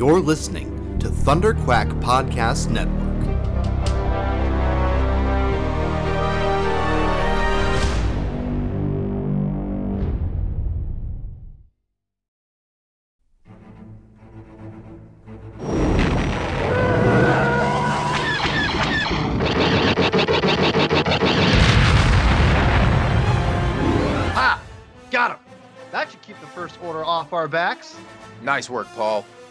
You're listening to Thunderquack Podcast Network. Ha! Got him! That should keep the First Order off our backs. Nice work, Paul.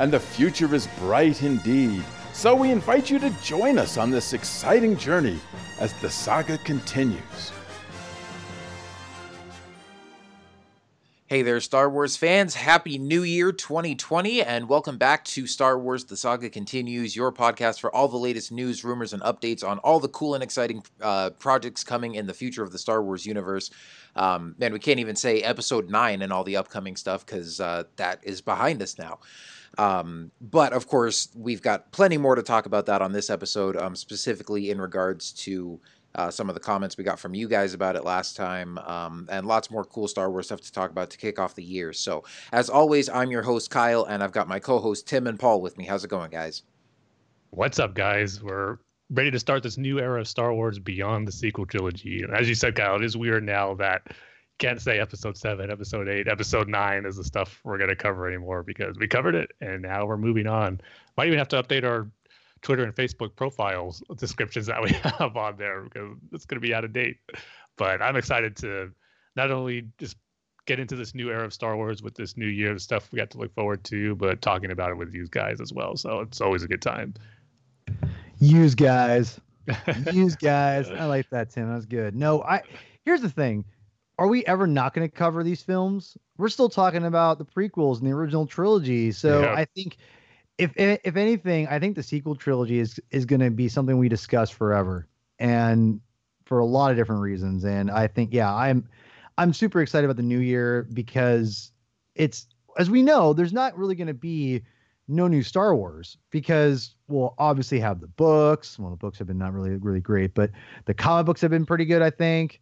And the future is bright indeed. So we invite you to join us on this exciting journey as the saga continues. Hey there, Star Wars fans. Happy New Year 2020, and welcome back to Star Wars The Saga Continues, your podcast for all the latest news, rumors, and updates on all the cool and exciting uh, projects coming in the future of the Star Wars universe. Um, man, we can't even say episode 9 and all the upcoming stuff because uh, that is behind us now. Um, but of course, we've got plenty more to talk about that on this episode, um, specifically in regards to uh, some of the comments we got from you guys about it last time, um, and lots more cool Star Wars stuff to talk about to kick off the year. So, as always, I'm your host, Kyle, and I've got my co host, Tim and Paul, with me. How's it going, guys? What's up, guys? We're ready to start this new era of Star Wars beyond the sequel trilogy. And as you said, Kyle, it is weird now that can't say episode seven, episode eight, episode nine is the stuff we're going to cover anymore because we covered it and now we're moving on. Might even have to update our Twitter and Facebook profiles descriptions that we have on there because it's going to be out of date. But I'm excited to not only just get into this new era of Star Wars with this new year of stuff we got to look forward to, but talking about it with you guys as well. So it's always a good time. Use guys. Use guys. I like that, Tim. That was good. No, I here's the thing. Are we ever not going to cover these films? We're still talking about the prequels and the original trilogy. So Yeah. I think if eh, if anything, I think the sequel trilogy is is going to be something we discuss forever. And for a lot of different reasons. And I think, yeah, I'm I'm super excited about the new year because it's as we know, there's not really going to be no new Star Wars because we'll obviously have the books. Well, the books have been not really really great, but the comic books have been pretty good, I think.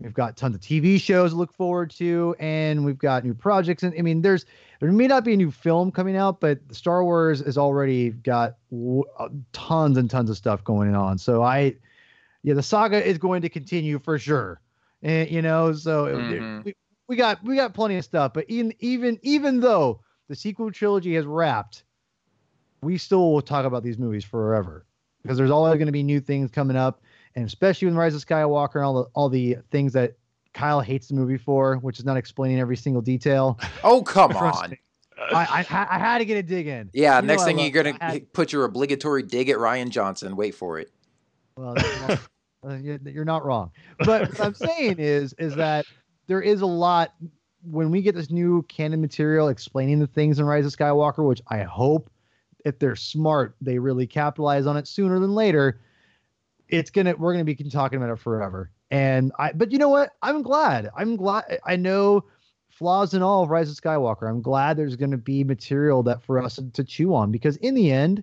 We've got tons of TV shows to look forward to, and we've got new projects. And I mean, there's there may not be a new film coming out, but Star Wars has already got w- uh, tons and tons of stuff going on. So I, yeah, the saga is going to continue for sure. And you know, so Mhm. we, we got we got plenty of stuff. But even even even though the sequel trilogy has wrapped, we still will talk about these movies forever because there's always going to be new things coming up, and especially with Rise of Skywalker and all the all the things that Kyle hates the movie for, which is not explaining every single detail. Oh, come on. I, I I had to get a dig in. Yeah, You next thing you're going I had- to put your obligatory dig at Rian Johnson. Wait for it. Well, not- uh, you're, you're not wrong. But what I'm saying is, is that there is a lot when we get this new canon material explaining the things in Rise of Skywalker, which I hope, if they're smart, they really capitalize on it sooner than later. It's gonna, we're gonna be talking about it forever. And I, but you know what? I'm glad. I'm glad. I know flaws and all of Rise of Skywalker. I'm glad there's gonna be material that for us to chew on because in the end,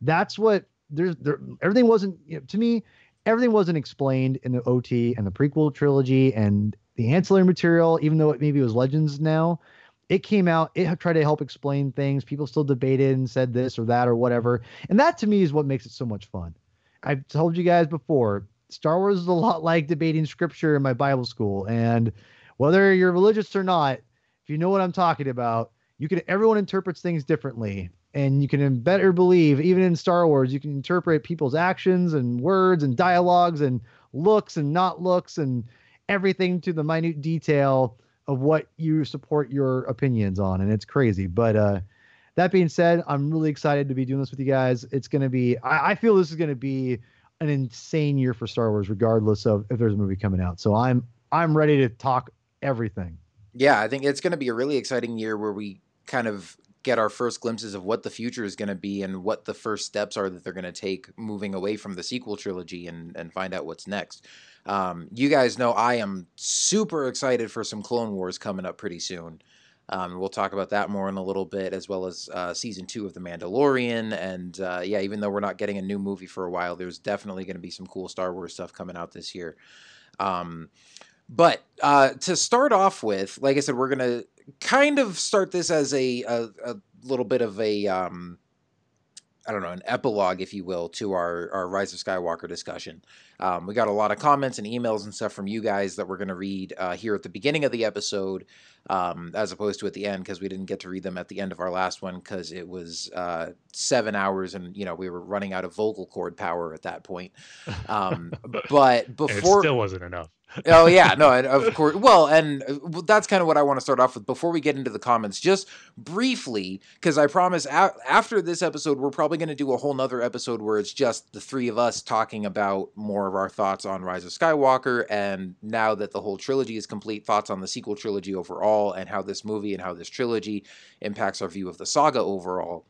that's what there's. There, everything wasn't you know, to me everything wasn't explained in the OT and the prequel trilogy and the ancillary material, even though it maybe was Legends now. It came out, it tried to help explain things. People still debated and said this or that or whatever. And that to me is what makes it so much fun. I've told you guys before, Star Wars is a lot like debating scripture in my Bible school. And whether you're religious or not, if you know what I'm talking about, you can everyone interprets things differently and you can better believe even in star wars you can interpret people's actions and words and dialogues and looks and not looks and everything to the minute detail of what you support your opinions on and it's crazy but uh that being said i'm really excited to be doing this with you guys it's going to be I, I feel this is going to be an insane year for star wars regardless of if there's a movie coming out so i'm i'm ready to talk everything Yeah, I think it's going to be a really exciting year where we kind of get our first glimpses of what the future is going to be and what the first steps are that they're going to take moving away from the sequel trilogy and and find out what's next. Um, you guys know I am super excited for some Clone Wars coming up pretty soon. Um, we'll talk about that more in a little bit, as well as uh, season two of The Mandalorian. And uh, yeah, even though we're not getting a new movie for a while, there's definitely going to be some cool Star Wars stuff coming out this year. Um, but uh, to start off with, like I said, we're going to kind of start this as a, a, a little bit of a. Um, I don't know, an epilogue, if you will, to our, our Rise of Skywalker discussion. Um, we got a lot of comments and emails and stuff from you guys that we're going to read uh, here at the beginning of the episode, um, as opposed to at the end, because we didn't get to read them at the end of our last one because it was uh, seven hours and you know we were running out of vocal cord power at that point. Um, but before it still wasn't enough oh yeah, no, of course. Well, and uh, that's kind of what I want to start off with before we get into the comments. Just briefly, because I promise a- after this episode, we're probably going to do a whole nother episode where it's just the three of us talking about more of our thoughts on Rise of Skywalker, and now that the whole trilogy is complete, thoughts on the sequel trilogy overall, and how this movie and how this trilogy impacts our view of the saga overall.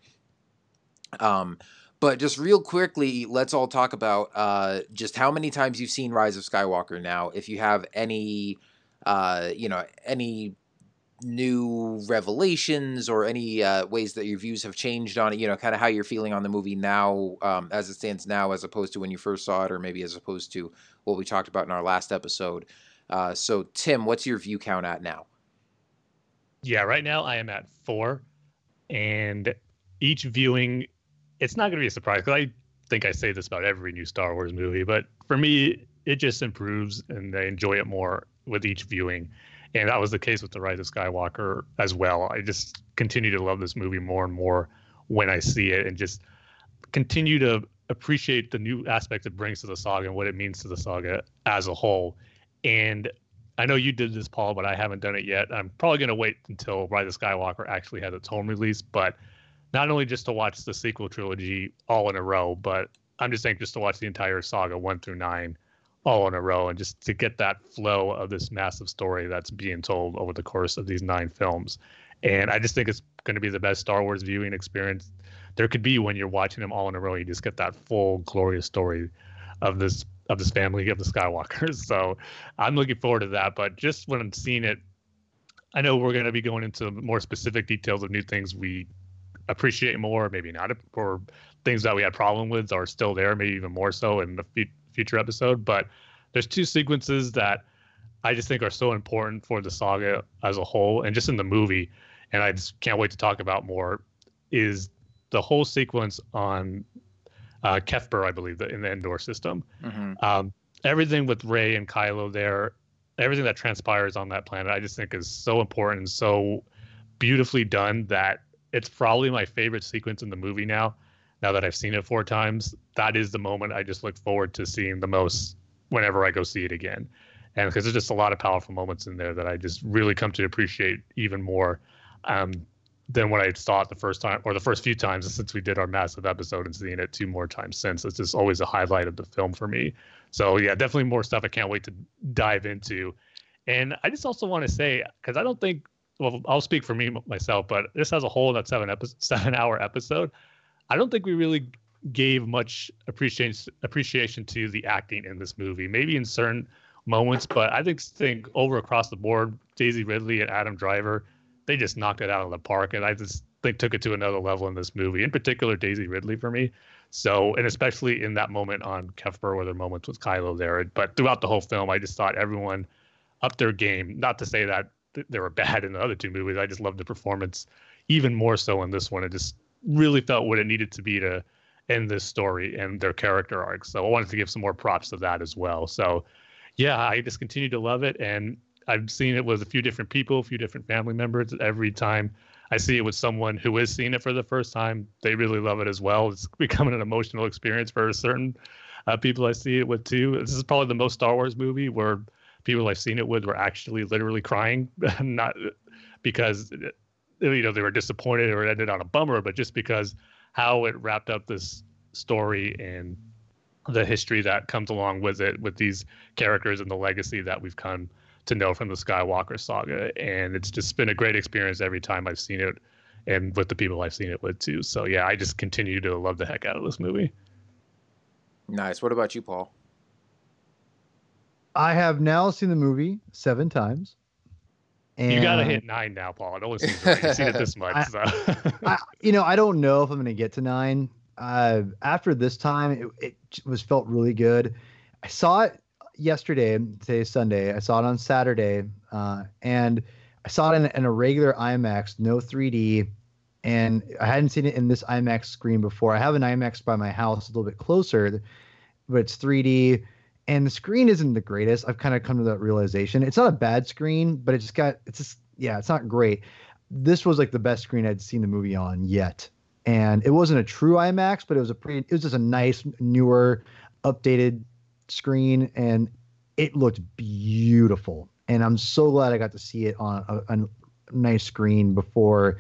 Um, but just real quickly, let's all talk about uh, just how many times you've seen Rise of Skywalker now. If you have any, uh, you know, any new revelations or any uh, ways that your views have changed on it, you know, kind of how you're feeling on the movie now um, as it stands now, as opposed to when you first saw it, or maybe as opposed to what we talked about in our last episode. Uh, so, Tim, what's your view count at now? Yeah, right now I am at four, and each viewing it's not going to be a surprise because I think I say this about every new Star Wars movie, but for me, it just improves and I enjoy it more with each viewing. And that was the case with The Rise of Skywalker as well. I just continue to love this movie more and more when I see it and just continue to appreciate the new aspects it brings to the saga and what it means to the saga as a whole. And I know you did this, Paul, but I haven't done it yet. I'm probably going to wait until Rise of Skywalker actually has its home release. But not only just to watch the sequel trilogy all in a row, but I'm just saying just to watch the entire saga one through nine all in a row and just to get that flow of this massive story that's being told over the course of these nine films. And I just think it's going to be the best Star Wars viewing experience there could be when you're watching them all in a row. You just get that full glorious story of this of this family of the Skywalkers. So I'm looking forward to that. But just when I'm seeing it, I know we're going to be going into more specific details of new things we appreciate more, maybe not, or things that we had problem with are still there, maybe even more so in the f- future episode. But there's two sequences that I just think are so important for the saga as a whole, and just in the movie, and I just can't wait to talk about more. Is the whole sequence on uh, Kef Bir, I believe, the, in the Endor system. Mm-hmm. Um, everything with Rey and Kylo there, everything that transpires on that planet, I just think is so important and so beautifully done that it's probably my favorite sequence in the movie now. Now that I've seen it four times, that is the moment I just look forward to seeing the most whenever I go see it again. And because there's just a lot of powerful moments in there that I just really come to appreciate even more um, than when I saw it the first time or the first few times since we did our massive episode and seeing it two more times since. It's just always a highlight of the film for me. So yeah, definitely more stuff I can't wait to dive into. And I just also want to say because I don't think well, I'll speak for me myself, but this as a whole, that seven episode, seven hour episode, I don't think we really gave much appreciation appreciation to the acting in this movie. Maybe in certain moments, but I think think over across the board, Daisy Ridley and Adam Driver, they just knocked it out of the park, and I just think took it to another level in this movie. In particular, Daisy Ridley for me. So, and especially in that moment on Kef Bir, where their moments with Kylo there, but throughout the whole film, I just thought everyone up their game. Not to say that they were bad in the other two movies. I just loved the performance even more so in this one. It just really felt what it needed to be to end this story and their character arcs. So I wanted to give some more props to that as well. So yeah, I just continue to love it. And I've seen it with a few different people, a few different family members. Every time I see it with someone who is seeing it for the first time, they really love it as well. It's becoming an emotional experience for certain uh, people I see it with too. This is probably the most Star Wars movie where people I've seen it with were actually literally crying, not because you know they were disappointed or it ended on a bummer, but just because how it wrapped up this story and the history that comes along with it, with these characters and the legacy that we've come to know from the Skywalker saga. And it's just been a great experience every time I've seen it and with the people I've seen it with too. So yeah, I just continue to love the heck out of this movie. Nice. What about you, Paul? I have now seen the movie seven times. And you gotta hit nine now, Paul. It seems right. You've seen it this much. I, so. I, you know, I don't know if I'm gonna get to nine. Uh, after this time, it, it was felt really good. I saw it yesterday. Today's Sunday. I saw it on Saturday, uh, and I saw it in, in, a regular IMAX, no 3D, and I hadn't seen it in this IMAX screen before. I have an IMAX by my house, a little bit closer, but it's 3D and the screen isn't the greatest. I've kind of come to that realization. It's not a bad screen, but it just got it's just yeah, it's not great. This was like the best screen I'd seen the movie on yet. And it wasn't a true IMAX, but it was a pretty it was just a nice newer updated screen and it looked beautiful. And I'm so glad I got to see it on a, a nice screen before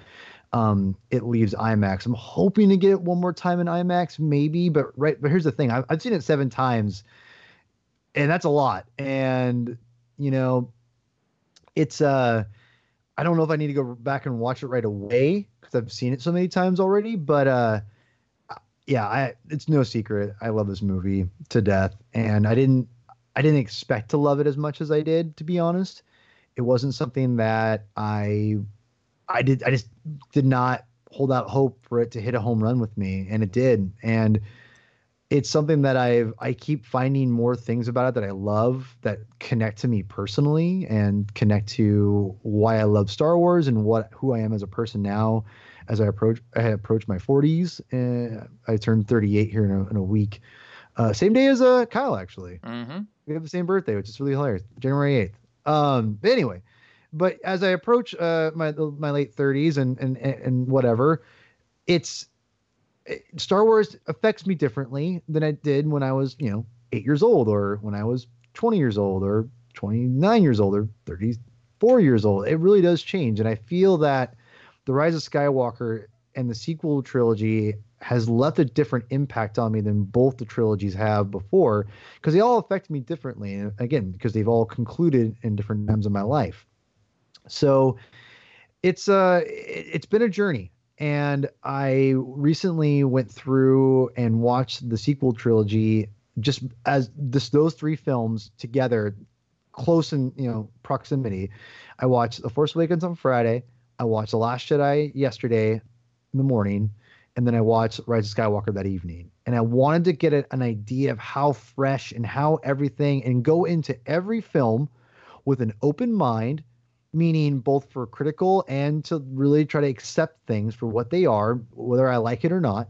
um, it leaves IMAX. I'm hoping to get it one more time in IMAX, maybe. But right, but here's the thing: I've, I've seen it seven times, and that's a lot. And you know, it's uh, I don't know if I need to go back and watch it right away because I've seen it so many times already. But uh, yeah, I it's no secret I love this movie to death, and I didn't I didn't expect to love it as much as I did, to be honest. It wasn't something that I I did I just did not hold out hope for it to hit a home run with me, and it did. And it's something that I've I keep finding more things about it that I love that connect to me personally and connect to why I love Star Wars and what who I am as a person now as I approach I approach my 40s. Uh, I turned 38 here in a, in a week. Uh, same day as uh, Kyle actually. Mm-hmm. We have the same birthday, which is really hilarious. January 8th. Um, but anyway, but as I approach uh, my my late 30s and and and whatever, it's Star Wars affects me differently than it did when I was, you know, eight years old or when I was 20 years old or 29 years old or 34 years old. It really does change. And I feel that The Rise of Skywalker and the sequel trilogy has left a different impact on me than both the trilogies have before because they all affect me differently. And again, because they've all concluded in different times of my life. So it's uh it's been a journey and I recently went through and watched the sequel trilogy just as this those three films together, close in you know proximity. I watched The Force Awakens on Friday. I watched The Last Jedi yesterday in the morning, and then I watched Rise of Skywalker that evening. And I wanted to get an idea of how fresh and how everything, and go into every film with an open mind meaning both for critical and to really try to accept things for what they are, whether I like it or not,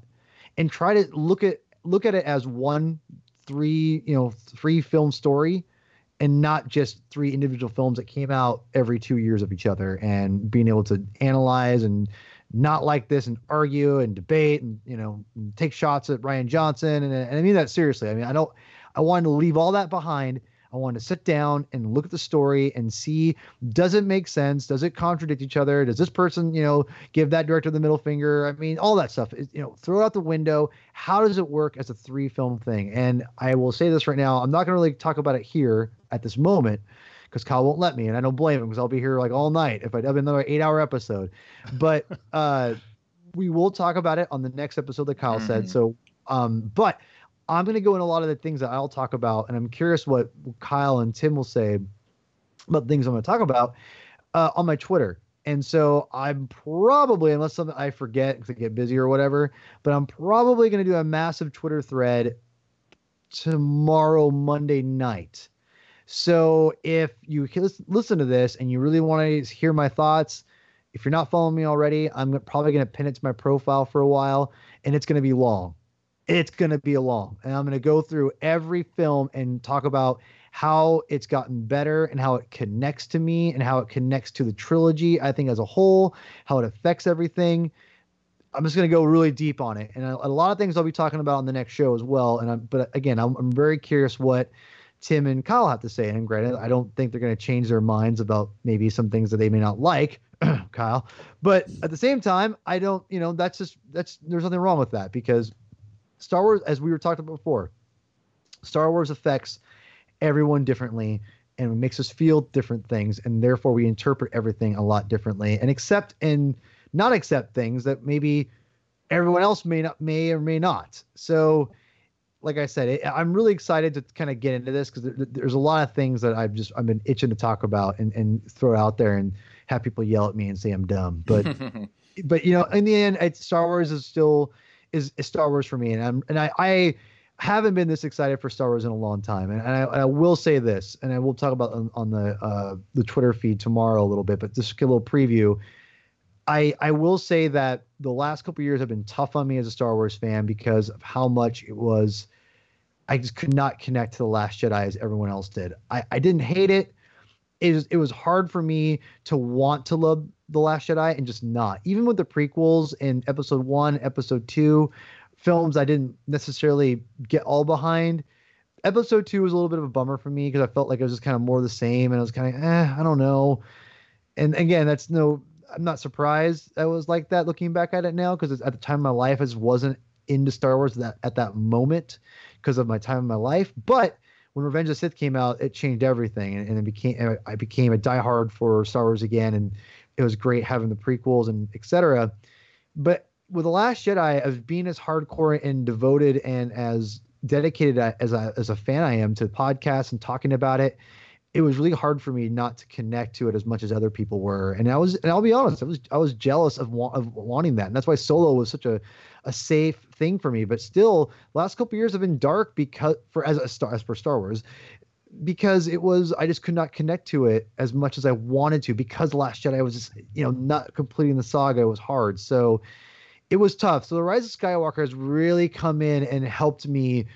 and try to look at look at it as one three you know three film story and not just three individual films that came out every two years of each other and being able to analyze and not like this and argue and debate and you know take shots at Rian Johnson and, and I mean that seriously. I mean I don't I wanted to leave all that behind I want to sit down and look at the story and see does it make sense? Does it contradict each other? Does this person, you know, give that director the middle finger? I mean, all that stuff. Is, you know, throw it out the window. How does it work as a three film thing? And I will say this right now. I'm not going to really talk about it here at this moment because Kyle won't let me, and I don't blame him because I'll be here like all night if I have another eight hour episode. But uh, we will talk about it on the next episode that Kyle mm-hmm. said. So, um, but I'm going to go in a lot of the things that I'll talk about, and I'm curious what Kyle and Tim will say about things I'm going to talk about uh, on my Twitter. And so I'm probably, unless something I forget because I get busy or whatever, but I'm probably going to do a massive Twitter thread tomorrow, Monday night. So if you listen to this and you really want to hear my thoughts, if you're not following me already, I'm probably going to pin it to my profile for a while, and it's going to be long it's going to be a long. And I'm going to go through every film and talk about how it's gotten better and how it connects to me and how it connects to the trilogy, I think, as a whole, how it affects everything. I'm just going to go really deep on it. And a, a, lot of things I'll be talking about on the next show as well. And I'm, but uh, again, I'm, I'm very curious what Tim and Kyle have to say. And granted, I don't think they're going to change their minds about maybe some things that they may not like, Kyle. But at the same time, I don't, you know, that's just, that's, there's nothing wrong with that because Star Wars, as we were talking about before, Star Wars affects everyone differently and makes us feel different things, and therefore we interpret everything a lot differently and accept and not accept things that maybe everyone else may not may or may not. So like I said, it, I'm really excited to kind of get into this because there, there's a lot of things that I've just I've been itching to talk about and, and throw out there and have people yell at me and say I'm dumb. But but you know, in the end, it's Star Wars is still is, is Star Wars for me, and I'm and I I haven't been this excited for Star Wars in a long time, and, I, I, will say this, and I will talk about on, on the uh, the Twitter feed tomorrow a little bit, but just a little preview. I I will say that the last couple years have been tough on me as a Star Wars fan because of how much it was. I just could not connect to the Last Jedi as everyone else did. I, I didn't hate it. It was, it was hard for me to want to love the Last Jedi and just not. Even with the prequels in Episode One, Episode Two, films I didn't necessarily get all behind. Episode Two was a little bit of a bummer for me because I felt like it was just kind of more the same, and I was kind of, eh, I don't know. And again, that's no I'm not surprised I was like that looking back at it now because at the time of my life I just wasn't into Star Wars that at that moment because of my time in my life. But when Revenge of the Sith came out, it changed everything, and, and it became I became a diehard for Star Wars again, and it was great having the prequels and etc. But with the Last Jedi, of being as hardcore and devoted and as dedicated as a as a fan I am to podcasts and talking about it, it was really hard for me not to connect to it as much as other people were. And I was, and I'll be honest, I was, I was jealous of, wa- of wanting that. And that's why solo was such a, a safe thing for me. But still, last couple years have been dark because for as a star, as for Star Wars, because it was, I just could not connect to it as much as I wanted to because Last Jedi was just, you know, not completing the saga. Was hard. So it was tough. So the Rise of Skywalker has really come in and helped me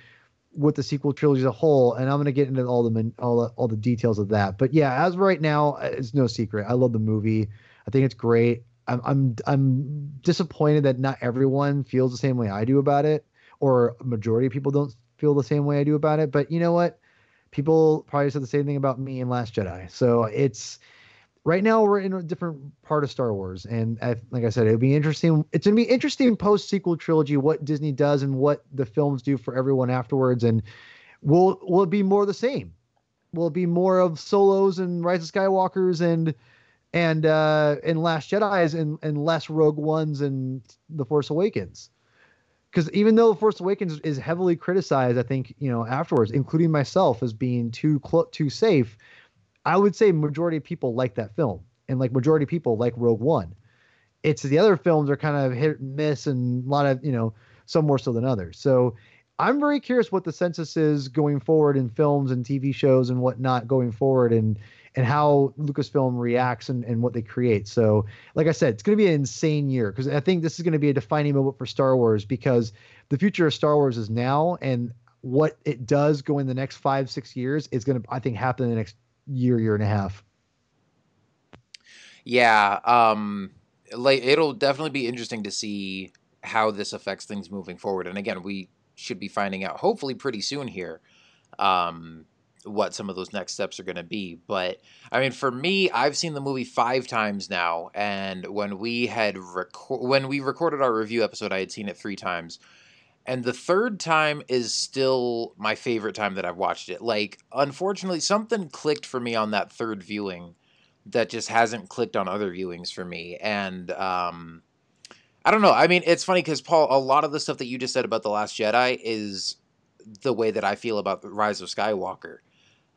with the sequel trilogy as a whole, and I'm going to get into all the all the, all the details of that. But yeah, as of right now, uh, it's no secret. I love the movie. I think it's great. I'm I'm I'm disappointed that not everyone feels the same way I do about it, or majority of people don't feel the same way I do about it. But you know what? People probably said the same thing about me in Last Jedi. So it's right now we're in a different part of Star Wars, and I, like I said, it'll be interesting. It's gonna be interesting post sequel trilogy what Disney does and what the films do for everyone afterwards, and will will it be more the same? Will it be more of solos and Rise of Skywalkers and and uh and Last Jedi's and and less Rogue Ones and The Force Awakens? Because even though Force Awakens is heavily criticized, I think you know afterwards, including myself, as being too too safe I would say majority of people like that film, and like majority of people like Rogue One. It's the other films are kind of hit and miss, and a lot of you know some more so than others. So I'm very curious what the census is going forward in films and TV shows and whatnot going forward, and and how Lucasfilm reacts and, and what they create. So, like I said, it's going to be an insane year because I think this is going to be a defining moment for Star Wars because the future of Star Wars is now, and what it does go in the next five, six years is going to, I think, happen in the next year, year and a half. Yeah, um, like it'll definitely be interesting to see how this affects things moving forward. And again, we should be finding out hopefully pretty soon here um, what some of those next steps are going to be. But I mean, for me, I've seen the movie five times now, and when we had reco- when we recorded our review episode, I had seen it three times. And the third time is still my favorite time that I've watched it. Like, unfortunately, something clicked for me on that third viewing that just hasn't clicked on other viewings for me. And um, I don't know. I mean, it's funny because, Paul, a lot of the stuff that you just said about The Last Jedi is the way that I feel about Rise of Skywalker.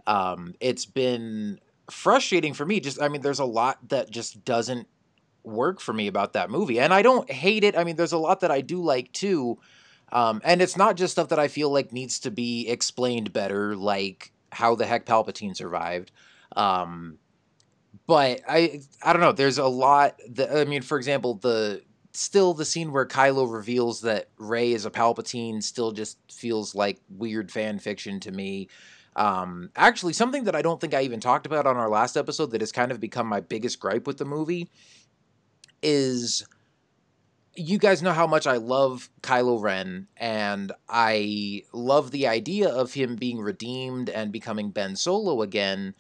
Um, it's been frustrating for me. Just, I mean, there's a lot that just doesn't work for me about that movie. And I don't hate it. I mean, there's a lot that I do like too um, and it's not just stuff that I feel like needs to be explained better, like how the heck Palpatine survived. Um, but I I don't know. There's a lot that I mean, for example, the still the scene where Kylo reveals that Rey is a Palpatine still just feels like weird fan fiction to me. Um, actually, something that I don't think I even talked about on our last episode that has kind of become my biggest gripe with the movie is you guys know how much I love Kylo Ren, and I love the idea of him being redeemed and becoming Ben Solo again.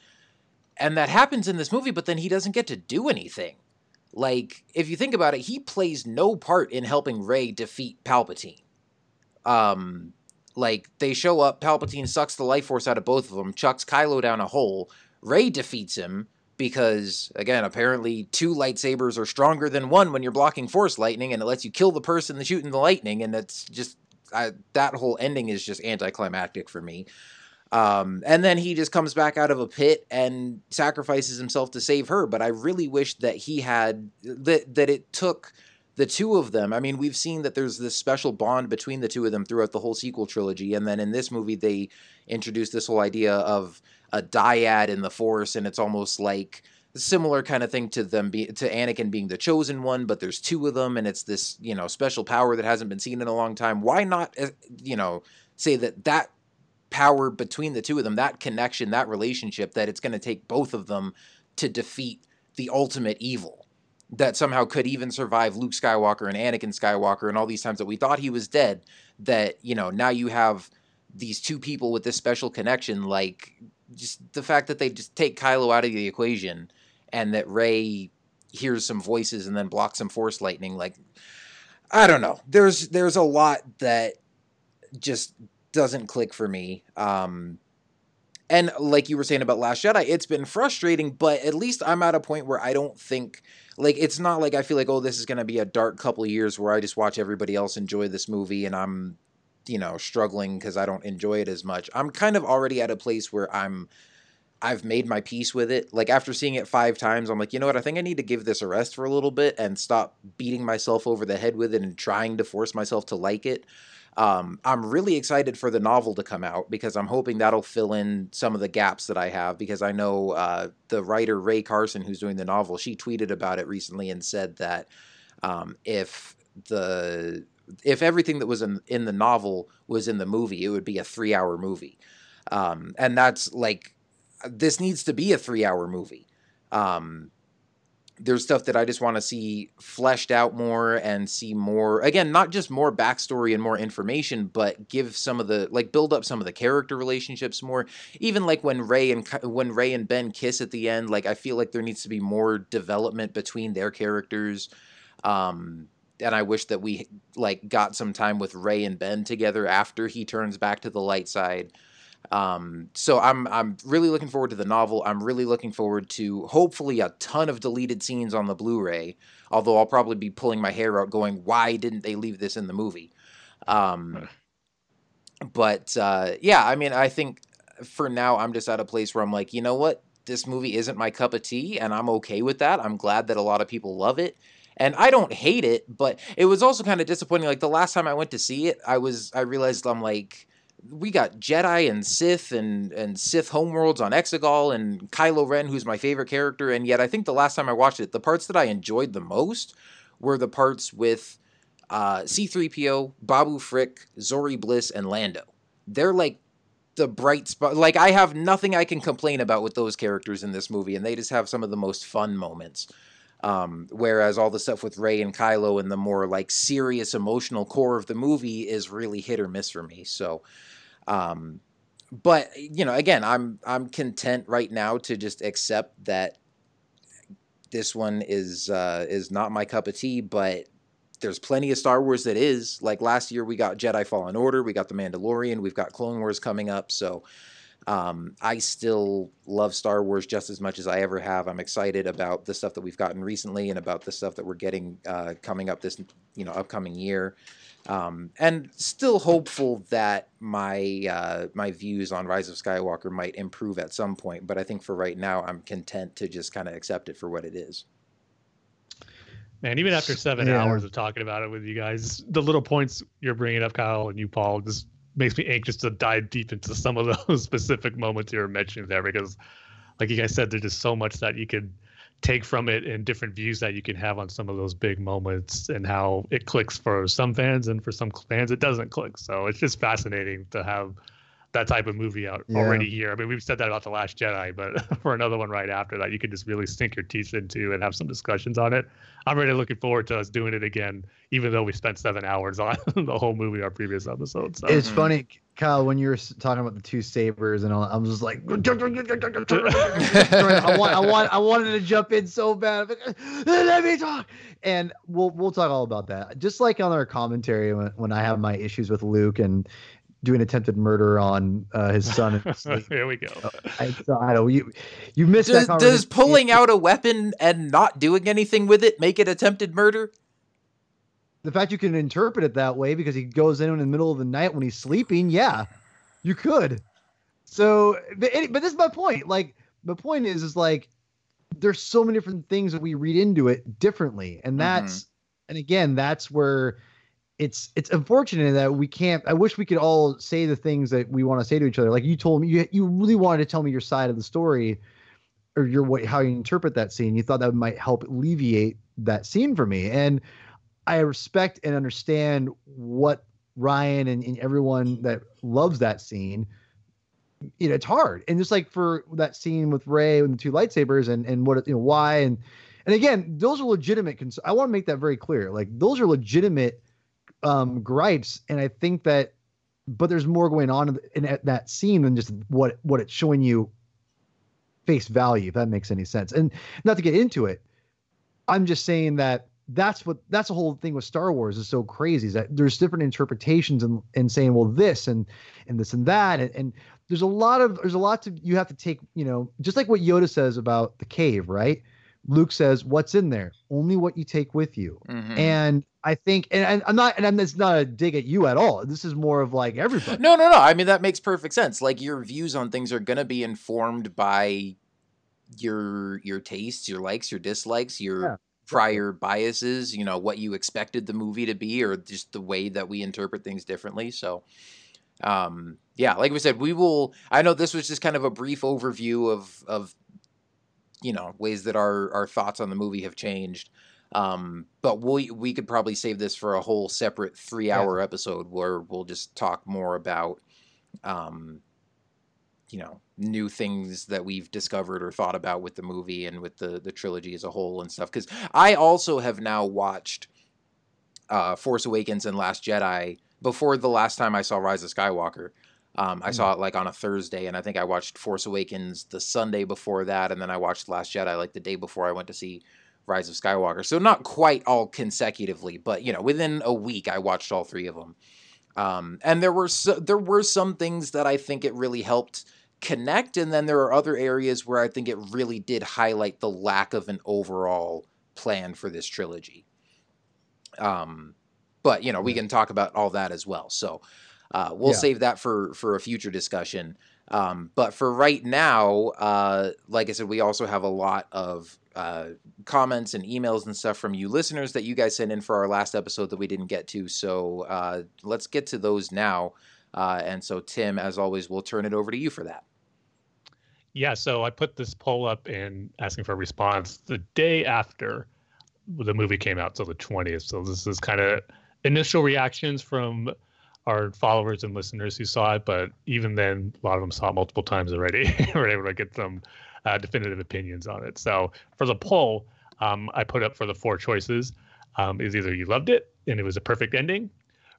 And that happens in this movie, but then he doesn't get to do anything. Like, if you think about it, he plays no part in helping Rey defeat Palpatine. Um, like, they show up, Palpatine sucks the life force out of both of them, chucks Kylo down a hole, Rey defeats him, because again, apparently two lightsabers are stronger than one when you're blocking force lightning, and it lets you kill the person that's shooting the lightning, and that's just I, that whole ending is just anticlimactic for me. Um, and then he just comes back out of a pit and sacrifices himself to save her. But I really wish that he had that that it took the two of them. I mean, we've seen that there's this special bond between the two of them throughout the whole sequel trilogy, and then in this movie they introduced this whole idea of a dyad in the Force, and it's almost like similar kind of thing to them be to Anakin being the chosen one, but there's two of them, and it's this you know special power that hasn't been seen in a long time. Why not uh, you know say that that power between the two of them, that connection, that relationship, that it's going to take both of them to defeat the ultimate evil that somehow could even survive Luke Skywalker and Anakin Skywalker and all these times that we thought he was dead. That, you know, now you have these two people with this special connection, like just the fact that they just take Kylo out of the equation and that Rey hears some voices and then blocks some force lightning like I don't know. There's there's a lot that just doesn't click for me. Um, and like you were saying about Last Jedi, it's been frustrating, but at least I'm at a point where I don't think like it's not like I feel like oh this is going to be a dark couple years where I just watch everybody else enjoy this movie and I'm you know struggling because I don't enjoy it as much. I'm kind of already at a place where I'm I've made my peace with it. Like after seeing it five times, I'm like, you know what? I think I need to give this a rest for a little bit and stop beating myself over the head with it and trying to force myself to like it. Um, I'm really excited for the novel to come out because I'm hoping that'll fill in some of the gaps that I have. Because I know uh, the writer Rae Carson, who's doing the novel, she tweeted about it recently and said that um, if the if everything that was in, in the novel was in the movie, it would be a three hour movie. Um, and that's like this needs to be a three hour movie. Um, there's stuff that I just want to see fleshed out more and see more. Again, not just more backstory and more information, but give some of the like build up some of the character relationships more. Even like when Rey and when Rey and Ben kiss at the end, like I feel like there needs to be more development between their characters. Um, and I wish that we like got some time with Rey and Ben together after he turns back to the light side. Um, so I'm I'm really looking forward to the novel. I'm really looking forward to hopefully a ton of deleted scenes on the Blu-ray. Although I'll probably be pulling my hair out, going, "Why didn't they leave this in the movie?" Um, but uh, yeah, I mean, I think for now I'm just at a place where I'm like, you know what, this movie isn't my cup of tea, and I'm okay with that. I'm glad that a lot of people love it. And I don't hate it, but it was also kind of disappointing. Like the last time I went to see it, I was I realized I'm like, we got Jedi and Sith and and Sith homeworlds on Exegol and Kylo Ren, who's my favorite character. And yet, I think the last time I watched it, the parts that I enjoyed the most were the parts with uh, C-3PO, Babu Frick, Zorii Bliss, and Lando. They're like the bright spot. Like I have nothing I can complain about with those characters in this movie, and they just have some of the most fun moments. Um, whereas all the stuff with Rey and Kylo and the more like serious emotional core of the movie is really hit or miss for me. So um, but you know, again, I'm I'm content right now to just accept that this one is uh, is not my cup of tea. But there's plenty of Star Wars that is. Like last year, we got Jedi Fallen Order, we got The Mandalorian, we've got Clone Wars coming up. So um, I still love Star Wars just as much as I ever have. I'm excited about the stuff that we've gotten recently and about the stuff that we're getting uh, coming up this you know upcoming year. Um, and still hopeful that my uh, my views on Rise of Skywalker might improve at some point. But I think for right now, I'm content to just kind of accept it for what it is. Man, even after seven yeah. hours of talking about it with you guys, the little points you're bringing up, Kyle, and you, Paul, just makes me anxious to dive deep into some of those specific moments you were mentioning there because, like you guys said, there's just so much that you could – take from it and different views that you can have on some of those big moments and how it clicks for some fans and for some fans it doesn't click. So it's just fascinating to have that type of movie out yeah. already here. I mean, we've said that about the Last Jedi, but for another one right after that, you can just really sink your teeth into and have some discussions on it. I'm really looking forward to us doing it again, even though we spent seven hours on the whole movie our previous episode. So. It's mm-hmm. funny, Kyle, when you were talking about the two sabers and all, I was just like, I want, I want, I wanted to jump in so bad. Let me talk, and we'll we'll talk all about that. Just like on our commentary when, when I have my issues with Luke and doing attempted murder on uh, his son. Here we go. I, I don't. You you missed Does, that. does pulling out a weapon and not doing anything with it make it attempted murder? the fact you can interpret it that way because he goes in in the middle of the night when he's sleeping, yeah, you could. So, but, but this is my point. Like, my point is, is like, there's so many different things that we read into it differently, and that's, and again, that's where it's it's unfortunate that we can't. I wish we could all say the things that we want to say to each other. Like you told me, you you really wanted to tell me your side of the story, or your way how you interpret that scene. You thought that might help alleviate that scene for me, and I respect and understand what Rian and, and everyone that loves that scene. You know, it's hard, and just like for that scene with Rey and the two lightsabers, and and what you know why, and and again, those are legitimate. Cons- I want to make that very clear. Like those are legitimate um, gripes, and I think that, but there's more going on in, in that scene than just what what it's showing you face value. If that makes any sense, and not to get into it, I'm just saying that that's what that's the whole thing with Star Wars is so crazy is that there's different interpretations and and saying well this and and this and that and, and there's a lot of there's a lot to you have to take you know just like what Yoda says about the cave right Luke says what's in there only what you take with you Mhm. and I think and, and I'm not and I'm, it's not a dig at you at all this is more of like everybody No, no, no. I mean that makes perfect sense. Like your views on things are gonna be informed by your your tastes, your likes, your dislikes, your Yeah, prior biases. You know what you expected the movie to be, or just the way that we interpret things differently. So, um, yeah, like we said, we will. I know this was just kind of a brief overview of of you know ways that our our thoughts on the movie have changed. Um, but we we could probably save this for a whole separate three hour episode where we'll just talk more about um you know new things that we've discovered or thought about with the movie and with the the trilogy as a whole and stuff. Because i also have now watched uh force awakens and last jedi before the last time i saw rise of skywalker. Um, I saw it like on a Thursday, and I think I watched Force Awakens the Sunday before that, and then I watched Last Jedi like the day before I went to see Rise of Skywalker. So not quite all consecutively, but you know, within a week I watched all three of them. Um, and there were so, there were some things that I think it really helped connect, and then there are other areas where I think it really did highlight the lack of an overall plan for this trilogy. Um, but you know, we can talk about all that as well. So uh, we'll Yeah. save that for for a future discussion. Um, but for right now, uh, like I said, we also have a lot of uh, comments and emails and stuff from you listeners that you guys sent in for our last episode that we didn't get to. So uh, let's get to those now. Uh, and so, Tim, as always, we'll turn it over to you for that. Yeah, so I put this poll up and asking for a response the day after the movie came out, so the 20th. So this is kind of initial reactions from our followers and listeners who saw it, but even then, a lot of them saw it multiple times already. We're able to get some uh, definitive opinions on it. So for the poll, um, I put up for the four choices um, is either you loved it and it was a perfect ending,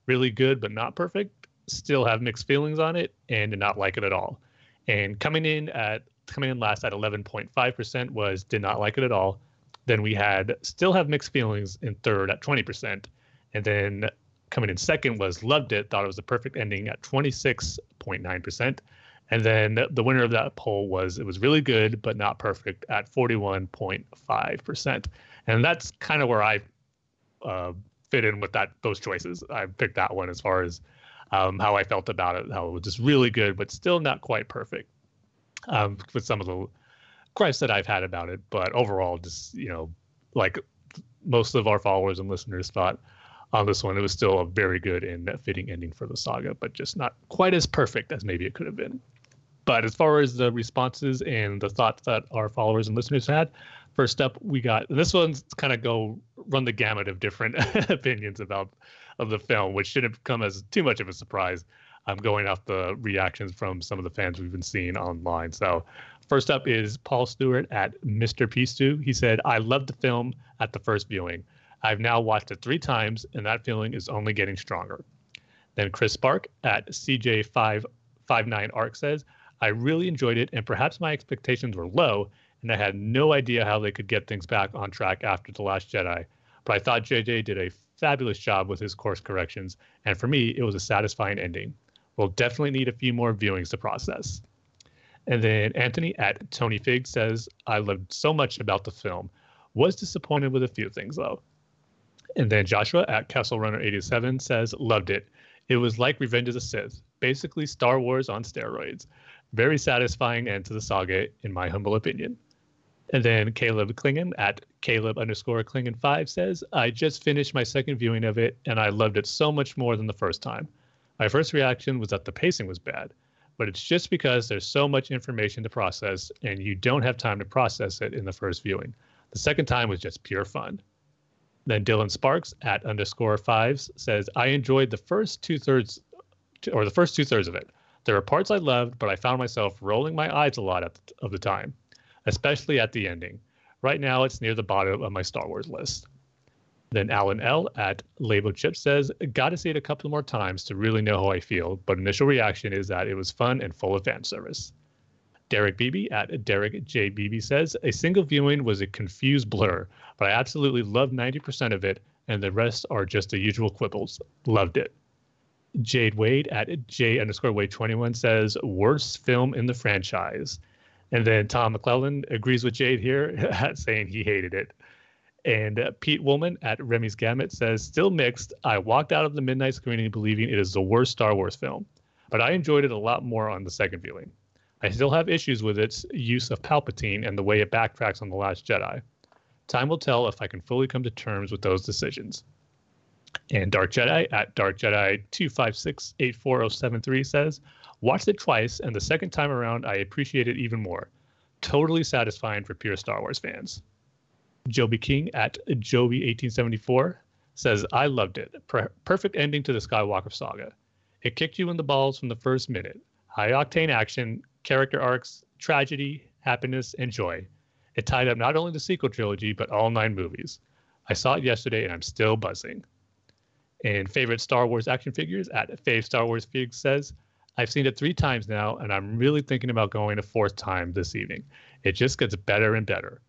really good but not perfect, still have mixed feelings on it, and did not like it at all. And coming in at coming in last at 11.5% was did not like it at all. Then we had still have mixed feelings in third at 20%. And then coming in second was loved it, thought it was a perfect ending at 26.9%. And then the winner of that poll was it was really good but not perfect at 41.5%. And that's kind of where I uh, fit in with that those choices. I picked that one as far as um, how I felt about it, how it was just really good but still not quite perfect. Um, with some of the gripes that I've had about it, but overall, just you know, like most of our followers and listeners thought on this one, it was still a very good and fitting ending for the saga, but just not quite as perfect as maybe it could have been. But as far as the responses and the thoughts that our followers and listeners had, first up we got this one's kind of go run the gamut of different opinions about of the film, which shouldn't come as too much of a surprise. I'm going off the reactions from some of the fans we've been seeing online. So first up is Paul Stewart at Mr. Peacew. He said, I loved the film at the first viewing. I've now watched it three times, and that feeling is only getting stronger. Then Chris Spark at CJ559 Arc says, I really enjoyed it, and perhaps my expectations were low, and I had no idea how they could get things back on track after The Last Jedi. But I thought JJ did a fabulous job with his course corrections, and for me, it was a satisfying ending. We'll definitely need a few more viewings to process. And then Anthony at Tony Fig says, I loved so much about the film. Was disappointed with a few things though. And then Joshua at Castle Runner 87 says, loved it. It was like Revenge of the Sith, basically Star Wars on steroids. Very satisfying end to the saga, in my humble opinion. And then Caleb Klingon at Caleb underscore Klingon 5 says, I just finished my second viewing of it and I loved it so much more than the first time. My first reaction was that the pacing was bad but it's just because there's so much information to process and you don't have time to process it in the first viewing. The second time was just pure fun. Then Dylan Sparks at underscore fives says, I enjoyed the first two thirds or the first two thirds of it. There were parts I loved, but I found myself rolling my eyes a lot of the time, especially at the ending. Right now, it's near the bottom of my Star Wars list. Then Alan L at Label Chip says, Got to see it a couple more times to really know how I feel, but initial reaction is that it was fun and full of fan service. Derek Beebe at Derek J. Beebe says, A single viewing was a confused blur, but I absolutely loved 90% of it, and the rest are just the usual quibbles. Loved it. Jade Wade at J underscore Wade 21 says, Worst film in the franchise. And then Tom McClellan agrees with Jade here, saying he hated it. And uh, Pete Woolman at Remy's Gamut says, still mixed. I walked out of the midnight screening believing it is the worst Star Wars film, but I enjoyed it a lot more on the second viewing. I still have issues with its use of Palpatine and the way it backtracks on The Last Jedi. Time will tell if I can fully come to terms with those decisions. And Dark Jedi at Dark Jedi 2568473 says, Watched it twice, and the second time around, I appreciate it even more. Totally satisfying for pure Star Wars fans. Joby King at Joby1874 says, I loved it. Per- perfect ending to the Skywalker saga. It kicked you in the balls from the first minute. High octane action, character arcs, tragedy, happiness, and joy. It tied up not only the sequel trilogy, but all nine movies. I saw it yesterday and I'm still buzzing. And favorite Star Wars action figures at Fave Star Wars Figs says, I've seen it three times now, and I'm really thinking about going a fourth time this evening. It just gets better and better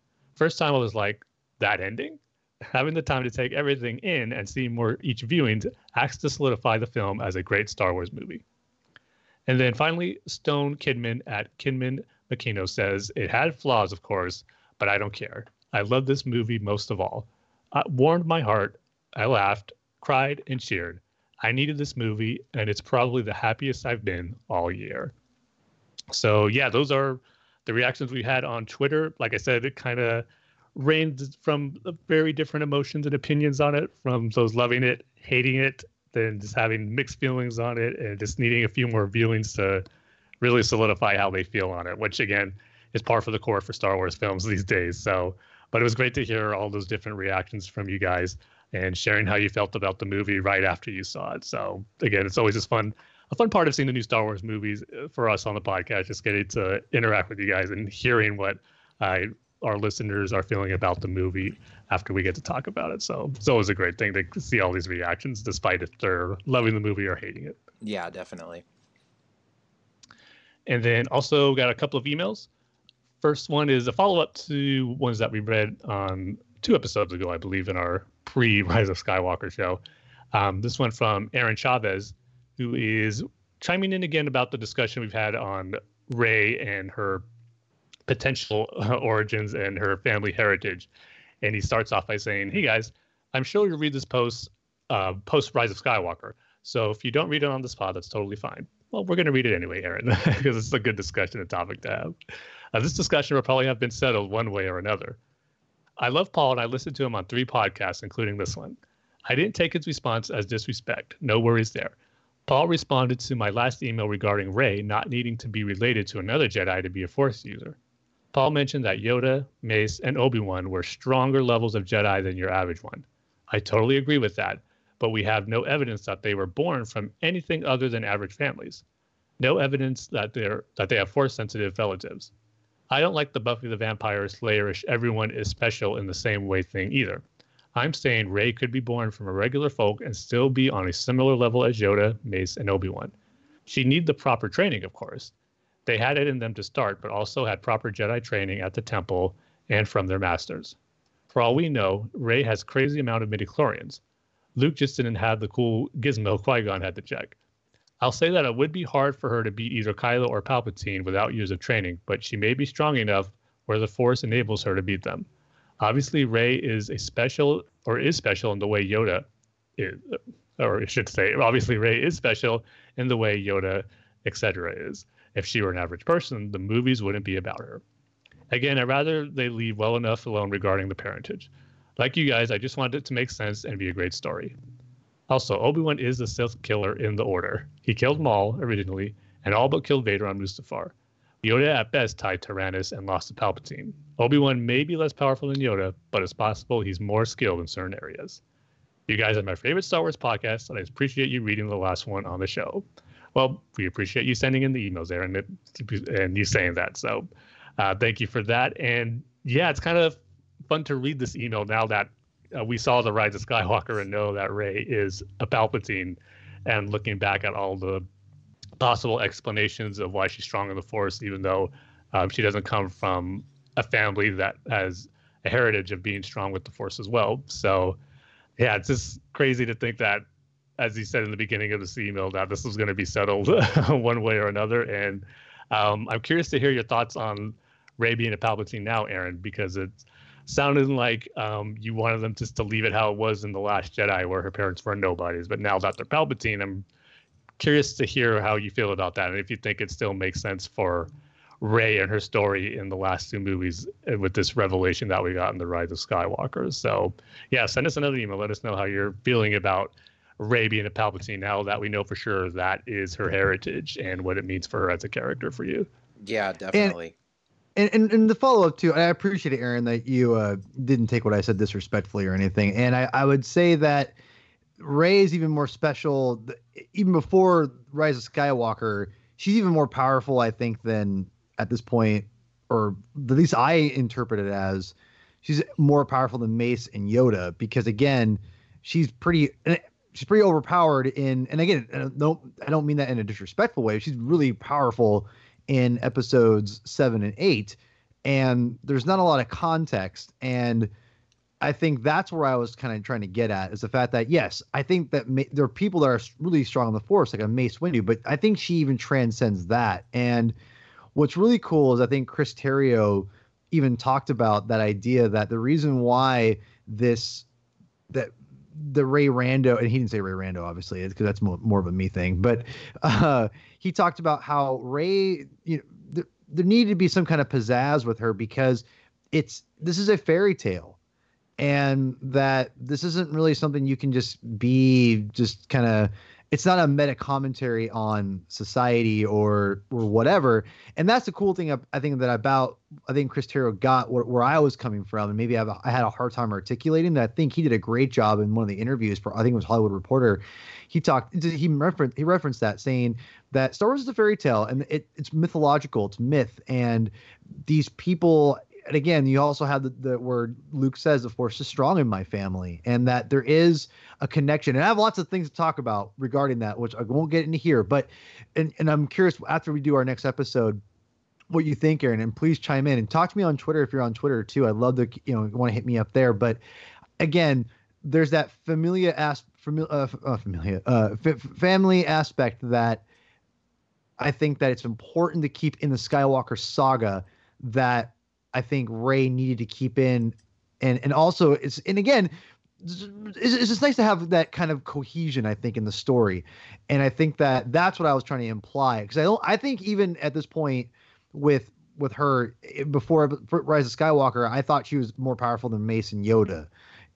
first time I was like, that ending? Having the time to take everything in and see more each viewing acts to solidify the film as a great Star Wars movie. And then finally, Stone Kidman at Kidman Makino says, It had flaws, of course, but I don't care. I love this movie most of all. It warmed my heart. I laughed, cried, and cheered. I needed this movie, and it's probably the happiest I've been all year. So, yeah, those are the reactions we had on Twitter, like I said, it kind of ranged from very different emotions and opinions on it, from those loving it, hating it, then just having mixed feelings on it, and just needing a few more viewings to really solidify how they feel on it, which again is par for the course for Star Wars films these days. So, but it was great to hear all those different reactions from you guys and sharing how you felt about the movie right after you saw it. So, again, it's always just fun a fun part of seeing the new Star Wars movies uh, for us on the podcast, just getting to interact with you guys and hearing what uh, our listeners are feeling about the movie after we get to talk about it. So it's always a great thing to see all these reactions, despite if they're loving the movie or hating it. Yeah, definitely. And then also got a couple of emails. First one is a follow up to ones that we read on two episodes ago, I believe, in our pre Rise of Skywalker show. Um, this one from Aaron Chavez who is chiming in again about the discussion we've had on Rey and her potential origins and her family heritage. And he starts off by saying, Hey guys, I'm sure you'll read this post uh, post Rise of Skywalker. So if you don't read it on the spot, that's totally fine. Well, we're going to read it anyway, Aaron, because it's a good discussion and topic to have. Uh, this discussion will probably have been settled one way or another. I love Paul and I listened to him on three podcasts, including this one. I didn't take his response as disrespect. No worries there. Paul responded to my last email regarding Rey not needing to be related to another Jedi to be a Force user. Paul mentioned that Yoda, Mace, and Obi Wan were stronger levels of Jedi than your average one. I totally agree with that, but we have no evidence that they were born from anything other than average families. No evidence that they're that they have Force sensitive relatives. I don't like the Buffy the Vampire Slayerish everyone is special in the same way thing either. I'm saying Rey could be born from a regular folk and still be on a similar level as Yoda, Mace, and Obi Wan. She'd need the proper training, of course. They had it in them to start, but also had proper Jedi training at the temple and from their masters. For all we know, Rey has crazy amount of midichlorians. Luke just didn't have the cool gizmo Qui-Gon had to check. I'll say that it would be hard for her to beat either Kylo or Palpatine without years of training, but she may be strong enough where the Force enables her to beat them. Obviously, Rey is a special or is special in the way Yoda is, or I should say, obviously Rey is special in the way Yoda, etc. is. If she were an average person, the movies wouldn't be about her. Again, I'd rather they leave well enough alone regarding the parentage. Like you guys, I just wanted it to make sense and be a great story. Also, Obi Wan is the Sith killer in the Order. He killed Maul originally, and all but killed Vader on Mustafar. Yoda at best tied Tyrannus and lost to Palpatine. Obi Wan may be less powerful than Yoda, but it's possible he's more skilled in certain areas. You guys are my favorite Star Wars podcast, and I appreciate you reading the last one on the show. Well, we appreciate you sending in the emails there and, and you saying that. So uh, thank you for that. And yeah, it's kind of fun to read this email now that uh, we saw the Rise of Skywalker and know that Rey is a Palpatine, and looking back at all the possible explanations of why she's strong in the Force, even though um, she doesn't come from a family that has a heritage of being strong with the Force as well. So, yeah, it's just crazy to think that, as he said in the beginning of this email, that this was going to be settled one way or another. And um, I'm curious to hear your thoughts on Rey being a Palpatine now, Aaron, because it sounded like um, you wanted them just to leave it how it was in the Last Jedi, where her parents were nobodies. But now that they're Palpatine, I'm curious to hear how you feel about that, and if you think it still makes sense for Rey and her story in the last two movies uh, with this revelation that we got in the Rise of Skywalker. So, yeah, send us another email. Let us know how you're feeling about Rey being a Palpatine now that we know for sure that is her heritage and what it means for her as a character for you. Yeah, definitely. And, and, and the follow up too, I appreciate it, Aaron, that you uh, didn't take what I said disrespectfully or anything. And I, I would say that Rey is even more special, even before Rise of Skywalker. She's even more powerful, I think, than at this point, or at least I interpret it as she's more powerful than Mace and Yoda because again, she's pretty she's pretty overpowered in and again, I don't I don't mean that in a disrespectful way. She's really powerful in episodes 7 and 8 and there's not a lot of context and I think that's where I was kind of trying to get at is the fact that yes, I think that ma- there are people that are really strong in the force, like a Mace Windu, but I think she even transcends that. And what's really cool is I think Chris Terrio even talked about that idea that the reason why this that the Rey Rando and he didn't say Rey Rando obviously because that's more, more of a me thing, but uh, he talked about how Rey you know th- there needed to be some kind of pizzazz with her because it's this is a fairy tale. And that this isn't really something you can just be just kind of it's not a meta commentary on society or or whatever. And that's the cool thing I, I think that about I think Chris Terrio got where, where I was coming from, and maybe I've, I had a hard time articulating that. I think he did a great job in one of the interviews for I think it was Hollywood Reporter. He talked he referenced he referenced that saying that Star Wars is a fairy tale and it, it's mythological, it's myth, and these people and again, you also have the, the word Luke says, the force is strong in my family, and that there is a connection. And I have lots of things to talk about regarding that, which I won't get into here. But and, and I'm curious after we do our next episode, what you think, Aaron, and please chime in and talk to me on Twitter if you're on Twitter too. I'd love to, you know, want to hit me up there. But again, there's that familia as familia, uh, uh, familia, uh, f- family aspect that I think that it's important to keep in the Skywalker saga that I think Rey needed to keep in, and and also it's and again, it's, it's just nice to have that kind of cohesion. I think in the story, and I think that that's what I was trying to imply because I don't. I think even at this point with with her eh, before Rise of Skywalker, I thought she was more powerful than Mace and Yoda,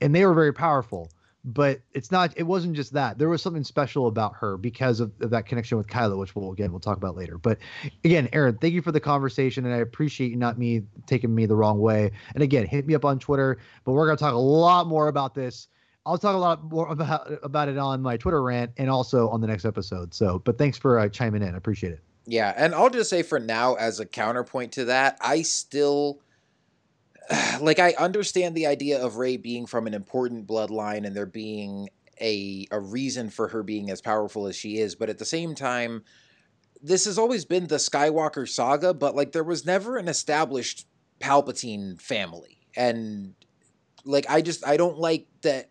and they were very powerful but it's not it wasn't just that. There was something special about her because of, of, that connection with kylo which we'll again we'll talk about later. But again aaron thank you for the conversation and i appreciate you not me taking me the wrong way. And again hit me up on twitter but we're going to talk a lot more about this. I'll talk a lot more about about it on my twitter rant and also on the next episode. So but thanks for uh, chiming in. I appreciate it. Yeah and i'll just say for now as a counterpoint to that i still like I understand the idea of Rey being from an important bloodline and there being a a reason for her being as powerful as she is, but at the same time, this has always been the Skywalker saga, but like there was never an established Palpatine family. And like I just I don't like that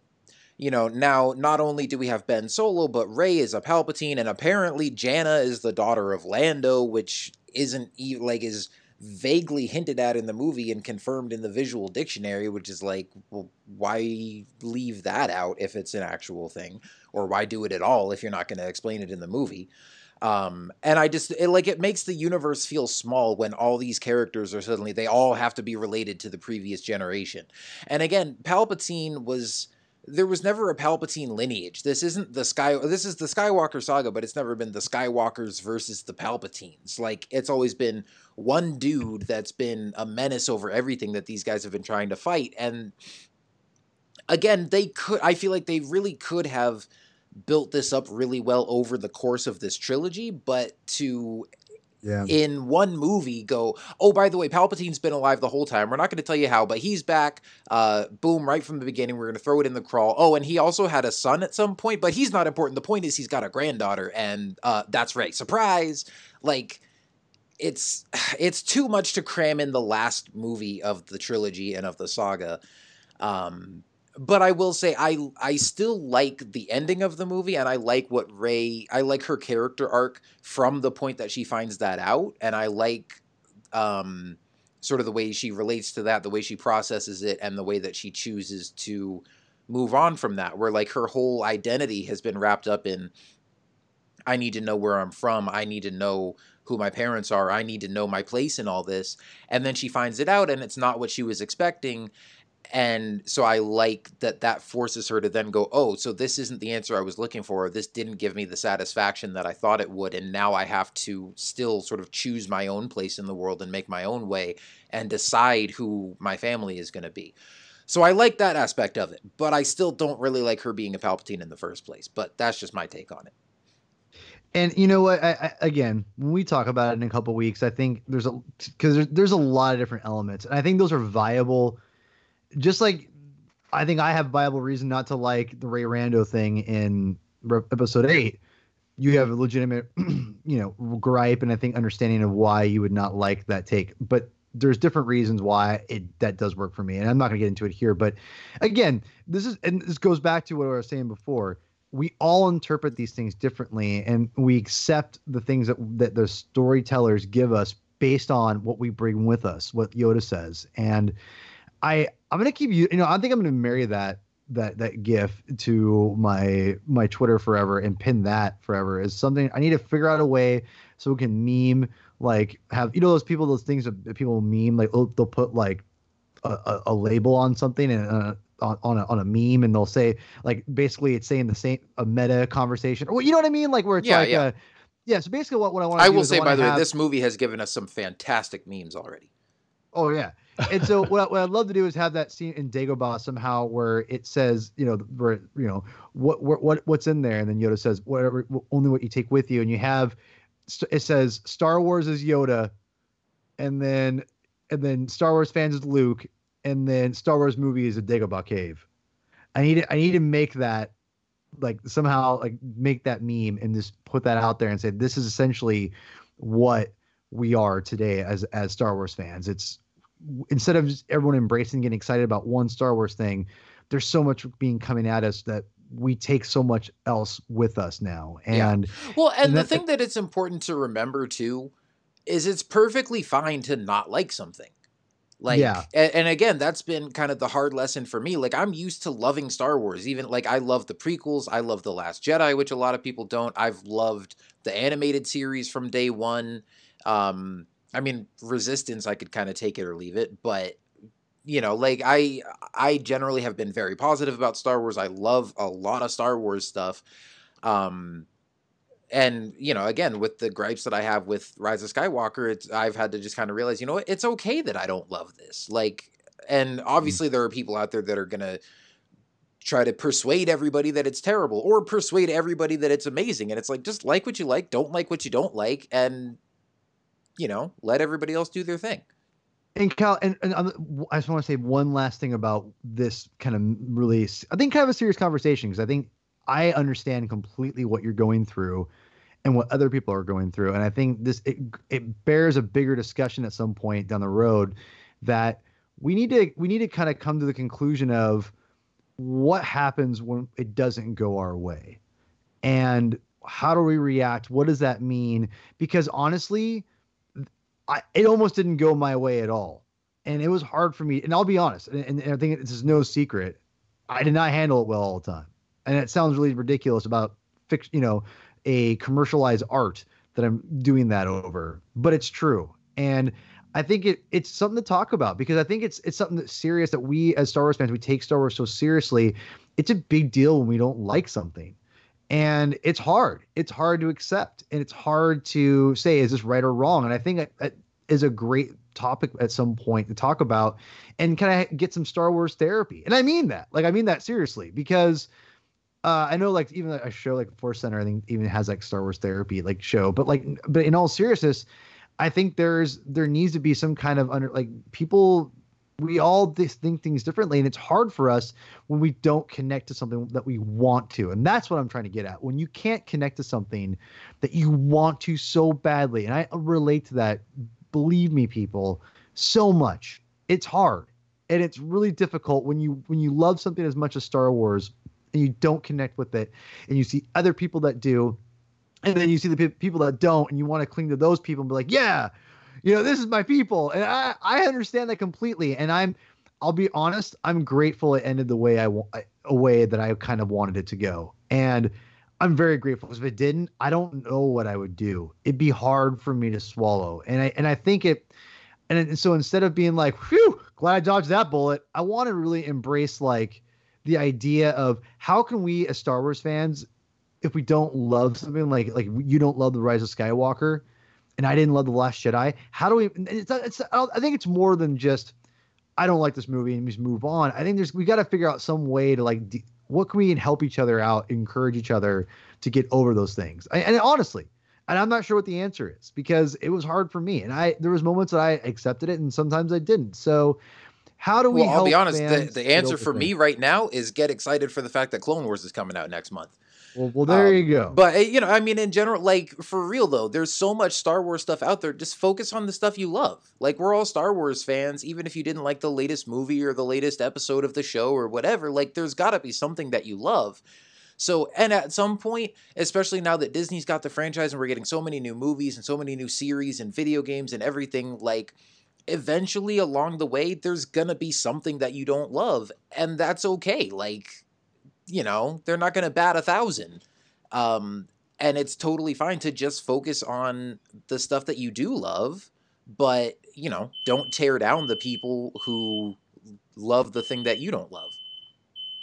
you know, now not only do we have Ben Solo, but Rey is a Palpatine, and apparently Jannah is the daughter of Lando, which isn't like is vaguely hinted at in the movie and confirmed in the visual dictionary, which is like, well, why leave that out if it's an actual thing, or why do it at all if you're not going to explain it in the movie? Um, and I just it, like it makes the universe feel small when all these characters are suddenly they all have to be related to the previous generation. And again, Palpatine was there was never a Palpatine lineage. This isn't the Sky. This is the Skywalker saga, but it's never been the Skywalkers versus the Palpatines. Like it's always been one dude that's been a menace over everything that these guys have been trying to fight. And again, they could. I feel like they really could have built this up really well over the course of this trilogy, but to Yeah. in one movie go, oh, by the way, Palpatine's been alive the whole time. We're not going to tell you how, but he's back. Uh, boom, right from the beginning. We're going to throw it in the crawl. Oh, and he also had a son at some point, but he's not important. The point is he's got a granddaughter, and uh, that's right. Surprise! Like it's it's too much to cram in the last movie of the trilogy and of the saga. Um, but I will say I I still like the ending of the movie and I like what Rey I like her character arc from the point that she finds that out and I like um sort of the way she relates to that, the way she processes it and the way that she chooses to move on from that where like her whole identity has been wrapped up in I need to know where I'm from, I need to know who my parents are, I need to know my place in all this. And then she finds it out and it's not what she was expecting and so I like that that forces her to then go, oh, so this isn't the answer I was looking for. This didn't give me the satisfaction that I thought it would, and now I have to still sort of choose my own place in the world and make my own way and decide who my family is going to be. So I like that aspect of it, but I still don't really like her being a Palpatine in the first place. But that's just my take on it. And you know what? I, I, again, when we talk about it in a couple weeks, I think there's a because there's, there's a lot of different elements, and I think those are viable. Just like I think I have viable reason not to like the Rey Rando thing in re- episode eight. You have a legitimate, you know, gripe and I think understanding of why you would not like that take. But there's different reasons why it that does work for me, and I'm not going to get into it here. But again, this is and this goes back to what I was saying before we all interpret these things differently and we accept the things that that the storytellers give us based on what we bring with us what yoda says and i i'm gonna keep you you know i think i'm gonna marry that that that gif to my my twitter forever and pin that forever is something i need to figure out a way so we can meme like have you know those people those things that people meme like they'll, they'll put like a, a, label on something and uh, on, on a, on a meme and they'll say like basically it's saying the same a meta conversation or you know what I mean like where it's Yeah, like yeah. A, yeah so basically what, what I want I to will is say, I by the way, this movie has given us some fantastic memes already. oh yeah and so what, what I'd love to do is have that scene in Dagobah somehow where it says you know where you know what what what what's in there and then Yoda says whatever only what you take with you and you have it says Star Wars is Yoda and then and then Star Wars fans is Luke and then Star Wars movie is a Dagobah cave. I need I need to make that like somehow like make that meme and just put that out there and say this is essentially what we are today as as Star Wars fans. It's instead of just everyone embracing getting excited about one Star Wars thing, there's so much being coming at us that we take so much else with us now. Yeah. And Well, and, And the that- thing that it's important to remember too is it's perfectly fine to not like something. Like, Yeah. and, and again, that's been kind of the hard lesson for me. Like, I'm used to loving Star Wars. Even like, I love the prequels. I love The Last Jedi, which a lot of people don't. I've loved the animated series from day one. Um, I mean, Resistance, I could kind of take it or leave it, but you know, like I, I generally have been very positive about Star Wars. I love a lot of Star Wars stuff. Um, and you know again with the gripes that i have with rise of skywalker it's i've had to just kind of realize you know what it's okay that i don't love this like and obviously there are people out there that are gonna try to persuade everybody that it's terrible or persuade everybody that it's amazing and it's like just like what you like don't like what you don't like and you know let everybody else do their thing And Cal, and, and I just want to say one last thing about this kind of release. I think, kind of a serious conversation because I think I understand completely what you're going through and what other people are going through, and I think this it, it bears a bigger discussion at some point down the road that we need to we need to kind of come to the conclusion of what happens when it doesn't go our way? And how do we react? What does that mean? Because honestly, I, it almost didn't go my way at all. And it was hard for me. And I'll be honest, and, and I think this is no secret. I did not handle it well all the time. And it sounds really ridiculous about fix, you know, a commercialized art that I'm doing that over, but it's true. And I think it it's something to talk about because I think it's it's something that's serious that we as Star Wars fans we take Star Wars so seriously. It's a big deal when we don't like something. And it's hard. It's hard to accept and it's hard to say is this right or wrong? And I think that is a great topic at some point to talk about and can i get some Star Wars therapy. And I mean that. Like I mean that seriously because uh, I know like even a show like Force Center, I think even has like Star Wars therapy like show, but like, but in all seriousness, I think there's there needs to be some kind of under like people. We all think things differently, and it's hard for us when we don't connect to something that we want to, and that's what I'm trying to get at. When you can't connect to something that you want to so badly, and I relate to that. Believe me, people, so much. It's hard, and it's really difficult when you when you love something as much as Star Wars and you don't connect with it and you see other people that do and then you see the pe- people that don't and you want to cling to those people and be like yeah you know this is my people. And i i understand that completely. And i'm i'll be honest i'm grateful it ended the way i a way that i kind of wanted it to go. And i'm very grateful if it didn't i don't know what i would do. It'd be hard for me to swallow. And i and i think it and so instead of being like whew glad i dodged that bullet i want to really embrace like the idea of how can we as Star Wars fans, if we don't love something like like you don't love the Rise of Skywalker, and I didn't love the Last Jedi, how do we? It's, it's I think it's more than just I don't like this movie and just move on. I think there's we got to figure out some way to like de- what can we help each other out, encourage each other to get over those things. I, and honestly, and I'm not sure what the answer is because it was hard for me, and I there was moments that I accepted it and sometimes I didn't. So how do we? Well, I'll be honest. The, the answer for me right now is get excited for the fact that Clone Wars is coming out next month. Well, well there um, you go. But eh, you know, I mean, in general, like for real though, there's so much Star Wars stuff out there. Just focus on the stuff you love. Like we're all Star Wars fans, even if you didn't like the latest movie or the latest episode of the show or whatever. Like there's got to be something that you love. So, and at some point, especially now that Disney's got the franchise and we're getting so many new movies and so many new series and video games and everything, like eventually along the way there's gonna be something that you don't love and that's okay like you know they're not gonna bat a thousand um and it's totally fine to just focus on the stuff that you do love but you know don't tear down the people who love the thing that you don't love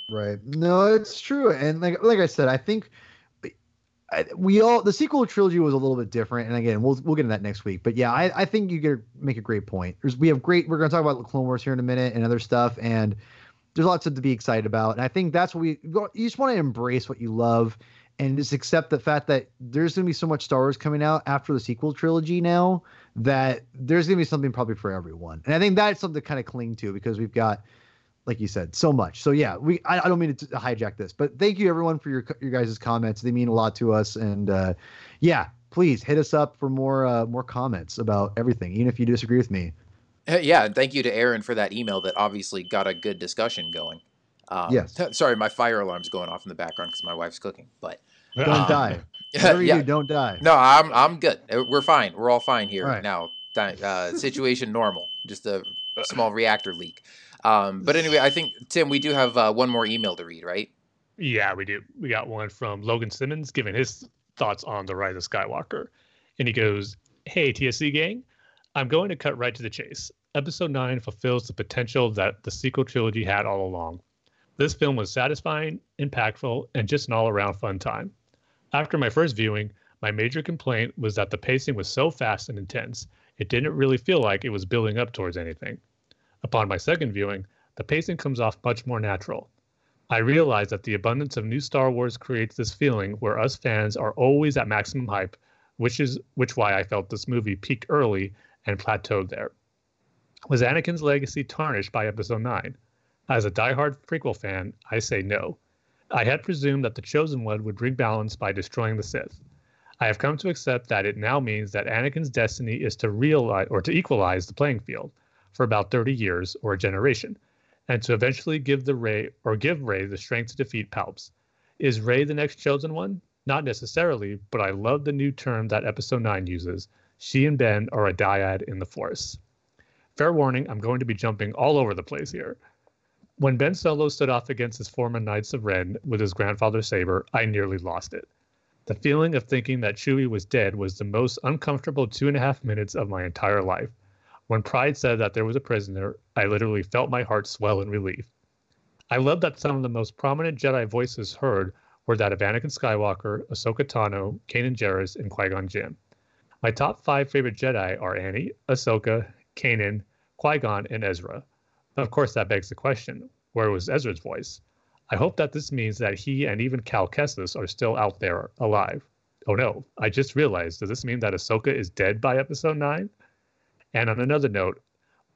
right no it's true and like like i said i think we all the sequel trilogy was a little bit different, and again, we'll we'll get into that next week. But yeah, I, I think you get make a great point. There's we have great. We're going to talk about the Clone Wars here in a minute and other stuff, and there's lots to be excited about. And I think that's what we you just want to embrace what you love and just accept the fact that there's going to be so much Star Wars coming out after the sequel trilogy now that there's going to be something probably for everyone. And I think that's something to kind of cling to because we've got like you said, so much. So yeah, we I, I don't mean to hijack this, but thank you everyone for your your guys' comments. They mean a lot to us, and uh, yeah, please hit us up for more uh, more comments about everything, even if you disagree with me. Yeah, and thank you to Aaron for that email that obviously got a good discussion going. Um, yes. Sorry, my fire alarm's going off in the background because my wife's cooking, but don't um, die. Whatever yeah. you do, don't die. No, I'm I'm good. Uh, we're fine. We're all fine here all right. now. Uh, situation normal. Just a small reactor leak. Um, but anyway, I think Tim, we do have uh, one more email to read, right? Yeah, we do. We got one from Logan Simmons giving his thoughts on the Rise of Skywalker, and he goes, "Hey TSC gang, I'm going to cut right to the chase. Episode nine fulfills the potential that the sequel trilogy had all along. This film was satisfying, impactful, and just an all-around fun time. After my first viewing, my major complaint was that the pacing was so fast and intense, it didn't really feel like it was building up towards anything. Upon my second viewing, the pacing comes off much more natural. I realize that the abundance of new Star Wars creates this feeling where us fans are always at maximum hype, which is which why I felt this movie peaked early and plateaued there. Was Anakin's legacy tarnished by episode 9? As a diehard prequel fan, I say no. I had presumed that the Chosen One would bring balance by destroying the Sith. I have come to accept that it now means that Anakin's destiny is to realize or to equalize the playing field, for about 30 years or a generation. and to eventually give the Ray or give Rey the strength to defeat Palps. Is Rey the next chosen one? Not necessarily, but I love the new term that episode 9 uses. She and Ben are a dyad in the Force. Fair warning, I'm going to be jumping all over the place here. When Ben Solo stood off against his former Knights of Ren with his grandfather's saber, I nearly lost it. The feeling of thinking that Chewie was dead was the most uncomfortable two and a half minutes of my entire life. When Pryde said that there was a prisoner, I literally felt my heart swell in relief. I love that some of the most prominent Jedi voices heard were that of Anakin Skywalker, Ahsoka Tano, Kanan Jarrus, and Qui-Gon Jinn. My top five favorite Jedi are Annie, Ahsoka, Kanan, Qui-Gon, and Ezra. Of course, that begs the question, where was Ezra's voice? I hope that this means that he and even Cal Kestis are still out there alive. Oh no, I just realized, does this mean that Ahsoka is dead by episode 9? And on another note,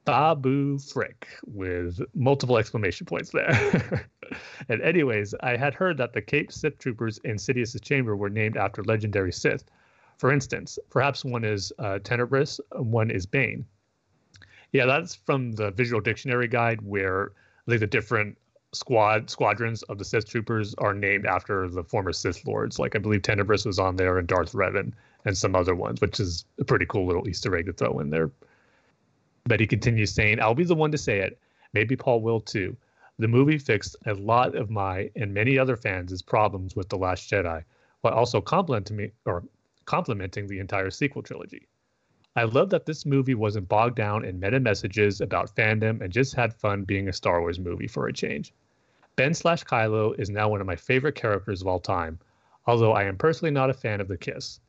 Babu Frick with multiple exclamation points there. and anyways, I had heard that the Cape Sith troopers in Sidious's chamber were named after legendary Sith. For instance, perhaps one is uh, Tenebrous, one is Bane. Yeah, that's from the visual dictionary guide where the different squad squadrons of the Sith troopers are named after the former Sith lords. Like I believe Tenebrous was on there and Darth Revan and some other ones, which is a pretty cool little Easter egg to throw in there. But he continues saying, I'll be the one to say it. Maybe Paul will too. The movie fixed a lot of my and many other fans' problems with The Last Jedi, while also complimenting me or complimenting the entire sequel trilogy. I love that this movie wasn't bogged down in meta messages about fandom and just had fun being a Star Wars movie for a change. Ben slash Kylo is now one of my favorite characters of all time, although I am personally not a fan of the kiss.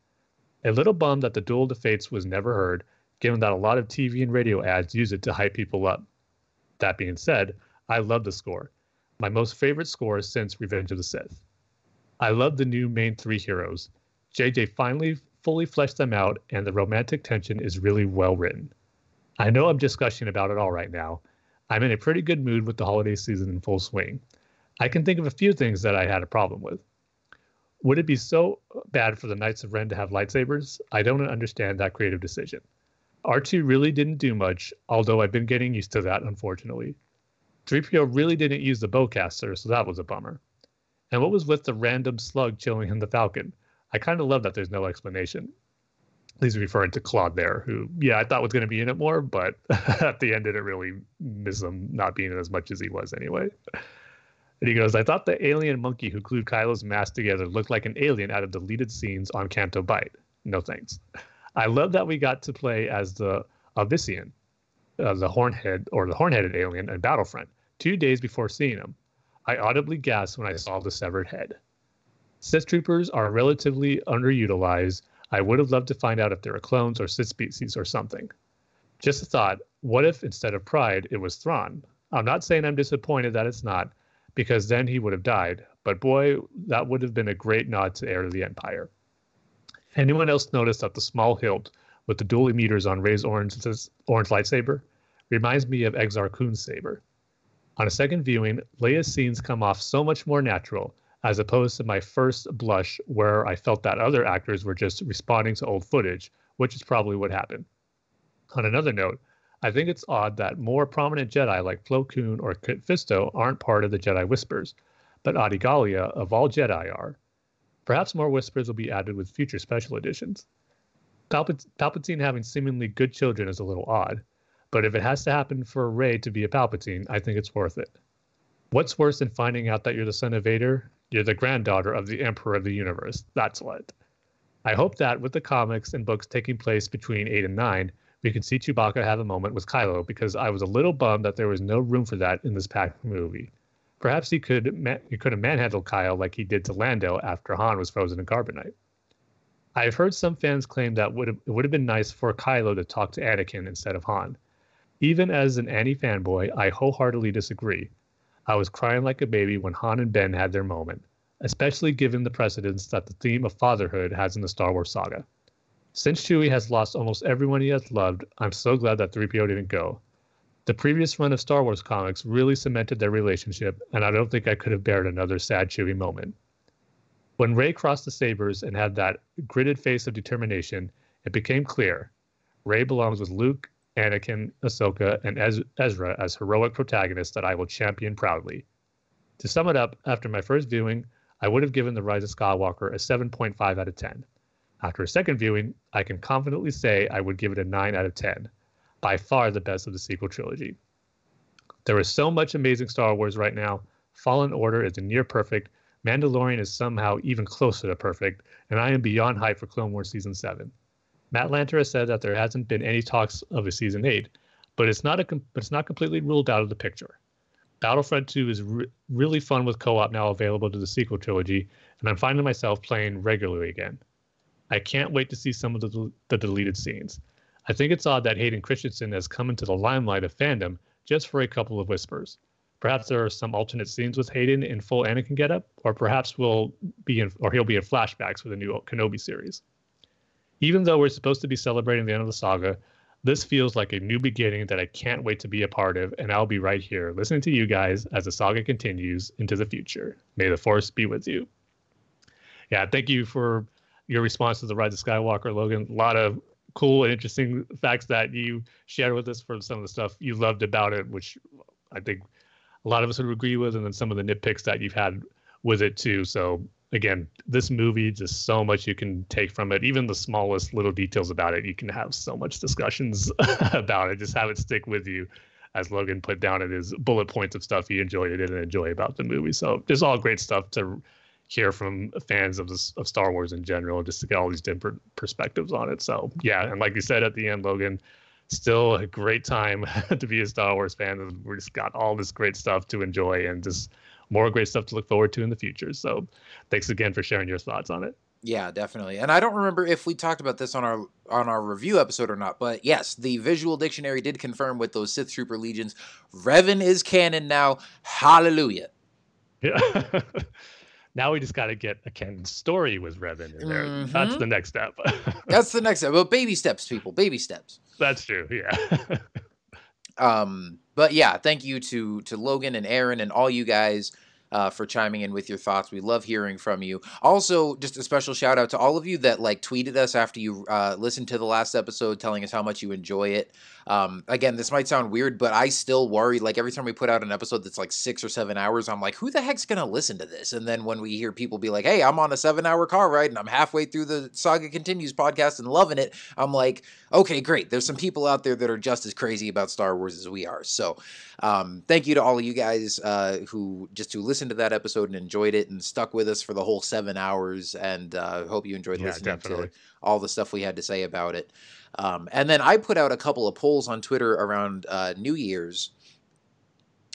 A little bummed that the Duel of the Fates was never heard, given that a lot of TV and radio ads use it to hype people up. That being said, I love the score. My most favorite score since Revenge of the Sith. I love the new main three heroes. JJ finally fully fleshed them out, and the romantic tension is really well written. I know I'm just gushing about it all right now. I'm in a pretty good mood with the holiday season in full swing. I can think of a few things that I had a problem with. Would it be so bad for the Knights of Ren to have lightsabers? I don't understand that creative decision. R2 really didn't do much, although I've been getting used to that, unfortunately. 3PO really didn't use the bowcaster, so that was a bummer. And what was with the random slug chilling in the Falcon? I kind of love that there's no explanation. He's referring to Klaud there, who, yeah, I thought was going to be in it more, but at the end didn't really miss him not being in as much as he was anyway. And he goes, I thought the alien monkey who glued Kylo's mask together looked like an alien out of deleted scenes on Canto Bight. No thanks. I love that we got to play as the Avician, uh, the hornhead or the hornheaded alien in Battlefront, two days before seeing him. I audibly gasped when I saw the severed head. Sith troopers are relatively underutilized. I would have loved to find out if they're clones or Sith species or something. Just a thought what if instead of Pryde, it was Thrawn? I'm not saying I'm disappointed that it's not, because then he would have died, but boy, that would have been a great nod to Heir to the Empire. Anyone else notice that the small hilt with the dual emitters on Rey's orange, orange lightsaber reminds me of Exar Kun's saber? On a second viewing, Leia's scenes come off so much more natural, as opposed to my first blush where I felt that other actors were just responding to old footage, which is probably what happened. On another note, I think it's odd that more prominent Jedi like Plo Koon or Kit Fisto aren't part of the Jedi Whispers, but Adi Gallia of all Jedi are. Perhaps more Whispers will be added with future special editions. Palpat- Palpatine having seemingly good children is a little odd, but if it has to happen for Rey to be a Palpatine, I think it's worth it. What's worse than finding out that you're the son of Vader? You're the granddaughter of the Emperor of the Universe. That's what. I hope that with the comics and books taking place between 8 and 9, we can see Chewbacca have a moment with Kylo because I was a little bummed that there was no room for that in this packed movie. Perhaps he could he could have manhandled Kyle like he did to Lando after Han was frozen in carbonite. I've heard some fans claim that would it would have been nice for Kylo to talk to Anakin instead of Han. Even as an Annie fanboy, I wholeheartedly disagree. I was crying like a baby when Han and Ben had their moment, especially given the precedence that the theme of fatherhood has in the Star Wars saga. Since Chewie has lost almost everyone he has loved, I'm so glad that 3PO didn't go. The previous run of Star Wars comics really cemented their relationship, and I don't think I could have bared another sad Chewie moment. When Rey crossed the sabers and had that gritted face of determination, it became clear Rey belongs with Luke Anakin, Ahsoka, and Ez- Ezra as heroic protagonists that I will champion proudly. To sum it up, after my first viewing, I would have given The Rise of Skywalker a 7.5 out of 10. After a second viewing, I can confidently say I would give it a 9 out of 10. By far the best of the sequel trilogy. There is so much amazing Star Wars right now. Fallen Order is near perfect. Mandalorian is somehow even closer to perfect, and I am beyond hype for Clone Wars Season 7. Matt Lanter has said that there hasn't been any talks of a Season 8, but it's not a but it's not completely ruled out of the picture. Battlefront 2 is re- really fun with co-op now available to the sequel trilogy, and I'm finding myself playing regularly again. I can't wait to see some of the, the deleted scenes. I think it's odd that Hayden Christensen has come into the limelight of fandom just for a couple of whispers. Perhaps there are some alternate scenes with Hayden in full Anakin getup, or perhaps we'll be in, or he'll be in flashbacks for the new Kenobi series. Even though we're supposed to be celebrating the end of the saga, this feels like a new beginning that I can't wait to be a part of, and I'll be right here listening to you guys as the saga continues into the future. May the force be with you. Yeah, thank you for your response to the Rise of Skywalker, Logan. A lot of cool and interesting facts that you shared with us for some of the stuff you loved about it, which I think a lot of us would agree with, and then some of the nitpicks that you've had with it too. So again, this movie just so much you can take from it. Even the smallest little details about it, you can have so much discussions about it. Just have it stick with you, as Logan put down in his bullet points of stuff he enjoyed and didn't enjoy about the movie. So there's all great stuff to hear from fans of this, of Star Wars in general, just to get all these different perspectives on it. So yeah, and like you said at the end, Logan, still a great time to be a Star Wars fan. We just got all this great stuff to enjoy and just more great stuff to look forward to in the future. So thanks again for sharing your thoughts on it. Yeah, definitely. And I don't remember if we talked about this on our on our review episode or not, but yes, the visual dictionary did confirm with those Sith Trooper legions, Revan is canon now. Hallelujah. Yeah. now we just got to get a canon story with Revan in there. Mm-hmm. That's the next step. That's the next step. But baby steps, people. Baby steps. That's true. Yeah. um, but yeah, thank you to to Logan and Aaron and all you guys uh, for chiming in with your thoughts. We love hearing from you. Also, just a special shout out to all of you that like tweeted us after you uh, listened to the last episode, telling us how much you enjoy it. Um, again, this might sound weird, but I still worry. Like every time we put out an episode that's like six or seven hours, I'm like, who the heck's gonna listen to this? And then when we hear people be like, "Hey, I'm on a seven-hour car ride and I'm halfway through the Saga Continues podcast and loving it," I'm like, okay, great. There's some people out there that are just as crazy about Star Wars as we are. So, um, thank you to all of you guys uh, who just who listened to that episode and enjoyed it and stuck with us for the whole seven hours. And uh, hope you enjoyed Yeah, listening definitely. to all the stuff we had to say about it. Um, and then I put out a couple of polls on Twitter around uh, New Year's,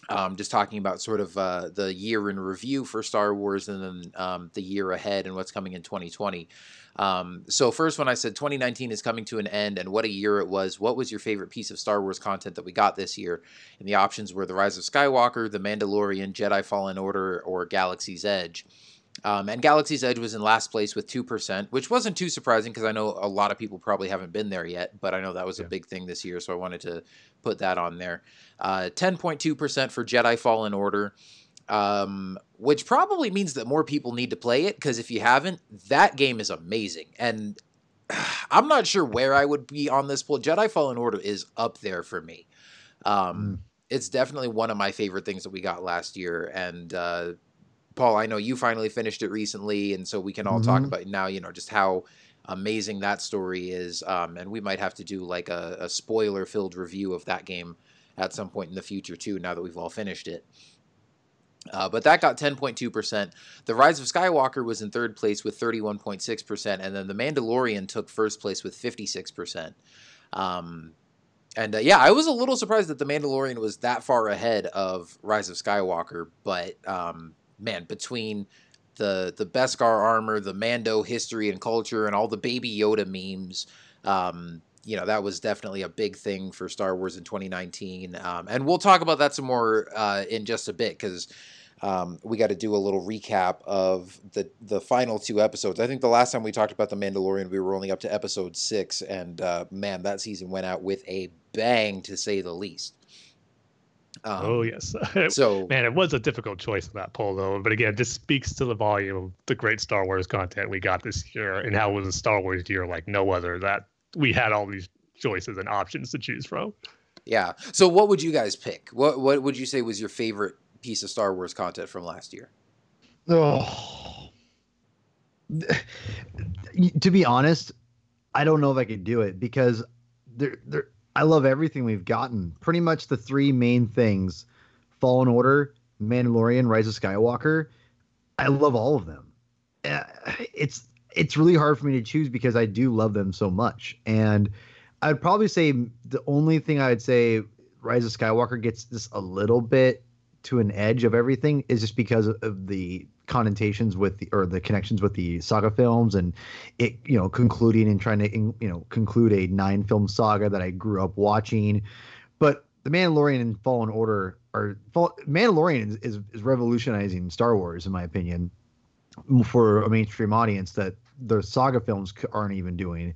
um, just talking about sort of uh, the year in review for Star Wars and then um, the year ahead and what's coming in 2020. Um, so first when I said 2019 is coming to an end and what a year it was. What was your favorite piece of Star Wars content that we got this year? And the options were The Rise of Skywalker, The Mandalorian, Jedi Fallen Order, or Galaxy's Edge. Um, and Galaxy's Edge was in last place with 2%, which wasn't too surprising because I know a lot of people probably haven't been there yet, but I know that was a big thing this year, so I wanted to put that on there. Uh, 10.2% for Jedi Fallen Order, um, which probably means that more people need to play it because if you haven't, that game is amazing. And I'm not sure where I would be on this poll. Jedi Fallen Order is up there for me. Um, It's definitely one of my favorite things that we got last year. And uh, Paul, I know you finally finished it recently, and so we can all talk Mhm. about now, you know, just how amazing that story is. Um, and we might have to do like a, a spoiler filled review of that game at some point in the future, too, now that we've all finished it. Uh, but that got 10.2%. The Rise of Skywalker was in third place with 31.6%, and then The Mandalorian took first place with 56%. Um, and uh, yeah, I was a little surprised that The Mandalorian was that far ahead of Rise of Skywalker, but um, man, between the the Beskar armor, the Mando history and culture, and all the Baby Yoda memes, um, you know, that was definitely a big thing for Star Wars in 2019. Um, and we'll talk about that some more uh, in just a bit because um, we got to do a little recap of the the final two episodes. I think the last time we talked about the Mandalorian, we were only up to episode six, and uh, man, that season went out with a bang, to say the least. Um, oh yes. So Man, it was a difficult choice in that poll, though. But again, it just speaks to the volume of the great Star Wars content we got this year, and how it was a Star Wars year like no other. That we had all these choices and options to choose from. Yeah. So what would you guys pick? What what would you say was your favorite piece of Star Wars content from last year? Oh. to be honest, I don't know if I could do it because there there I love everything we've gotten. Pretty much the three main things: Fallen Order, Mandalorian, Rise of Skywalker. I love all of them. Uh, it's it's really hard for me to choose because I do love them so much. And I'd probably say the only thing I'd say Rise of Skywalker gets just a little bit to an edge of everything is just because of the connotations with the or the connections with the saga films and it you know concluding and trying to you know conclude a nine film saga that I grew up watching. But the Mandalorian and Fallen Order are Mandalorian is, is, is revolutionizing Star Wars in my opinion for a mainstream audience that the saga films aren't even doing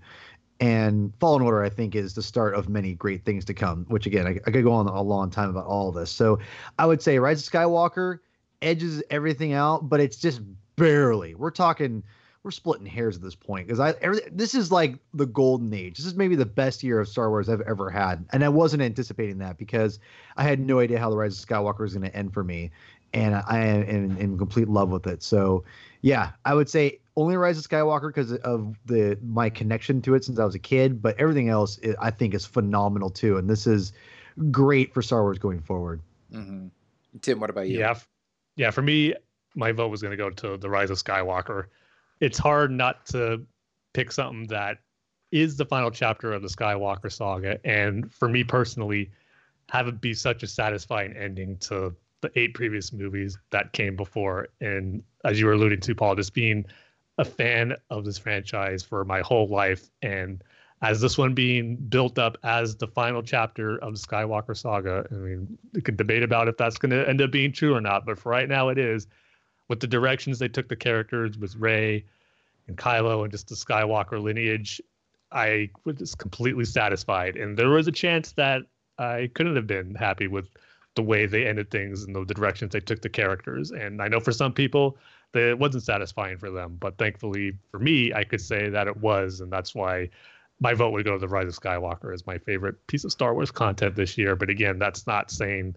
and Fallen Order, I think, is the start of many great things to come. Which again, I, I could go on a long time about all of this. So I would say Rise of Skywalker edges everything out, but it's just barely. We're talking, we're splitting hairs at this point because I every, this is like the golden age. This is maybe the best year of Star Wars I've ever had, and I wasn't anticipating that because I had no idea how the Rise of Skywalker was going to end for me, and I am in, in complete love with it. So yeah, I would say only Rise of Skywalker because of the my connection to it since I was a kid, but everything else I think is phenomenal too, and this is great for Star Wars going forward. Mm-hmm. Tim, what about you? Yeah, yeah. For me, my vote was going to go to the Rise of Skywalker. It's hard not to pick something that is the final chapter of the Skywalker saga, and for me personally, have it be such a satisfying ending to the eight previous movies that came before. And as you were alluding to, Paul, just being a fan of this franchise for my whole life. And as this one being built up as the final chapter of the Skywalker saga, I mean, we could debate about if that's going to end up being true or not, but for right now it is. With the directions they took the characters with Rey and Kylo and just the Skywalker lineage, I was just completely satisfied. And there was a chance that I couldn't have been happy with the way they ended things and the directions they took the characters. And I know for some people, it wasn't satisfying for them. But thankfully for me, I could say that it was, and that's why my vote would go to the Rise of Skywalker as my favorite piece of Star Wars content this year. But again, that's not saying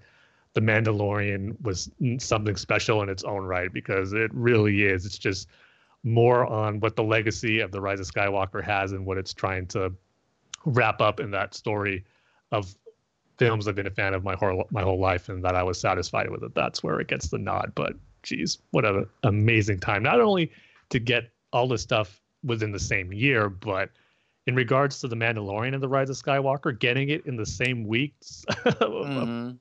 the Mandalorian was something special in its own right because it really is. It's just more on what the legacy of the Rise of Skywalker has and what it's trying to wrap up in that story of films I've been a fan of my whole my whole life, and that I was satisfied with it. That's where it gets the nod. But geez, what an amazing time! Not only to get all this stuff within the same year, but in regards to the Mandalorian and the Rise of Skywalker, getting it in the same weeks, mm-hmm.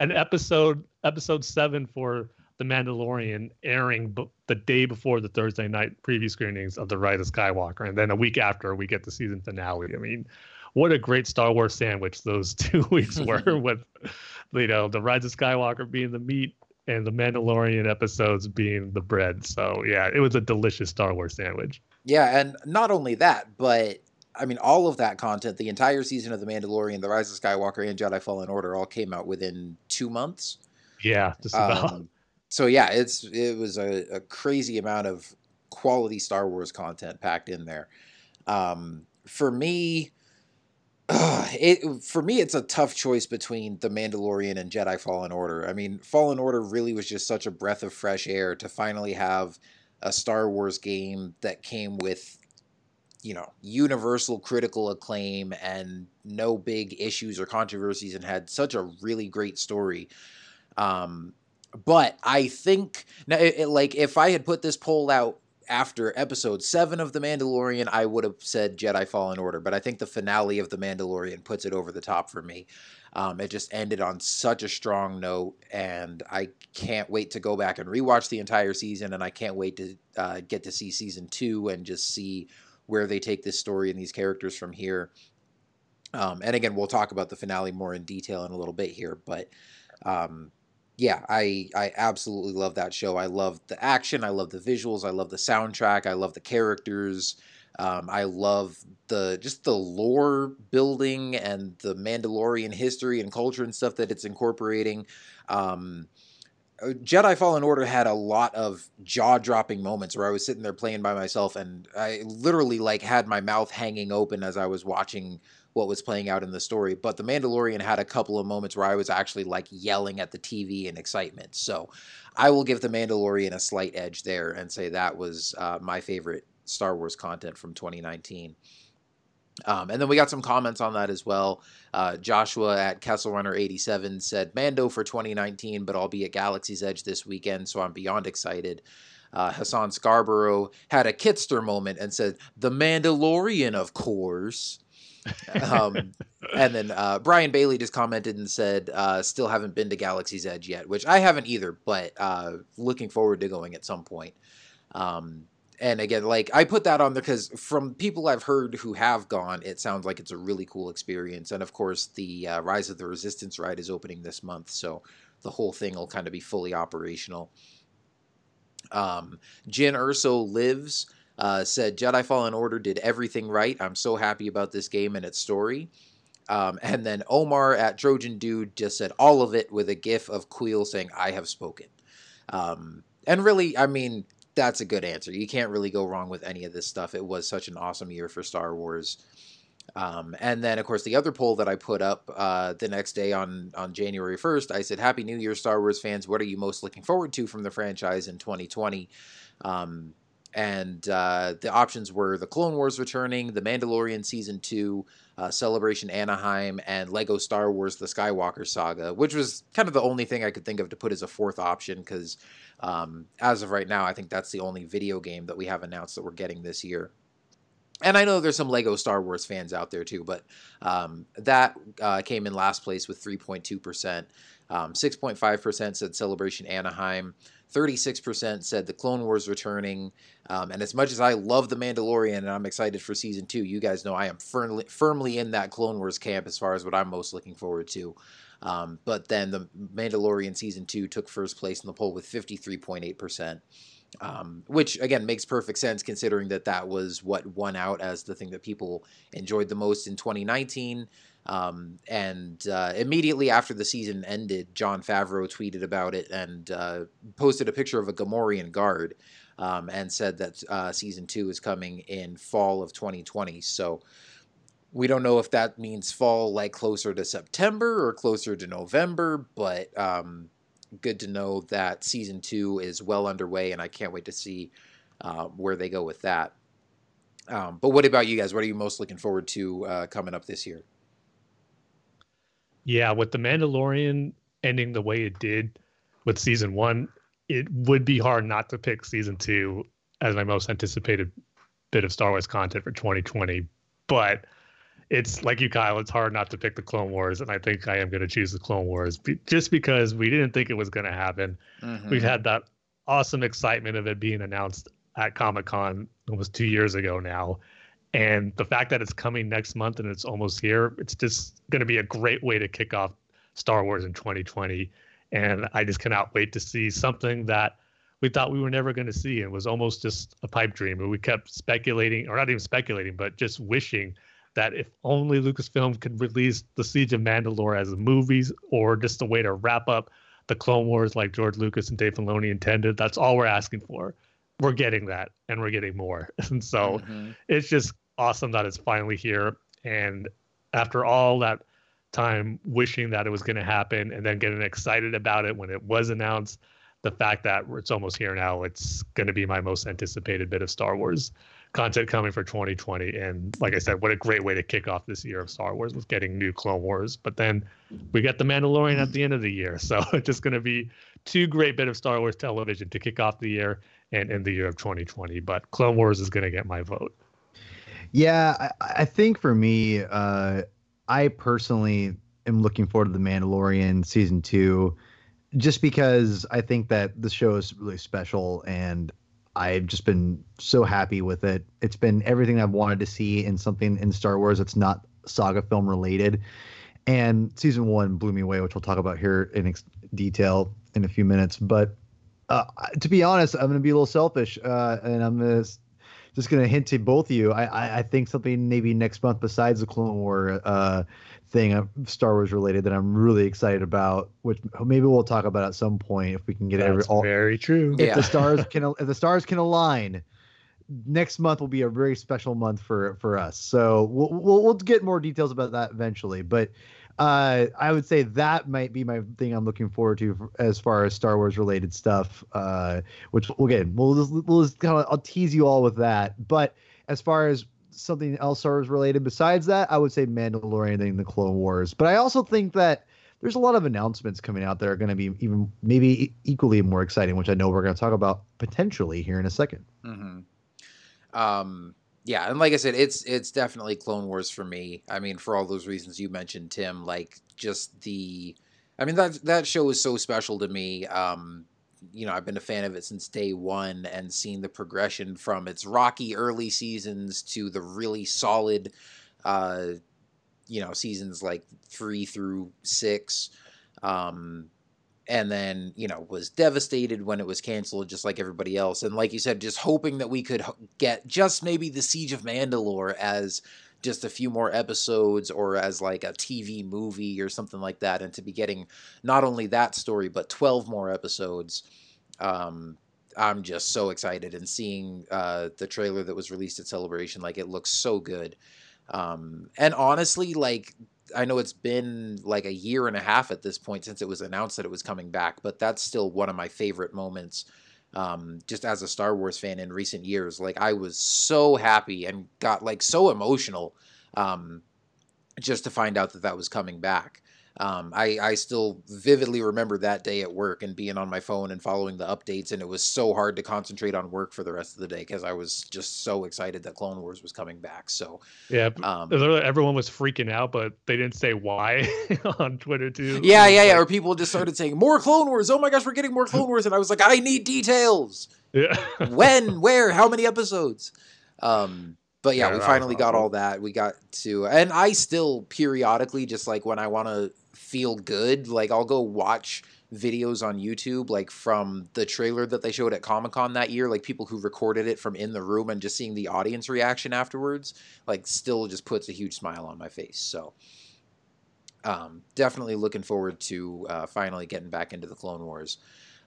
an episode episode seven for the Mandalorian airing b- the day before the Thursday night preview screenings of the Rise of Skywalker, and then a week after we get the season finale. I mean, what a great Star Wars sandwich those two weeks were with, you know, the Rise of Skywalker being the meat and the Mandalorian episodes being the bread. So yeah, it was a delicious Star Wars sandwich. Yeah, and not only that, but I mean, all of that content, the entire season of The Mandalorian, The Rise of Skywalker, and Jedi Fallen Order all came out within two months. Yeah, just about. Um, so yeah, it's it was a, a, crazy amount of quality Star Wars content packed in there. Um, for me, uh, it for me it's a tough choice between The Mandalorian and Jedi Fallen Order. I mean, Fallen Order really was just such a breath of fresh air to finally have a Star Wars game that came with you know, universal critical acclaim and no big issues or controversies and had such a really great story. Um, but I think now, it, it, like if I had put this poll out after episode seven of The Mandalorian, I would have said Jedi Fallen Order, but I think the finale of The Mandalorian puts it over the top for me. Um, it just ended on such a strong note, and I can't wait to go back and rewatch the entire season, and I can't wait to uh, get to see season two and just see where they take this story and these characters from here. Um, and again, we'll talk about the finale more in detail in a little bit here, but um, yeah, I I absolutely love that show. I love the action. I love the visuals. I love the soundtrack. I love the characters. Um, I love the just the lore building and the Mandalorian history and culture and stuff that it's incorporating. Um, Jedi Fallen Order had a lot of jaw-dropping moments where I was sitting there playing by myself and I literally like had my mouth hanging open as I was watching what was playing out in the story. But The Mandalorian had a couple of moments where I was actually like yelling at the TV in excitement. So I will give The Mandalorian a slight edge there and say that was uh, my favorite Star Wars content from 2019. Um, and then we got some comments on that as well. Uh, Joshua at Castle Runner 87 said, Mando for 2019, but I'll be at Galaxy's Edge this weekend, so I'm beyond excited. Uh, Hassan Scarborough had a Kitster moment and said, The Mandalorian, of course. Um, and then uh, Brian Bailey just commented and said, uh, Still haven't been to Galaxy's Edge yet, which I haven't either, but uh, looking forward to going at some point. Um, and again, like I put that on there because from people I've heard who have gone, it sounds like it's a really cool experience. And of course, the uh, Rise of the Resistance ride is opening this month, so the whole thing will kind of be fully operational. Um, Jyn Erso lives. Uh, said Jedi Fallen Order did everything right. I'm so happy about this game and its story. Um, and then Omar at Trojan Dude just said all of it with a gif of Kuiil saying, I have spoken. Um, and really, I mean, that's a good answer. You can't really go wrong with any of this stuff. It was such an awesome year for Star Wars. Um, and then, of course, the other poll that I put up uh, the next day on on January first, I said, "Happy New Year, Star Wars fans! What are you most looking forward to from the franchise in 2020?" Um, and uh, the options were The Clone Wars returning, The Mandalorian season two, uh, Celebration Anaheim, and Lego Star Wars: The Skywalker Saga, which was kind of the only thing I could think of to put as a fourth option because um, as of right now, I think that's the only video game that we have announced that we're getting this year. And I know there's some Lego Star Wars fans out there too, but um, that uh, came in last place with 3.2%. Um, 6.5% said Celebration Anaheim. 36% said the Clone Wars returning. Um, and as much as I love The Mandalorian and I'm excited for season two, you guys know I am firmly, firmly in that Clone Wars camp as far as what I'm most looking forward to. Um, but then the Mandalorian season two took first place in the poll with 53.8%. Um, which again makes perfect sense considering that that was what won out as the thing that people enjoyed the most in 2019. Um, and uh, immediately after the season ended, Jon Favreau tweeted about it and uh, posted a picture of a Gamorrean guard um, and said that uh, season two is coming in fall of 2020. So we don't know if that means fall like closer to September or closer to November, but um, good to know that season two is well underway, and I can't wait to see uh, where they go with that. Um, but what about you guys? What are you most looking forward to uh, coming up this year? Yeah, with the Mandalorian ending the way it did with season one, it would be hard not to pick season two as my most anticipated bit of Star Wars content for 2020. But it's like you, Kyle. It's hard not to pick the Clone Wars, and I think I am going to choose the Clone Wars just because we didn't think it was going to happen. Mm-hmm. We've had that awesome excitement of it being announced at Comic Con almost two years ago now, and the fact that it's coming next month and it's almost here, it's just going to be a great way to kick off Star Wars in 2020. And I just cannot wait to see something that we thought we were never going to see and was almost just a pipe dream. And we kept speculating, or not even speculating, but just wishing that if only Lucasfilm could release The Siege of Mandalore as movies or just a way to wrap up the Clone Wars like George Lucas and Dave Filoni intended, that's all we're asking for. We're getting that and we're getting more. And so mm-hmm. it's just awesome that it's finally here. And after all that time wishing that it was going to happen and then getting excited about it when it was announced, the fact that it's almost here now, it's going to be my most anticipated bit of Star Wars content coming for 2020. And like I said, what a great way to kick off this year of Star Wars with getting new Clone Wars. But then we get the Mandalorian at the end of the year, so it's just going to be two great bit of Star Wars television to kick off the year and in the year of 2020. But Clone Wars is going to get my vote. Yeah, I, I think for me, uh, I personally am looking forward to the Mandalorian season two, just because I think that the show is really special and I've just been so happy with it. It's been everything I've wanted to see in something in Star Wars that's not saga film related. And season one blew me away, which we'll talk about here in ex- detail in a few minutes. But uh, to be honest, I'm going to be a little selfish, uh, and I'm going to just gonna hint to both of you. I, I, I think something maybe next month besides the Clone War uh, thing, uh, Star Wars related, that I'm really excited about, which maybe we'll talk about at some point if we can get every all. very true. If Yeah. the stars can, if the stars can align, next month will be a very special month for for us. So we'll we'll, we'll get more details about that eventually, but. Uh, I would say that might be my thing I'm looking forward to as far as Star Wars related stuff. Uh, which we'll. We'll just, we'll just kind of I'll tease you all with that. But as far as something else Star Wars related besides that, I would say Mandalorian and the Clone Wars. But I also think that there's a lot of announcements coming out that are going to be even maybe equally more exciting, which I know we're going to talk about potentially here in a second. hmm Um, yeah, and like I said, it's it's definitely Clone Wars for me. I mean, for all those reasons you mentioned, Tim, like just the, I mean that that show is so special to me. Um, you know, I've been a fan of it since day one, and seeing the progression from its rocky early seasons to the really solid, uh, you know, seasons like three through six. Um, and then you know was devastated when it was canceled just like everybody else and like you said just hoping that we could get just maybe the siege of mandalore as just a few more episodes or as like a tv movie or something like that and to be getting not only that story but 12 more episodes. Um i'm just so excited and seeing uh the trailer that was released at celebration like it looks so good. Um and honestly like I know it's been like a year and a half at this point since it was announced that it was coming back, but that's still one of my favorite moments. Um, just as a Star Wars fan in recent years, like I was so happy and got like so emotional, um, just to find out that that was coming back. Um, I, I still vividly remember that day at work and being on my phone and following the updates, and it was so hard to concentrate on work for the rest of the day because I was just so excited that Clone Wars was coming back. So, Yeah, um, everyone was freaking out, but they didn't say why on Twitter too. Yeah, yeah, yeah. Or people just started saying more Clone Wars. Oh my gosh, we're getting more Clone Wars, and I was like, I need details. yeah. When, where, how many episodes? Um, but yeah, we finally got all that. We got to, and I still periodically, just like when I want to feel good, like I'll go watch videos on YouTube, like from the trailer that they showed at Comic Con that year, like people who recorded it from in the room and just seeing the audience reaction afterwards, like still just puts a huge smile on my face. So, um, definitely looking forward to uh, finally getting back into the Clone Wars.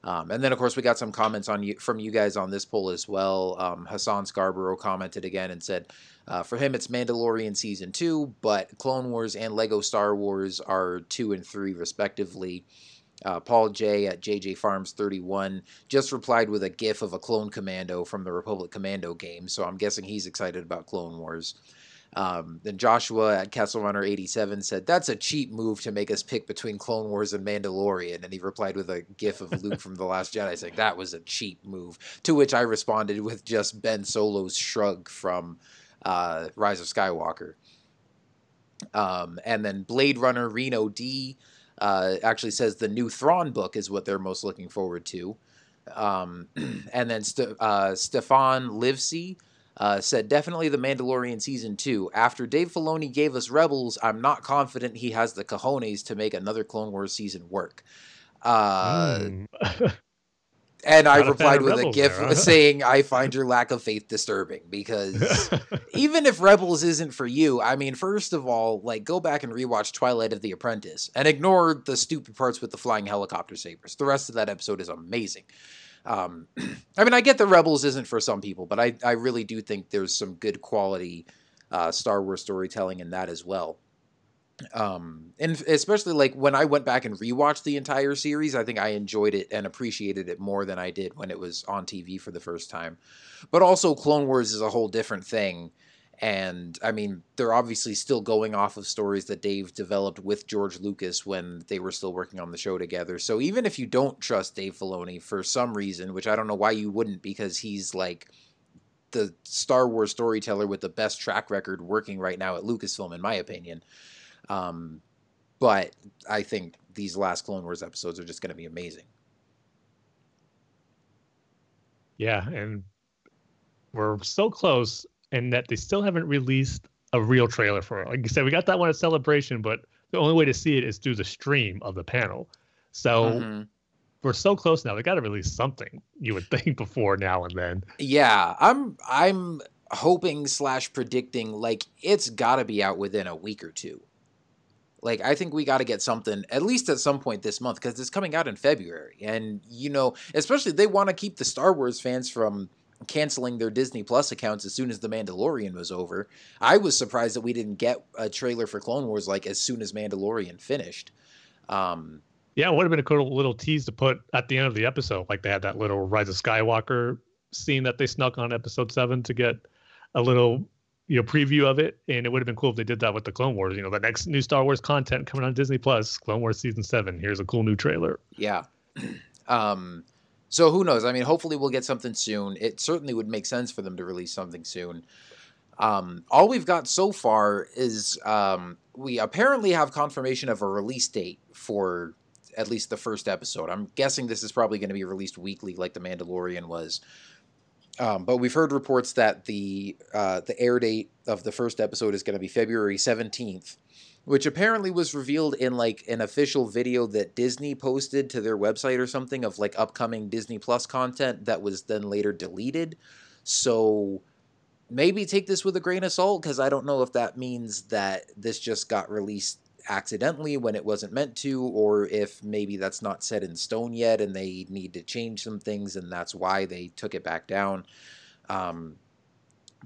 Um, and then, of course, we got some comments on you from you guys on this poll as well. Um, Hassan Scarborough commented again and said, uh, for him, it's Mandalorian season two, but Clone Wars and Lego Star Wars are two and three, respectively. Uh, Paul J at JJ Farms 31 just replied with a GIF of a clone commando from the Republic Commando game, so I'm guessing he's excited about Clone Wars. Um, then Joshua at Castle Runner 87 said, That's a cheap move to make us pick between Clone Wars and Mandalorian. And he replied with a gif of Luke from The Last Jedi saying, That was a cheap move. To which I responded with just Ben Solo's shrug from uh, Rise of Skywalker. Um, and then Blade Runner Reno D uh, actually says the new Thrawn book is what they're most looking forward to. Um, and then St- uh, Stefan Livesey uh, said definitely the Mandalorian season two. After Dave Filoni gave us Rebels, I'm not confident he has the cojones to make another Clone Wars season work. Uh, Mm. and I Not a replied with a Rebels gif there, huh? saying, "I find your lack of faith disturbing because." even if Rebels isn't for you, I mean, first of all, like go back and rewatch Twilight of the Apprentice and ignore the stupid parts with the flying helicopter sabers. The rest of that episode is amazing. Um, I mean, I get the Rebels isn't for some people, but I, I really do think there's some good quality uh, Star Wars storytelling in that as well. Um, and especially like when I went back and rewatched the entire series, I think I enjoyed it and appreciated it more than I did when it was on TV for the first time. But also, Clone Wars is a whole different thing. And I mean, they're obviously still going off of stories that Dave developed with George Lucas when they were still working on the show together. So even if you don't trust Dave Filoni for some reason, which I don't know why you wouldn't, because he's like the Star Wars storyteller with the best track record working right now at Lucasfilm, in my opinion. Um, but I think these last Clone Wars episodes are just going to be amazing. yeah, and we're so close, and that they still haven't released a real trailer for it. Like you said, we got that one at Celebration, but the only way to see it is through the stream of the panel. So Mhm. we're so close now. They got to release something. You would think before now and then. Yeah, I'm I'm hoping slash predicting like it's got to be out within a week or two. Like I think we got to get something at least at some point this month because it's coming out in February, and you know, especially they want to keep the Star Wars fans from canceling their Disney Plus accounts as soon as The Mandalorian was over. I was surprised that we didn't get a trailer for Clone Wars like as soon as Mandalorian finished. Um, yeah, it would have been a cool little tease to put at the end of the episode, like they had that little Rise of Skywalker scene that they snuck on Episode Seven to get a little you know preview of it, and it would have been cool if they did that with the Clone Wars. You know, the next new Star Wars content coming on Disney Plus, Clone Wars season seven. Here's a cool new trailer. Yeah. um, so who knows? I mean, hopefully we'll get something soon. It certainly would make sense for them to release something soon. Um, all we've got so far is um, we apparently have confirmation of a release date for at least the first episode. I'm guessing this is probably going to be released weekly, like The Mandalorian was. Um, but we've heard reports that the uh, the air date of the first episode is going to be February 17th, which apparently was revealed in like an official video that Disney posted to their website or something of like upcoming Disney Plus content that was then later deleted. So maybe take this with a grain of salt because I don't know if that means that this just got released accidentally when it wasn't meant to, or if maybe that's not set in stone yet and they need to change some things and that's why they took it back down. Um,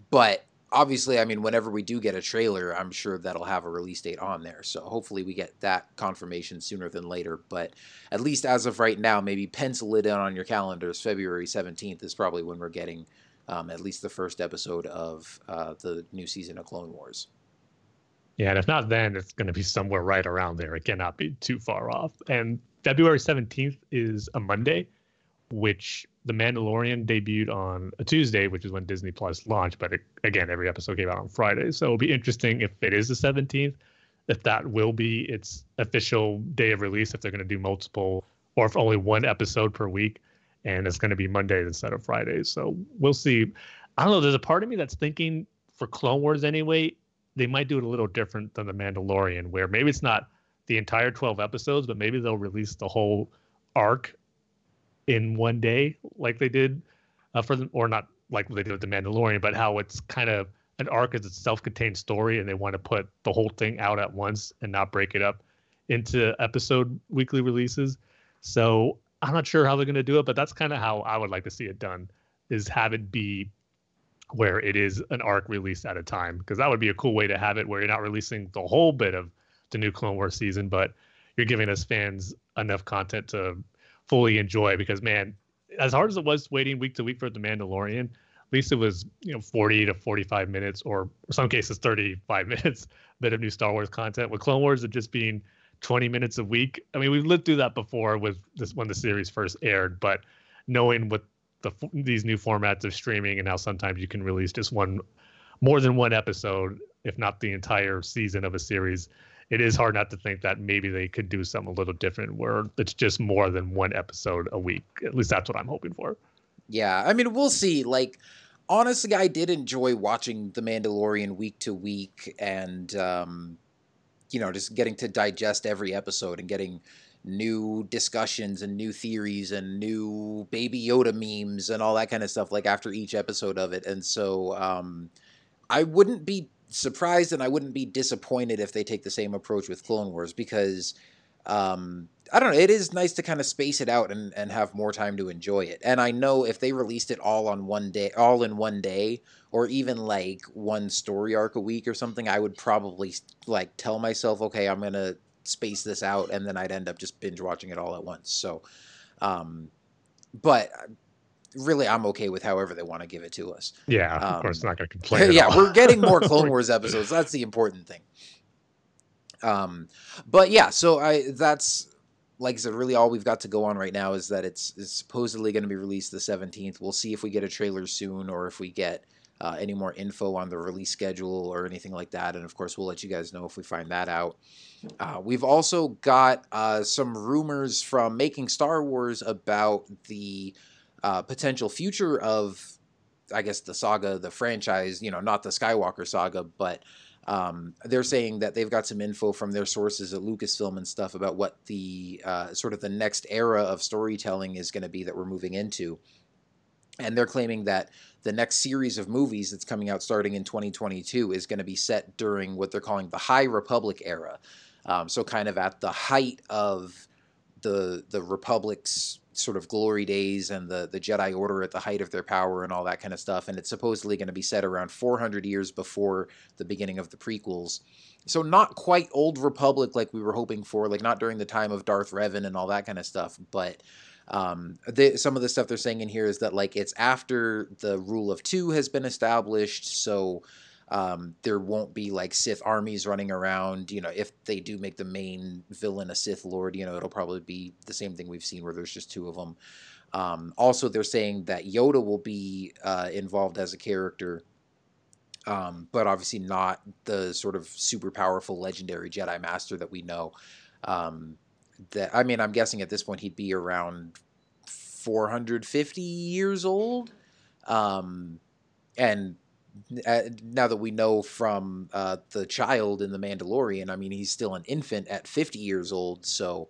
but obviously, I mean, whenever we do get a trailer, I'm sure that'll have a release date on there. So hopefully we get that confirmation sooner than later. But at least as of right now, maybe pencil it in on your calendars. February 17th is probably when we're getting um, at least the first episode of uh, the new season of Clone Wars. Yeah, and if not then, it's going to be somewhere right around there. It cannot be too far off. And February 17th is a Monday, which The Mandalorian debuted on a Tuesday, which is when Disney Plus launched. But it, again, every episode came out on Friday. So it'll be interesting if it is the 17th, if that will be its official day of release, if they're going to do multiple or if only one episode per week. And it's going to be Mondays instead of Fridays. So we'll see. I don't know. There's a part of me that's thinking for Clone Wars anyway, they might do it a little different than the Mandalorian, where maybe it's not the entire 12 episodes, but maybe they'll release the whole arc in one day, like they did uh, for the, or not like they did with the Mandalorian, but how it's kind of an arc as a self-contained story, and they want to put the whole thing out at once and not break it up into episode weekly releases. So I'm not sure how they're going to do it, but that's kind of how I would like to see it done: is have it be where it is an arc release at a time because that would be a cool way to have it where you're not releasing the whole bit of the new Clone Wars season, but you're giving us fans enough content to fully enjoy. Because man, as hard as it was waiting week to week for the Mandalorian, at least it was you know 40 to 45 minutes, or some cases 35 minutes, bit of new Star Wars content. With Clone Wars, it just being 20 minutes a week. I mean, we've lived through that before with this when the series first aired, but knowing what the these new formats of streaming and how sometimes you can release just one more than one episode if not the entire season of a series it is hard not to think that maybe they could do something a little different where it's just more than one episode a week. At least that's what i'm hoping for. Yeah i mean we'll see. Like honestly i did enjoy watching the mandalorian week to week and um you know just getting to digest every episode and getting new discussions and new theories and new baby Yoda memes and all that kind of stuff like after each episode of it. And so um, I wouldn't be surprised and I wouldn't be disappointed if they take the same approach with Clone Wars because um, I don't know, it is nice to kind of space it out and, and have more time to enjoy it. And I know if they released it all on one day, all in one day, or even like one story arc a week or something, I would probably like tell myself, okay, I'm gonna space this out, and then I'd end up just binge watching it all at once. So, um, but really, I'm okay with however they want to give it to us. Yeah, um, of course, not going to complain. yeah, we're getting more Clone Wars episodes. That's the important thing. Um, but yeah, so I that's like I said, really all we've got to go on right now is that it's, it's supposedly going to be released the 17th. We'll see if we get a trailer soon or if we get uh, any more info on the release schedule or anything like that. And of course, we'll let you guys know if we find that out. Uh, we've also got uh, some rumors from Making Star Wars about the uh, potential future of, I guess, the saga, the franchise, you know, not the Skywalker saga, but. Um, they're saying that they've got some info from their sources at Lucasfilm and stuff about what the uh, sort of the next era of storytelling is going to be that we're moving into and they're claiming that the next series of movies that's coming out starting in 2022 is going to be set during what they're calling the High Republic era. Um, so kind of at the height of the the Republic's sort of glory days and the the Jedi Order at the height of their power and all that kind of stuff. And it's supposedly going to be set around 400 years before the beginning of the prequels. So not quite old Republic like we were hoping for, like not during the time of Darth Revan and all that kind of stuff, but um, some of the stuff they're saying in here is that like it's after the rule of two has been established, so um, there won't be like Sith armies running around. You know, if they do make the main villain a Sith Lord, you know, it'll probably be the same thing we've seen where there's just two of them. Um, also, they're saying that Yoda will be uh, involved as a character, um, but obviously not the sort of super powerful legendary Jedi Master that we know. Um, that I mean, I'm guessing at this point he'd be around 450 years old, um, and now that we know from uh, the child in the Mandalorian, I mean, he's still an infant at 50 years old. So,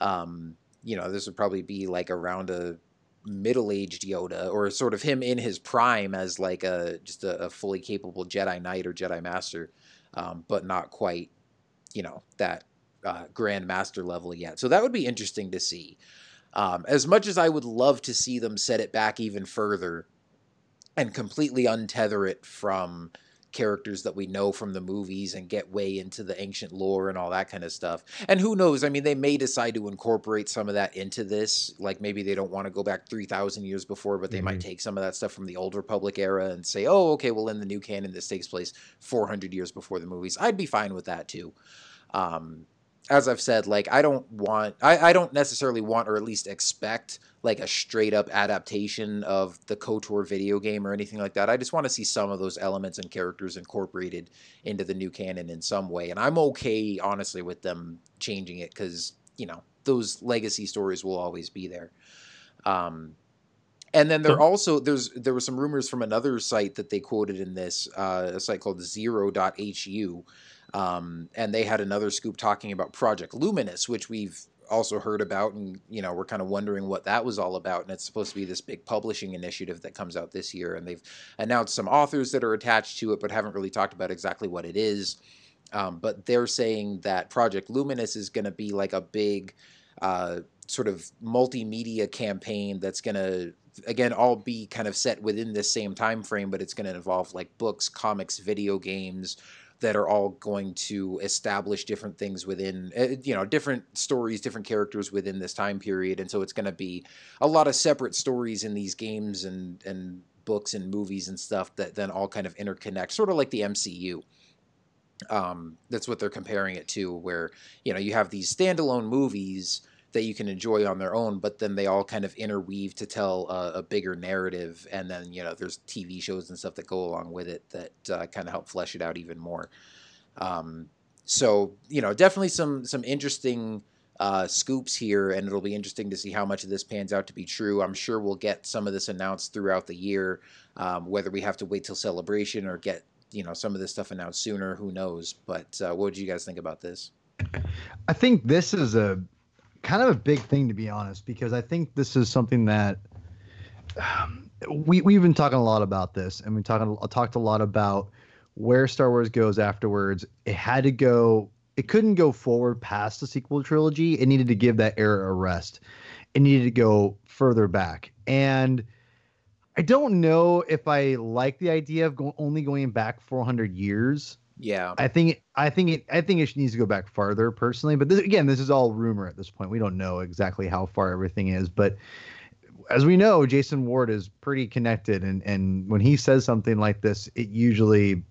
um, you know, this would probably be like around a middle-aged Yoda, or sort of him in his prime as like a just a, a fully capable Jedi Knight or Jedi Master, um, but not quite, you know, that uh, Grand Master level yet. So that would be interesting to see. Um, as much as I would love to see them set it back even further and completely untether it from characters that we know from the movies and get way into the ancient lore and all that kind of stuff. And who knows? I mean, they may decide to incorporate some of that into this. Like maybe they don't want to go back 3,000 years before, but they mm-hmm. might take some of that stuff from the Old Republic era and say, oh, okay, well, in the new canon, this takes place 400 years before the movies. I'd be fine with that too. Um, as I've said, like I don't want, I, I don't necessarily want or at least expect like a straight up adaptation of the KOTOR video game or anything like that. I just want to see some of those elements and characters incorporated into the new canon in some way. And I'm okay, honestly, with them changing it because, you know, those legacy stories will always be there. Um, and then there also there's there were some rumors from another site that they quoted in this uh, a site called Zero.hu, um, and they had another scoop talking about Project Luminous, which we've also heard about and you know we're kind of wondering what that was all about and it's supposed to be this big publishing initiative that comes out this year and they've announced some authors that are attached to it but haven't really talked about exactly what it is. Um, but they're saying that project luminous is going to be like a big uh, sort of multimedia campaign that's going to again all be kind of set within this same time frame but it's going to involve like books comics video games that are all going to establish different things within uh, you know different stories different characters within this time period. And so it's going to be a lot of separate stories in these games and and books and movies and stuff that then all kind of interconnect sort of like the MCU um, that's what they're comparing it to where you know you have these standalone movies that you can enjoy on their own, but then they all kind of interweave to tell a, bigger narrative. And then, you know, there's TV shows and stuff that go along with it that uh, kind of help flesh it out even more. Um, so, you know, definitely some some interesting uh, scoops here, and it'll be interesting to see how much of this pans out to be true. I'm sure we'll get some of this announced throughout the year, um, whether we have to wait till celebration or get you know some of this stuff announced sooner. Who knows? But uh, what do you guys think about this? I think this is a kind of a big thing to be honest, because I think this is something that um, we we've been talking a lot about this, and we talking talked a lot about where Star Wars goes afterwards. It had to go. It couldn't go forward past the sequel trilogy. It needed to give that era a rest. It needed to go further back, and I don't know if I like the idea of go, only going back 400 years yeah, I think I think it I think it needs to go back farther personally. But this, again, this is all rumor at this point. We don't know exactly how far everything is, but as we know, Jason Ward is pretty connected, and and when he says something like this, it usually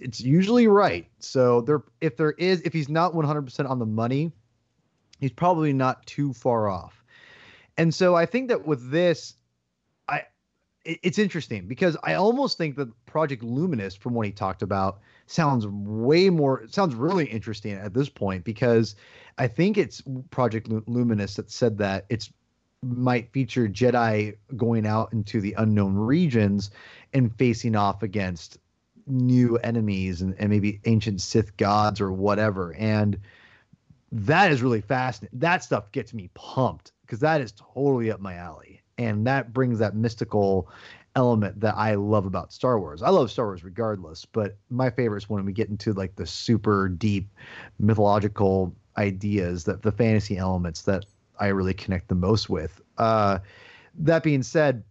it's usually right. So there, if there is, if he's not 100% on the money, he's probably not too far off. And so I think that with this, it's interesting because I almost think that Project Luminous, from what he talked about, sounds way more sounds really interesting at this point because I think it's Project Luminous that said that it's might feature Jedi going out into the unknown regions and facing off against new enemies and, and maybe ancient Sith gods or whatever. And that is really fascinating. That stuff gets me pumped because that is totally up my alley. And that brings that mystical element that I love about Star Wars. I love Star Wars regardless, but my favorite is when we get into like the super deep mythological ideas that the fantasy elements that I really connect the most with. Uh, that being said,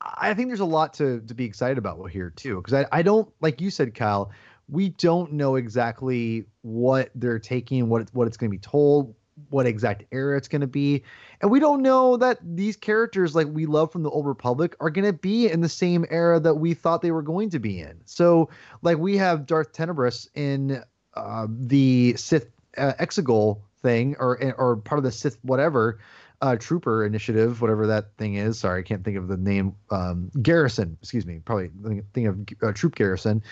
I think there's a lot to to be excited about here too, because I, I don't like you said, Kyle. We don't know exactly what they're taking, what it's, what it's going to be told, what exact era it's going to be, and we don't know that these characters like we love from the old Republic are going to be in the same era that we thought they were going to be in. So, like we have Darth Tenebrous in uh, the Sith uh, Exegol thing, or or part of the Sith whatever uh, trooper initiative, whatever that thing is. Sorry, I can't think of the name. Um, garrison, excuse me, probably think of uh, troop garrison.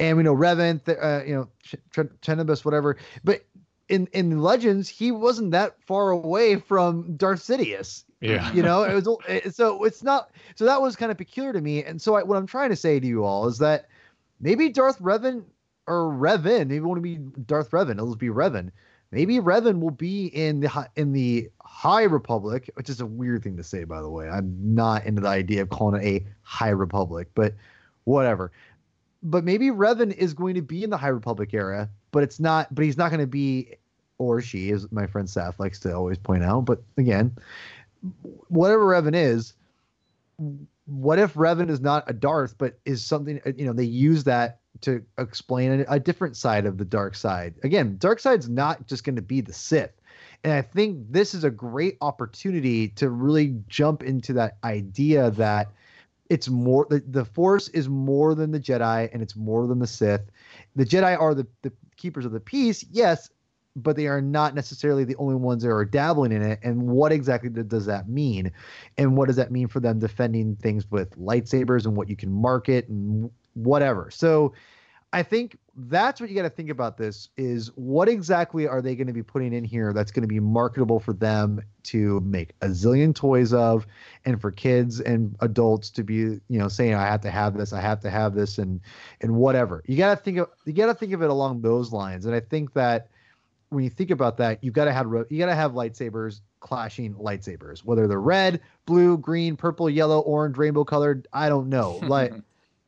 And we know Revan, uh, you know, Ch- whatever. But in in Legends, he wasn't that far away from Darth Sidious. Yeah, you know, it was so it's not so that was kind of peculiar to me. And so I, what I'm trying to say to you all is that maybe Darth Revan or Revan, maybe it won't be Darth Revan, it'll just be Revan maybe Revan will be in the in the High Republic, which is a weird thing to say, by the way. I'm not into the idea of calling it a High Republic, but whatever. But maybe Revan is going to be in the High Republic era, but it's not. But he's not going to be, or she, as my friend Seth likes to always point out. But again, whatever Revan is, what if Revan is not a Darth, but is something? You know, they use that to explain a, different side of the dark side. Again, dark side's not just going to be the Sith. And I think this is a great opportunity to really jump into that idea that it's more the, the force is more than the Jedi and it's more than the Sith. The Jedi are the, the keepers of the peace, yes, but they are not necessarily the only ones that are dabbling in it. And what exactly does that mean? And what does that mean for them defending things with lightsabers and what you can market and whatever. So I think that's what you got to think about this is what exactly are they going to be putting in here that's going to be marketable for them to make a zillion toys of and for kids and adults to be you know saying i have to have this i have to have this and and whatever you got to think of you got to think of it along those lines and i think that when you think about that you've got to have you got to have lightsabers clashing lightsabers whether they're red blue green purple yellow orange rainbow colored i don't know like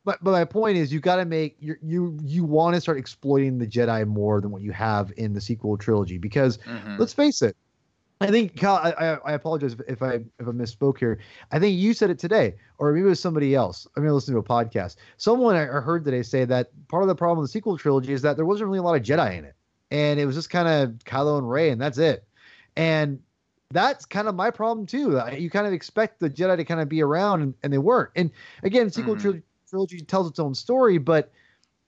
but but my point is you got to make you you you want to start exploiting the Jedi more than what you have in the sequel trilogy because mm-hmm. let's face it. I think Cal. I, I apologize if I if I misspoke here. I think you said it today, or maybe it was somebody else. I mean, listening to a podcast. Someone I heard today say that part of the problem with the sequel trilogy is that there wasn't really a lot of Jedi in it, and it was just kind of Kylo and Rey, and that's it. And that's kind of my problem too. You kind of expect the Jedi to kind of be around, and, and they weren't. And again, sequel mm-hmm. trilogy trilogy tells its own story, but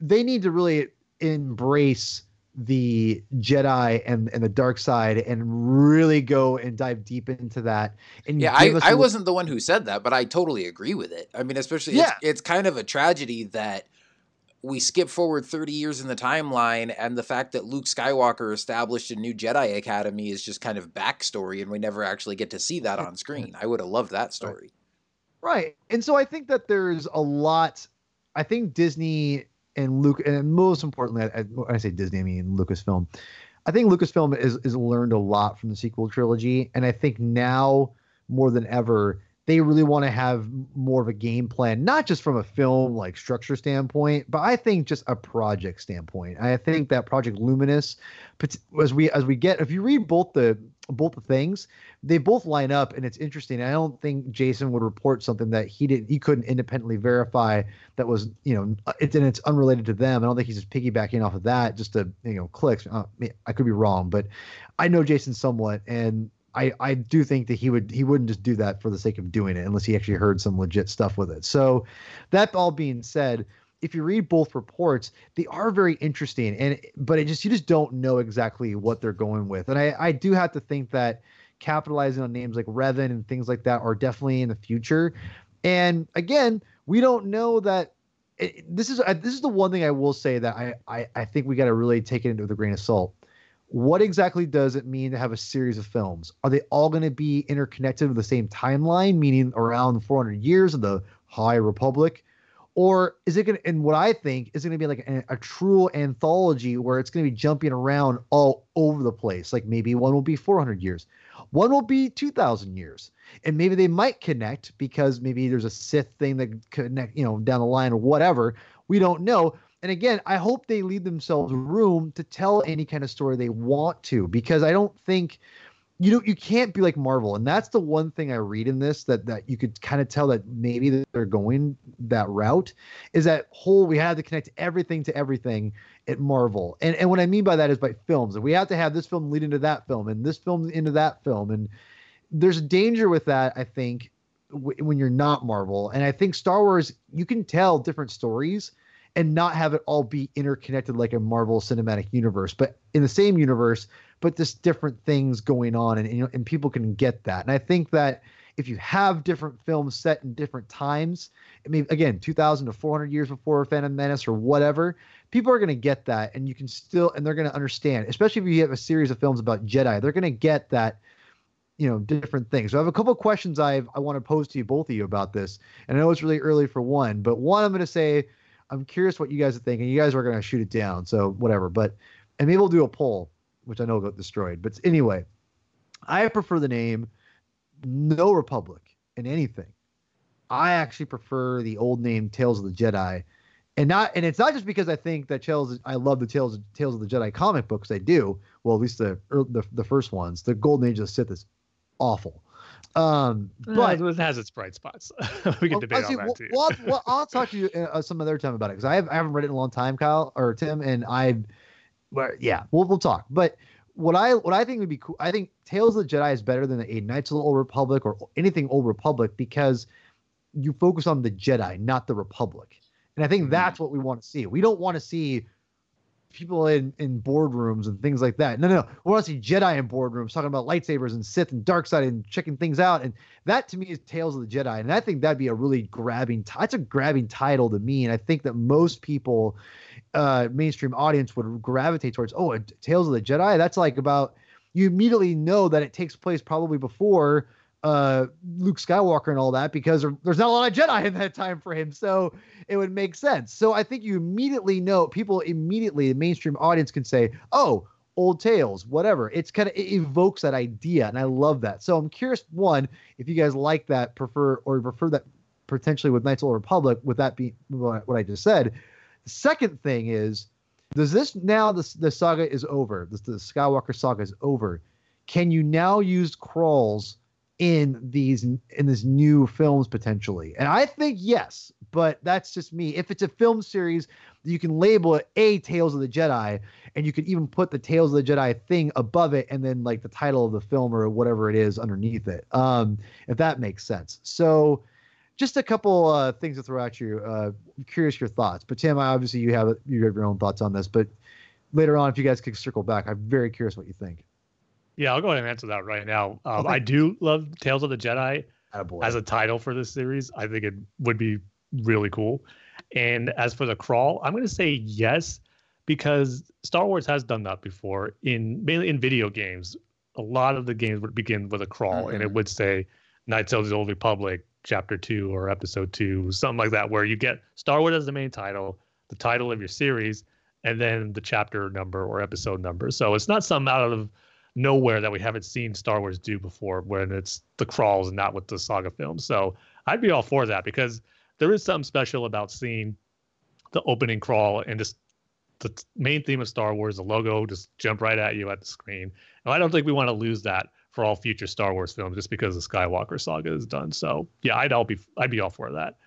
they need to really embrace the Jedi and, and the dark side and really go and dive deep into that. And yeah, I, I wasn't the one who said that, but I totally agree with it. I mean, especially yeah. it's, it's kind of a tragedy that we skip forward 30 years in the timeline and the fact that Luke Skywalker established a new Jedi Academy is just kind of backstory and we never actually get to see that on screen. I would have loved that story. Right. And so I think that there's a lot. I think Disney and Luke, and most importantly, I, I say Disney, I mean Lucasfilm. I think Lucasfilm is, is learned a lot from the sequel trilogy. And I think now more than ever, they really want to have more of a game plan, not just from a film like structure standpoint, but I think just a project standpoint. I think that Project Luminous, as we as we get, if you read both the both the things, they both line up, and it's interesting. I don't think Jason would report something that he didn't he couldn't independently verify that was you know it's and it's unrelated to them. I don't think he's just piggybacking off of that just to you know clicks. Uh, I could be wrong, but I know Jason somewhat, and I, I do think that he would he wouldn't just do that for the sake of doing it unless he actually heard some legit stuff with it. So that all being said, if you read both reports, they are very interesting and but it just you just don't know exactly what they're going with. And I, I do have to think that capitalizing on names like Revan and things like that are definitely in the future. And again, we don't know that it, this is uh, this is the one thing I will say that I I, I think we got to really take it into with a grain of salt what exactly does it mean to have a series of films? Are they all going to be interconnected with the same timeline, meaning around 400 years of the High Republic? Or is it going to, and what I think is going to be like a, a true anthology where it's going to be jumping around all over the place. Like maybe one will be 400 years, one will be 2,000 years. And maybe they might connect because maybe there's a Sith thing that connect, you know, down the line or whatever. We don't know. And again, I hope they leave themselves room to tell any kind of story they want to, because I don't think you know you can't be like Marvel, and that's the one thing I read in this that that you could kind of tell that maybe they're going that route is that whole we had to connect everything to everything at Marvel, and and what I mean by that is by films, and we have to have this film lead into that film, and this film into that film, and there's a danger with that. I think w- when you're not Marvel, and I think Star Wars, you can tell different stories and not have it all be interconnected like a Marvel Cinematic Universe, but in the same universe, but just different things going on, and and people can get that. And I think that if you have different films set in different times, I mean, again, 2,000 to 400 years before Phantom Menace or whatever, people are going to get that, and you can still, and they're going to understand, especially if you have a series of films about Jedi, they're going to get that you know different things. So I have a couple questions I I want to pose to you both of you about this, and I know it's really early for one, but one I'm going to say I'm curious what you guys are thinking. You guys are going to shoot it down, so whatever. But and maybe we'll do a poll, which I know got destroyed. But anyway, I prefer the name No Republic in anything. I actually prefer the old name Tales of the Jedi, and not and it's not just because I think that Tales I love the Tales Tales of the Jedi comic books. I do well, at least the the the first ones. The Golden Age of the Sith is awful. Um, but it has its bright spots. we can debate see, on that too. well, well, I'll talk to you uh, some other time about it because I, have, I haven't read it in a long time, Kyle or Tim, and I, yeah, we'll we'll talk. But what I what I think would be cool, I think Tales of the Jedi is better than the Eight Knights of the Old Republic or anything Old Republic because you focus on the Jedi, not the Republic, and I think Mm-hmm. that's what we want to see. We don't want to see people in in boardrooms and things like that. No, no, no. We want to see Jedi in boardrooms talking about lightsabers and Sith and dark side and checking things out. And that to me is Tales of the Jedi. And I think that'd be a really grabbing. T- that's a grabbing title to me. And I think that most people, uh, mainstream audience would gravitate towards. Oh, Tales of the Jedi. That's like about. You immediately know that it takes place probably before uh, Luke Skywalker and all that because there's not a lot of Jedi in that time frame. So it would make sense. So I think you immediately know people immediately, the mainstream audience can say, oh, old tales, whatever. It's kind of, it evokes that idea. And I love that. So I'm curious, one, if you guys like that, prefer, or prefer that potentially with Knights of the Old Republic, with that being what I just said. The second thing is, does this now, the, the saga is over, the, the Skywalker saga is over. Can you now use crawls in these in these new films potentially. And i think yes but that's just me. If it's a film series you can label it a tales of the jedi and you could even put the tales of the jedi thing above it and then like the title of the film or whatever it is underneath it um if that makes sense. So just a couple uh things to throw at you uh curious your thoughts. But tim obviously you have you have your own thoughts on this but later on if you guys could circle back i'm very curious what you think Yeah, I'll go ahead and answer that right now. Um, Okay. I do love Tales of the Jedi Attaboy. as a title for this series. I think it would be really cool. And as for the crawl, I'm going to say yes because Star Wars has done that before in mainly in video games. A lot of the games would begin with a crawl, and it would say Knights of the Old Republic, Chapter Two or Episode Two, something like that, where you get Star Wars as the main title, the title of your series, and then the chapter number or episode number. So it's not some out of nowhere that we haven't seen Star Wars do before when it's the crawls and not with the saga films. So I'd be all for that because there is something special about seeing the opening crawl and just the main theme of Star Wars, the logo just jump right at you at the screen. And I don't think we want to lose that for all future Star Wars films just because the Skywalker saga is done. So yeah, I'd all be I'd be all for that.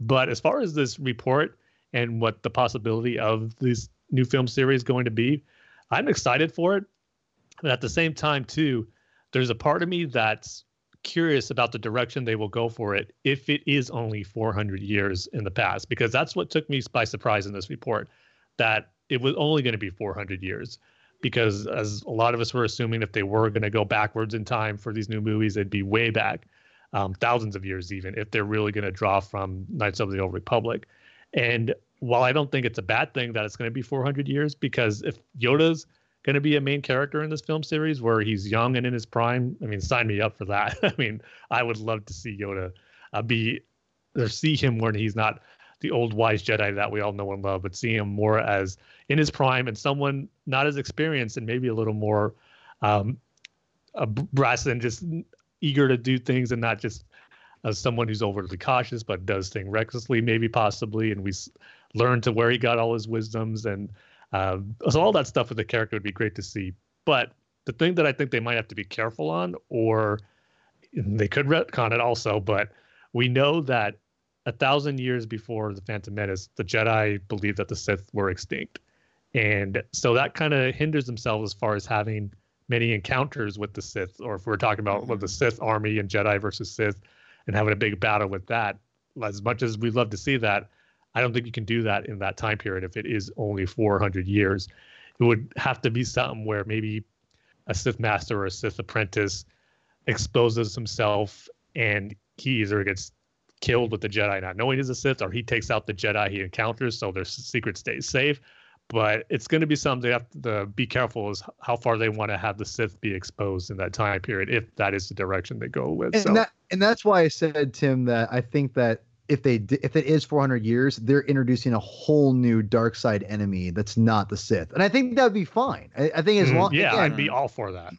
But as far as this report and what the possibility of this new film series going to be, I'm excited for it. But at the same time, too, there's a part of me that's curious about the direction they will go for it if it is only 400 years in the past, because that's what took me by surprise in this report that it was only going to be 400 years. Because as a lot of us were assuming, if they were going to go backwards in time for these new movies, it'd be way back, um, thousands of years even, if they're really going to draw from Knights of the Old Republic. And while I don't think it's a bad thing that it's going to be 400 years, because if Yoda's going to be a main character in this film series where he's young and in his prime, I mean, sign me up for that. I mean, I would love to see Yoda uh, be or see him when he's not the old wise Jedi that we all know and love, but see him more as in his prime and someone not as experienced and maybe a little more um, brass and just eager to do things and not just as someone who's overly cautious but does things recklessly, maybe possibly. And we learn to where he got all his wisdoms and uh, so all that stuff with the character would be great to see. But the thing that I think they might have to be careful on, or they could retcon it also, but we know that a thousand years before the Phantom Menace, the Jedi believed that the Sith were extinct. And so that kind of hinders themselves as far as having many encounters with the Sith, or if we're talking about with the Sith army and Jedi versus Sith and having a big battle with that. As much as we'd love to see that, I don't think you can do that in that time period if it is only 400 years. It would have to be something where maybe a Sith master or a Sith apprentice exposes himself and he either gets killed with the Jedi not knowing he's a Sith or he takes out the Jedi he encounters so their secret stays safe. But it's going to be something they have to be careful is how far they want to have the Sith be exposed in that time period, if that is the direction they go with. And, so. that, and that's why I said, Tim, that I think that if they if it is 400 years, they're introducing a whole new dark side enemy that's not the Sith, and I think that'd be fine. I, I think as long yeah, again, I'd be all for that.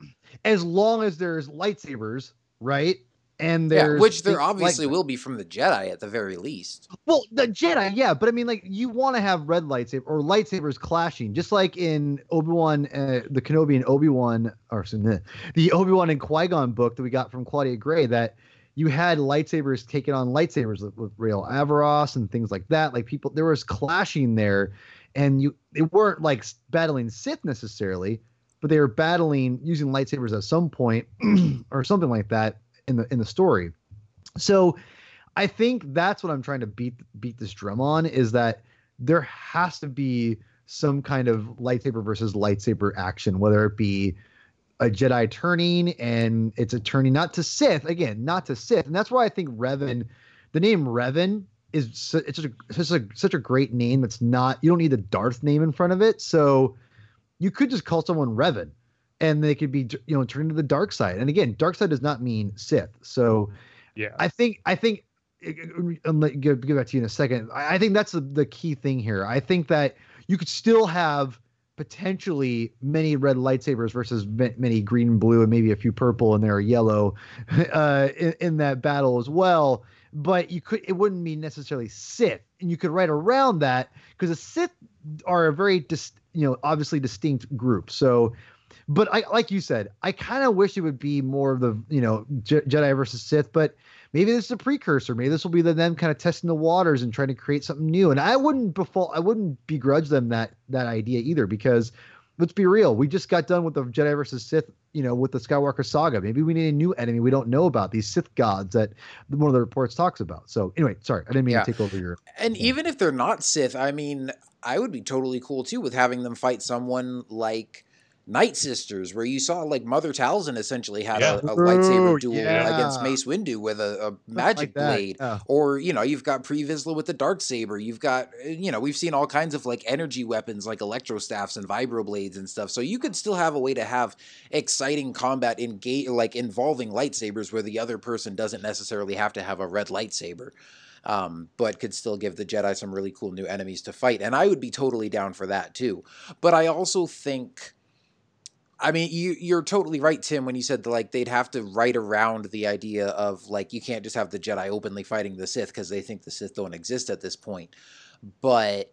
As long as there's lightsabers, right? And Yeah, which there things obviously like- will be from the Jedi at the very least. Well, the Jedi, yeah, but I mean, like you want to have red lightsaber or lightsabers clashing, just like in Obi Wan, uh, the Kenobi and Obi Wan, or excuse the Obi Wan and Qui Gon book that we got from Claudia Gray. That you had lightsabers taking on lightsabers with, with Rael Averross and things like that. Like people, there was clashing there, and you they weren't like battling Sith necessarily, but they were battling using lightsabers at some point or something like that in the in the story. So I think that's what I'm trying to beat beat this drum on is that there has to be some kind of lightsaber versus lightsaber action, whether it be a Jedi turning and it's a turning not to Sith again, not to Sith, and that's why I think Revan, the name Revan is it's such a, such a such a great name. That's not you don't need the Darth name in front of it, so you could just call someone Revan, and they could be you know turned to the dark side. And again, dark side does not mean Sith, so. Yeah. I think I think I'll let give, give that to you in a second. I, I think that's the, the key thing here. I think that you could still have potentially many red lightsabers versus many green and blue and maybe a few purple and there are yellow uh, in, in that battle as well. But you could it wouldn't be necessarily Sith, and you could write around that because the Sith are a very dis, you know obviously distinct group. So but I like you said, I kind of wish it would be more of the you know Je- Jedi versus Sith, but maybe this is a precursor. Maybe this will be the, them kind of testing the waters and trying to create something new. And I wouldn't befall, I wouldn't begrudge them that that idea either, because let's be real, we just got done with the Jedi versus Sith, you know, with the Skywalker saga. Maybe we need a new enemy we don't know about these Sith gods that one of the reports talks about. So anyway, sorry, I didn't mean Yeah. to take over your. And even if they're not Sith, I mean, I would be totally cool too with having them fight someone like Night Sisters, where you saw like Mother Talzin essentially had Yeah. a, a lightsaber duel yeah. against Mace Windu with a, a magic that, blade. yeah. Or, you know, you've got Pre Vizsla with the dark saber. You've got, uh, you know, we've seen all kinds of like energy weapons like electro staffs and vibroblades and stuff. So you could still have a way to have exciting combat in like involving lightsabers where the other person doesn't necessarily have to have a red lightsaber um, but could still give the Jedi some really cool new enemies to fight. And I would be totally down for that too. But I also think. I mean, you, you're totally right, Tim, when you said that, like they'd have to write around the idea of like you can't just have the Jedi openly fighting the Sith because they think the Sith don't exist at this point. But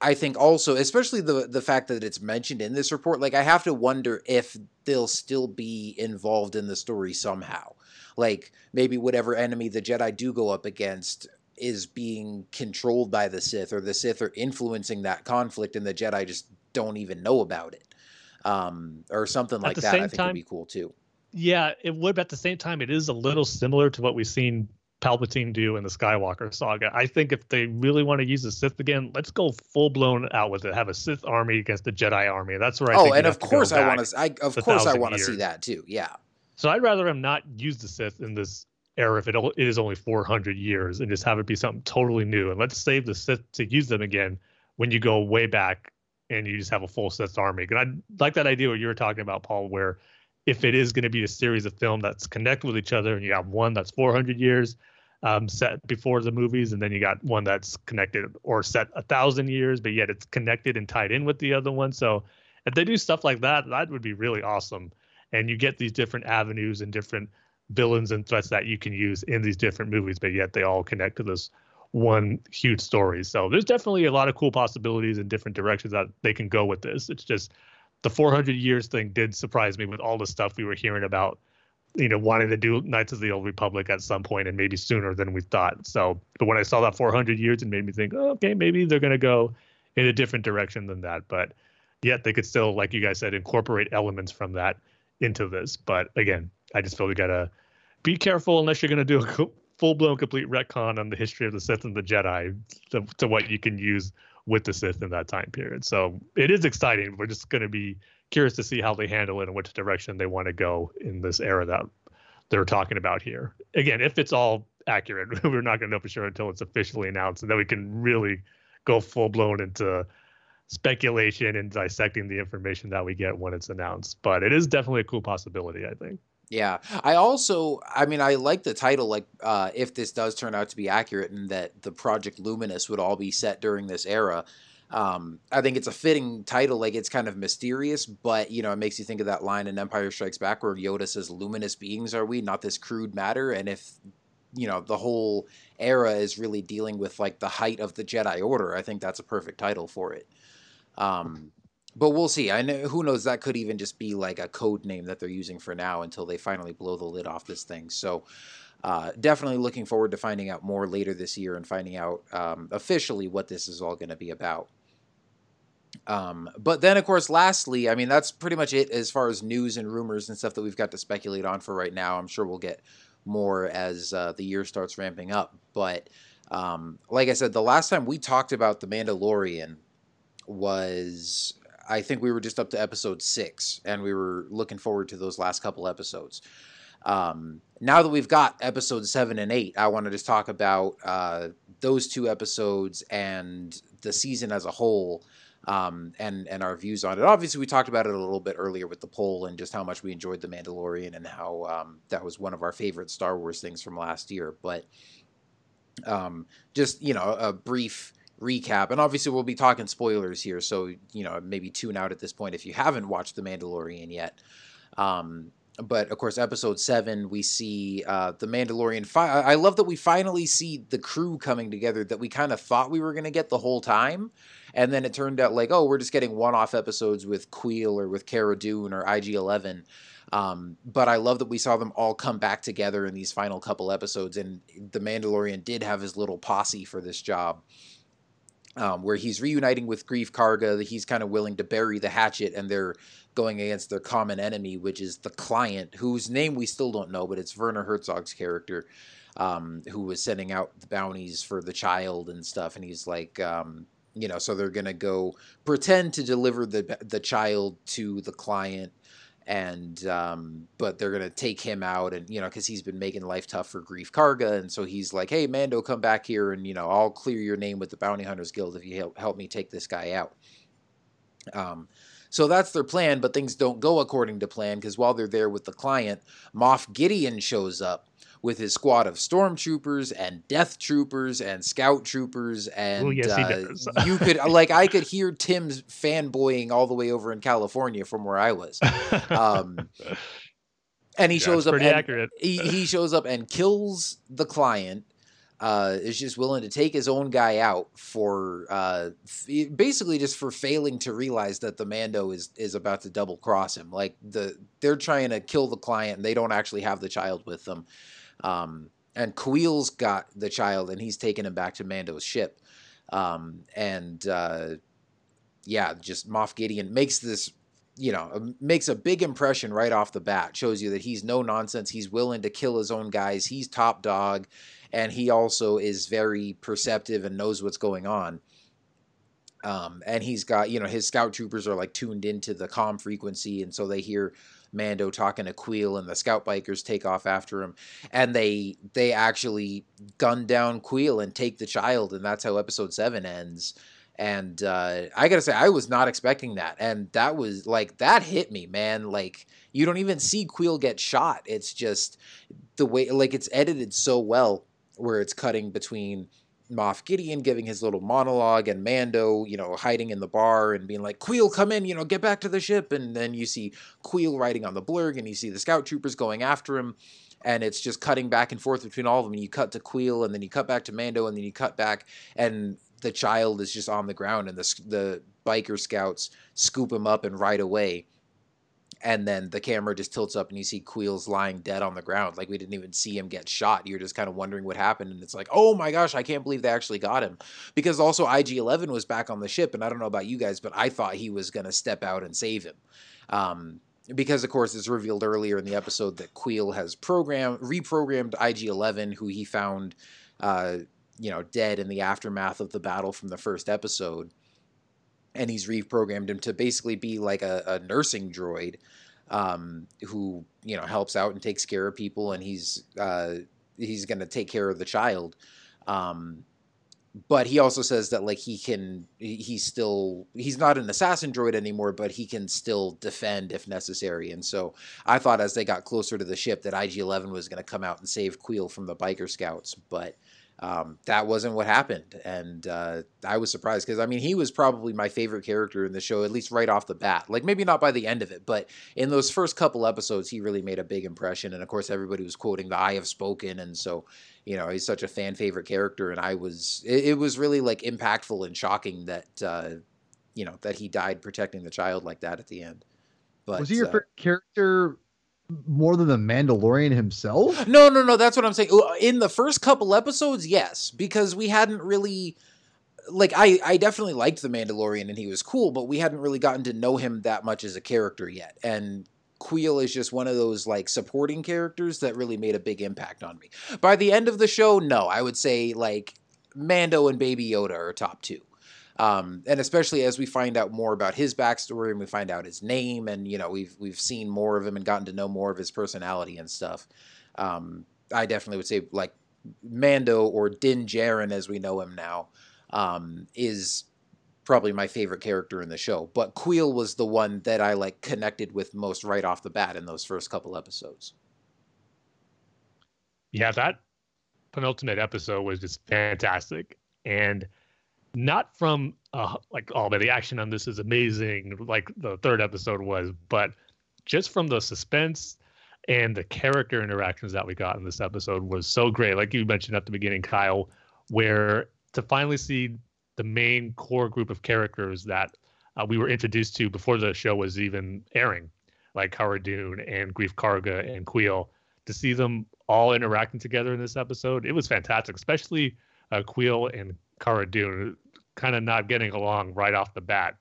I think also, especially the the fact that it's mentioned in this report, like I have to wonder if they'll still be involved in the story somehow. Like maybe whatever enemy the Jedi do go up against is being controlled by the Sith, or the Sith are influencing that conflict, and the Jedi just don't even know about it, um, or something like that. I same think would time- be cool too. Yeah, it would. But at the same time, it is a little similar to what we've seen Palpatine do in the Skywalker saga. I think if they really want to use the Sith again, let's go full blown out with it. Have a Sith army against the Jedi army. That's where I oh, think. and of have to go course I want to. I of course I want to see that too. Yeah. So I'd rather him not use the Sith in this era if it, it is only 400 years and just have it be something totally new. And let's save the Sith to use them again when you go way back and you just have a full Sith army. And I like that idea what you were talking about, Paul, where if it is going to be a series of film that's connected with each other and you have one that's 400 years, um, set before the movies, and then you got one that's connected or set a thousand years, but yet it's connected and tied in with the other one. So if they do stuff like that, that would be really awesome. And you get these different avenues and different villains and threats that you can use in these different movies, but yet they all connect to this one huge story. So there's definitely a lot of cool possibilities and different directions that they can go with this. It's just the 400 years thing did surprise me with all the stuff we were hearing about you know, wanting to do Knights of the Old Republic at some point and maybe sooner than we thought. So, but when I saw that 400 years, it made me think, oh, okay, maybe they're going to go in a different direction than that. But yet they could still, like you guys said, incorporate elements from that into this. But again, I just feel we got to be careful unless you're going to do a full blown complete retcon on the history of the Sith and the Jedi to, to what you can use with the Sith in that time period. So it is exciting. We're just going to be curious to see how they handle it and which direction they want to go in this era that they're talking about here. Again, if it's all accurate, we're not going to know for sure until it's officially announced, and then we can really go full blown into speculation and dissecting the information that we get when it's announced. But it is definitely a cool possibility, I think. Yeah. I also, I mean, I like the title, like, uh, if this does turn out to be accurate and that the Project Luminous would all be set during this era. Um, I think it's a fitting title. Like it's kind of mysterious, but you know, it makes you think of that line in Empire Strikes Back where Yoda says, "Luminous beings are we, not this crude matter." And if you know the whole era is really dealing with like the height of the Jedi Order, I think that's a perfect title for it. Um, but we'll see. I know who knows that could even just be like a code name that they're using for now until they finally blow the lid off this thing. So. Uh, definitely looking forward to finding out more later this year and finding out um, officially what this is all going to be about. Um, but then, of course, lastly, I mean, that's pretty much it as far as news and rumors and stuff that we've got to speculate on for right now. I'm sure we'll get more as uh, the year starts ramping up. But um, like I said, the last time we talked about The Mandalorian was, I think we were just up to episode six, and we were looking forward to those last couple episodes. Um, now that we've got episode seven and eight, I want to just talk about uh, those two episodes and the season as a whole um, and and our views on it. Obviously, we talked about it a little bit earlier with the poll and just how much we enjoyed the Mandalorian and how um, that was one of our favorite Star Wars things from last year. But um, just you know, a brief recap, and obviously we'll be talking spoilers here, so you know maybe tune out at this point if you haven't watched the Mandalorian yet. Um, but of course, episode seven, we see uh, the Mandalorian. Fi- I love that we finally see the crew coming together that we kind of thought we were going to get the whole time. And then it turned out like, oh, we're just getting one off episodes with Kuiil or with Cara Dune or IG 11. Um, but I love that we saw them all come back together in these final couple episodes. And The Mandalorian did have his little posse for this job. Um, where he's reuniting with Greef Karga, he's kind of willing to bury the hatchet, and they're going against their common enemy, which is the client, whose name we still don't know, but it's Werner Herzog's character, um, who was sending out the bounties for the child and stuff, and he's like, um, you know, so they're gonna go pretend to deliver the the child to the client, and um, but they're gonna take him out, and you know, because he's been making life tough for Greef Karga, and so he's like, hey, Mando, come back here, and you know, I'll clear your name with the Bounty Hunters Guild if you help help me take this guy out. Um, so that's their plan, but things don't go according to plan because while they're there with the client, Moff Gideon shows up with his squad of stormtroopers and death troopers and scout troopers and Ooh, yes, uh, you could like I could hear Tim's fanboying all the way over in California from where I was. Um, and he shows up and he, he shows up and kills the client uh, is just willing to take his own guy out for uh, f- basically just for failing to realize that the Mando is is about to double cross him. Like the they're trying to kill the client and they don't actually have the child with them. Um, and Kuiil's got the child and he's taking him back to Mando's ship. Um, and uh, yeah, just Moff Gideon makes this you know, makes a big impression right off the bat. Shows you that he's no nonsense. He's willing to kill his own guys. He's top dog and he also is very perceptive and knows what's going on. Um, and he's got, you know, his scout troopers are like tuned into the com frequency, and so they hear Mando talking to Kuiil, and the scout bikers take off after him, and they they actually gun down Kuiil and take the child, and that's how Episode Seven ends. And uh, I gotta say, I was not expecting that, and that was like that hit me, man. Like you don't even see Kuiil get shot. It's just the way, like it's edited so well where it's cutting between Moff Gideon giving his little monologue and Mando, you know, hiding in the bar and being like, Kuiil, come in, you know, get back to the ship. And then you see Kuiil riding on the blurg and you see the scout troopers going after him. And it's just cutting back and forth between all of them. And you cut to Kuiil and then you cut back to Mando and then you cut back and the child is just on the ground and the, the biker scouts scoop him up and ride away and then the camera just tilts up and you see Kuiil's lying dead on the ground. Like we didn't even see him get shot. You're just kind of wondering what happened, and it's like, oh my gosh, I can't believe they actually got him. Because also IG Eleven was back on the ship, and I don't know about you guys, but I thought he was gonna step out and save him. Um, because of course it's revealed earlier in the episode that Kuiil has programmed reprogrammed IG Eleven, who he found, uh, you know, dead in the aftermath of the battle from the first episode and he's reprogrammed him to basically be like a, a nursing droid um, who you know helps out and takes care of people, and he's uh, he's going to take care of the child. Um, but he also says that like he can he's still he's not an assassin droid anymore but he can still defend if necessary and so i thought as they got closer to the ship that ig-11 was going to come out and save Kuiil from the biker scouts but um, that wasn't what happened, and uh, I was surprised because I mean he was probably my favorite character in the show, at least right off the bat. Like maybe not by the end of it, but in those first couple episodes, he really made a big impression. And of course, everybody was quoting the "I have spoken," and so you know he's such a fan favorite character. And I was, it, it was really like impactful and shocking that uh, you know that he died protecting the child like that at the end. But was he your uh, character more than the Mandalorian himself? No, no, no. That's what I'm saying. Uh, in the first couple episodes, yes, because we hadn't really like I I definitely liked the Mandalorian and he was cool, but we hadn't really gotten to know him that much as a character yet. And Kuiil is just one of those like supporting characters that really made a big impact on me. By the end of the show, no, I would say like Mando and Baby Yoda are top two. Um, and especially as we find out more about his backstory and we find out his name, and you know we've we've seen more of him and gotten to know more of his personality and stuff. Um, I definitely would say like Mando or Din Djarin, as we know him now, um, is probably my favorite character in the show. But Kuiil was the one that I like connected with most right off the bat in those first couple episodes. Yeah, that penultimate episode was just fantastic, and not from uh, like oh the action on this is amazing like the third episode was but just from the suspense and the character interactions that we got in this episode was so great. Like you mentioned at the beginning kyle where to finally see the main core group of characters that uh, we were introduced to before the show was even airing like Cara Dune and Greef Karga and Kuiil to see them all interacting together in this episode it was fantastic especially uh, Kuiil and Cara Dune kind of not getting along right off the bat.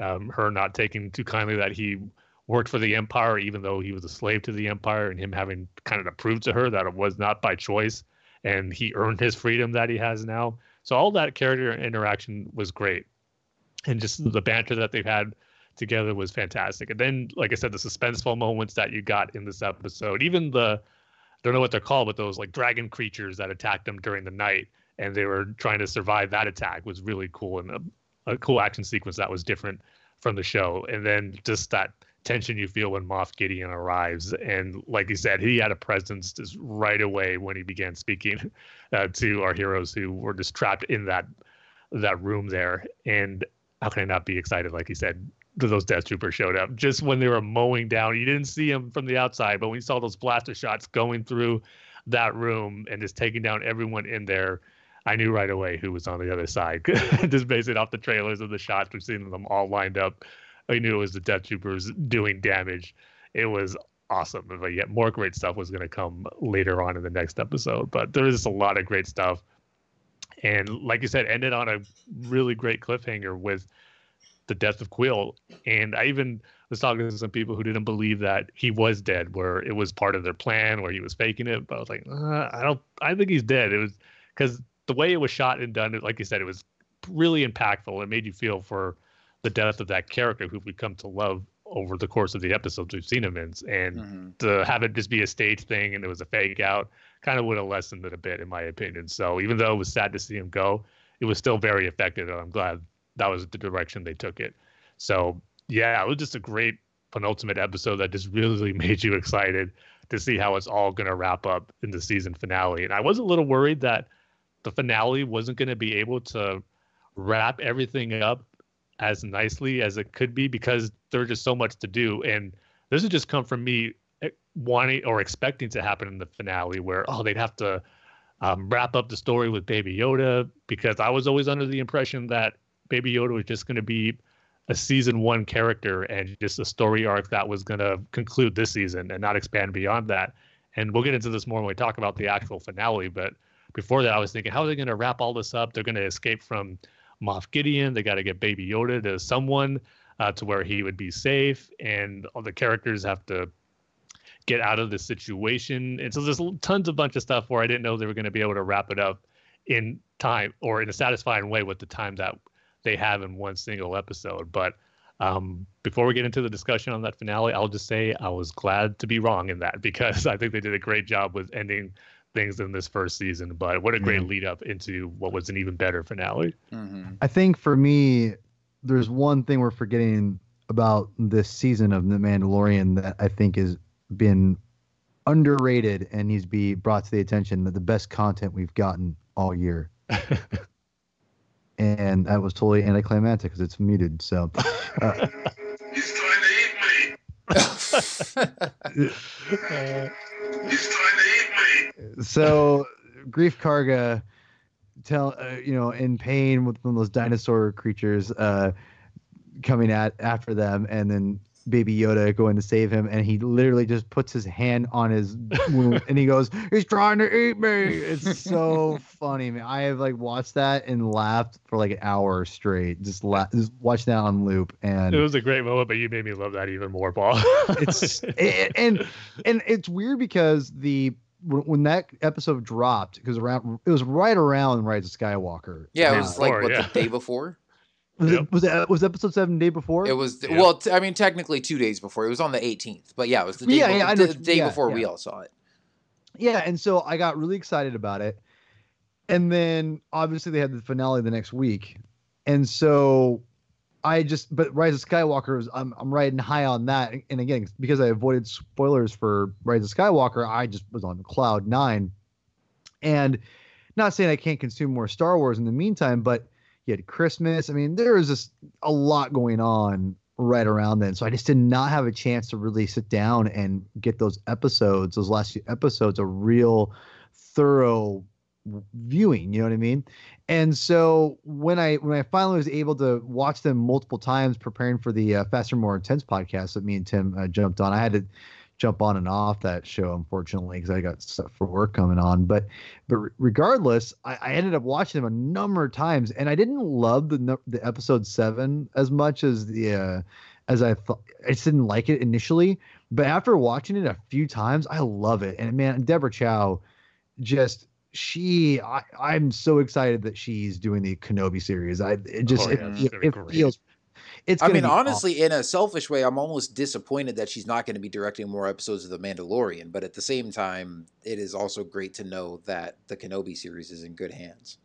Um, her not taking too kindly that he worked for the empire, even though he was a slave to the empire, and him having kind of to prove to her that it was not by choice, and he earned his freedom that he has now. So all that character interaction was great, and just the banter that they've had together was fantastic. And then, like I said, the suspenseful moments that you got in this episode, even the I don't know what they're called, but those like dragon creatures that attacked them during the night and they were trying to survive that attack was really cool and a, a cool action sequence that was different from the show. And then just that tension you feel when Moff Gideon arrives. And like you said, he had a presence just right away when he began speaking uh, to our heroes who were just trapped in that that room there. And how can I not be excited? Like you said, those Death Troopers showed up just when they were mowing down. You didn't see them from the outside, but when you saw those blaster shots going through that room and just taking down everyone in there, I knew right away who was on the other side, just based off the trailers of the shots. We've seen them all lined up. I knew it was the Death Troopers doing damage. It was awesome. But yet more great stuff was going to come later on in the next episode. But there is a lot of great stuff. And like you said, ended on a really great cliffhanger with the death of Kuiil. And I even was talking to some people who didn't believe that he was dead, where it was part of their plan, where he was faking it. But I was like, uh, I don't. I think he's dead. It was because the way it was shot and done, like you said, it was really impactful. It made you feel for the death of that character who we come to love over the course of the episodes we've seen him in. And mm-hmm. to have it just be a stage thing and it was a fake out kind of would have lessened it a bit, in my opinion. So even though it was sad to see him go, it was still very effective. And I'm glad that was the direction they took it. So yeah, it was just a great penultimate episode that just really made you excited to see how it's all going to wrap up in the season finale. And I was a little worried that the finale wasn't going to be able to wrap everything up as nicely as it could be because there's just so much to do. And this has just come from me eh, wanting or expecting to happen in the finale where, oh, they'd have to um, wrap up the story with Baby Yoda because I was always under the impression that Baby Yoda was just going to be a season one character and just a story arc that was going to conclude this season and not expand beyond that. And we'll get into this more when we talk about the actual finale. But before that, I was thinking, how are they going to wrap all this up? They're going to escape from Moff Gideon. They got to get Baby Yoda to someone uh, to where he would be safe, and all the characters have to get out of the situation. And so there's tons of bunch of stuff where I didn't know they were going to be able to wrap it up in time or in a satisfying way with the time that they have in one single episode. But um, before we get into the discussion on that finale, I'll just say I was glad to be wrong in that because I think they did a great job with ending things in this first season. But what a great mm-hmm. lead up into what was an even better finale. Mm-hmm. I think for me, there's one thing we're forgetting about this season of The Mandalorian that I think has been underrated and needs to be brought to the attention that the best content we've gotten all year. and that was totally anticlimactic because it's muted. So. Uh, He's trying to eat me. He's trying to eat me. So, Greef Karga, tell uh, you know, in pain with one of those dinosaur creatures uh, coming at after them, and then Baby Yoda going to save him, and he literally just puts his hand on his wound and he goes, "He's trying to eat me." It's so funny, man. I have like watched that and laughed for like an hour straight, just la- just watch that on loop. And it was a great moment, but you made me love that even more, Paul. it's it, and and it's weird because the when that episode dropped because around it was right around Rise of Skywalker. Yeah, it was uh, like what yeah. the day before. Was yep. it was it uh, was episode seven day before? It was yep. well, t- I mean, technically two days before. It was on the 18th, but yeah, it was the day. Yeah, before, yeah, the, the day yeah, before yeah. we all saw it. Yeah, and so I got really excited about it, and then obviously they had the finale the next week, and so I just but Rise of Skywalker was I'm I'm riding high on that, and again because I avoided spoilers for Rise of Skywalker, I just was on cloud nine, and not saying I can't consume more Star Wars in the meantime, but you had Christmas. I mean, there was just a lot going on right around then. So I just did not have a chance to really sit down and get those episodes, those last few episodes, a real thorough viewing. You know what I mean? And so when I when I finally was able to watch them multiple times, preparing for the uh, Faster More Intense podcast that me and Tim uh, jumped on, I had to jump on and off that show, unfortunately, because I got stuff for work coming on. But but regardless, I, I, ended up watching them a number of times, and I didn't love the the episode seven as much as the uh, as I thought. I just didn't like it initially, but after watching it a few times, I love it. And man, Deborah Chow, just she I, i'm so excited that she's doing the kenobi series i it just oh, yeah, it, it, it feels it's. I mean, honestly, awesome. in a selfish way, I'm almost disappointed that she's not going to be directing more episodes of The Mandalorian. But at the same time, it is also great to know that the Kenobi series is in good hands.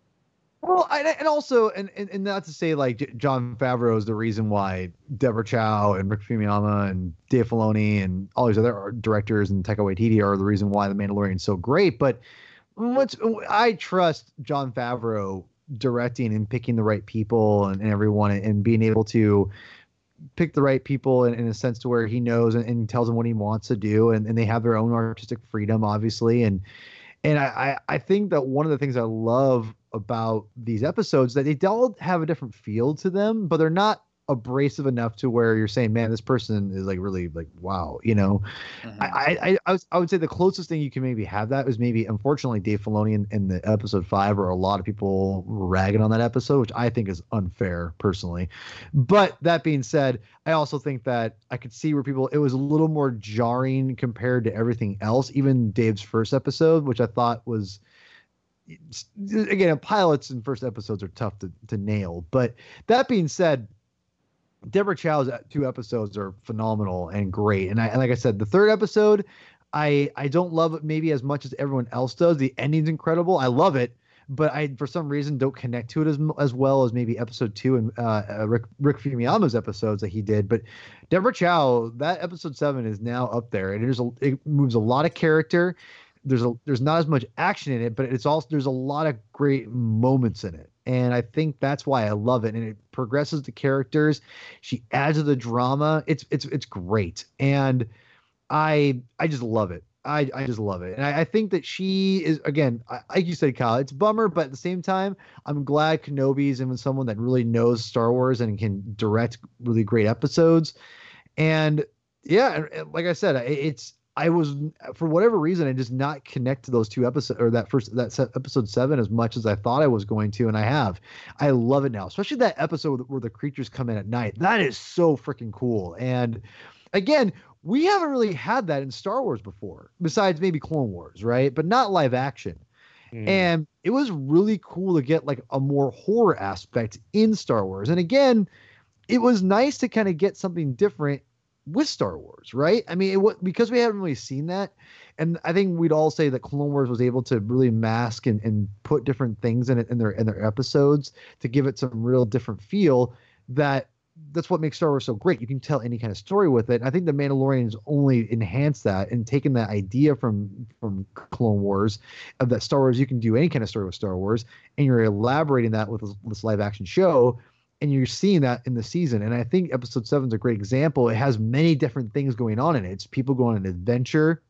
Well, and also, and, and, and not to say like Jon Favreau is the reason why Deborah Chow and Rick Famuyiwa and Dave Filoni and all these other directors and Taika Waititi are the reason why The Mandalorian is so great. But what's I trust Jon Favreau directing and picking the right people and, and everyone and being able to pick the right people in, in a sense to where he knows and, and, tells them what he wants to do and, and they have their own artistic freedom obviously. And and I, I think that one of the things I love about these episodes that they all have a different feel to them, but they're not abrasive enough to where you're saying, man, this person is like really like wow, you know. Mm-hmm. I, I I I would say the closest thing you can maybe have that is maybe unfortunately Dave Filoni in, in the episode five, where a lot of people ragging on that episode, which I think is unfair personally. But that being said, I also think that I could see where people it was a little more jarring compared to everything else, even Dave's first episode, which I thought was again pilots and first episodes are tough to, to nail but that being said Deborah Chow's two episodes are phenomenal and great. And I and like I said, the third episode, I I don't love it maybe as much as everyone else does. The ending's incredible. I love it. but I for some reason don't connect to it as as well as maybe episode two and uh, uh, Rick Rick Famuyiwa's episodes that he did. But Deborah Chow, that episode seven is now up there, and it is a, it moves a lot of character. There's a there's not as much action in it, but it's also there's a lot of great moments in it, and I think that's why I love it. And it progresses the characters. She adds to the drama. It's it's it's great, and I I just love it. I, I just love it. And I, I think that she is, again, I, like you said, Kyle, it's bummer, but at the same time, I'm glad Kenobi's with someone that really knows Star Wars and can direct really great episodes. And yeah, and, and like I said, it's, I was, for whatever reason, I just not connect to those two episodes or that first, that episode seven as much as I thought I was going to. And I have. I love it now, especially that episode where the creatures come in at night. That is so freaking cool. And again, we haven't really had that in Star Wars before, besides maybe Clone Wars, right? But not live action. Mm. And it was really cool to get like a more horror aspect in Star Wars. And again, it was nice to kind of get something different with Star Wars, right? I mean, it was because we haven't really seen that, and I think we'd all say that Clone Wars was able to really mask and, and put different things in it in their in their episodes to give it some real different feel. That that's what makes Star Wars so great. You can tell any kind of story with it. And I think the Mandalorians only enhanced that and taken that idea from from Clone Wars of that Star Wars you can do any kind of story with Star Wars, and you're elaborating that with this live action show, and you're seeing that in the season. And I think Episode Seven is a great example. It has many different things going on in it. It's people going on an adventure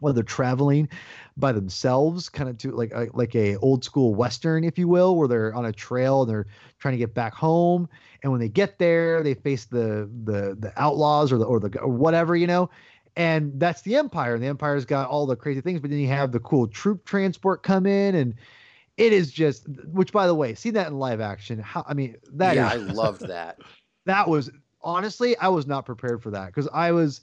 whether they're traveling by themselves, kind of to like a, like a old school western, if you will, where they're on a trail and they're trying to get back home, and when they get there, they face the the the outlaws or the or the or whatever, you know. And that's the Empire. And the Empire's got all the crazy things, but then you have the cool troop transport come in and it is just which by the way, see that in live action. How I mean that Yeah, is, I loved that. that was honestly, I was not prepared for that because I was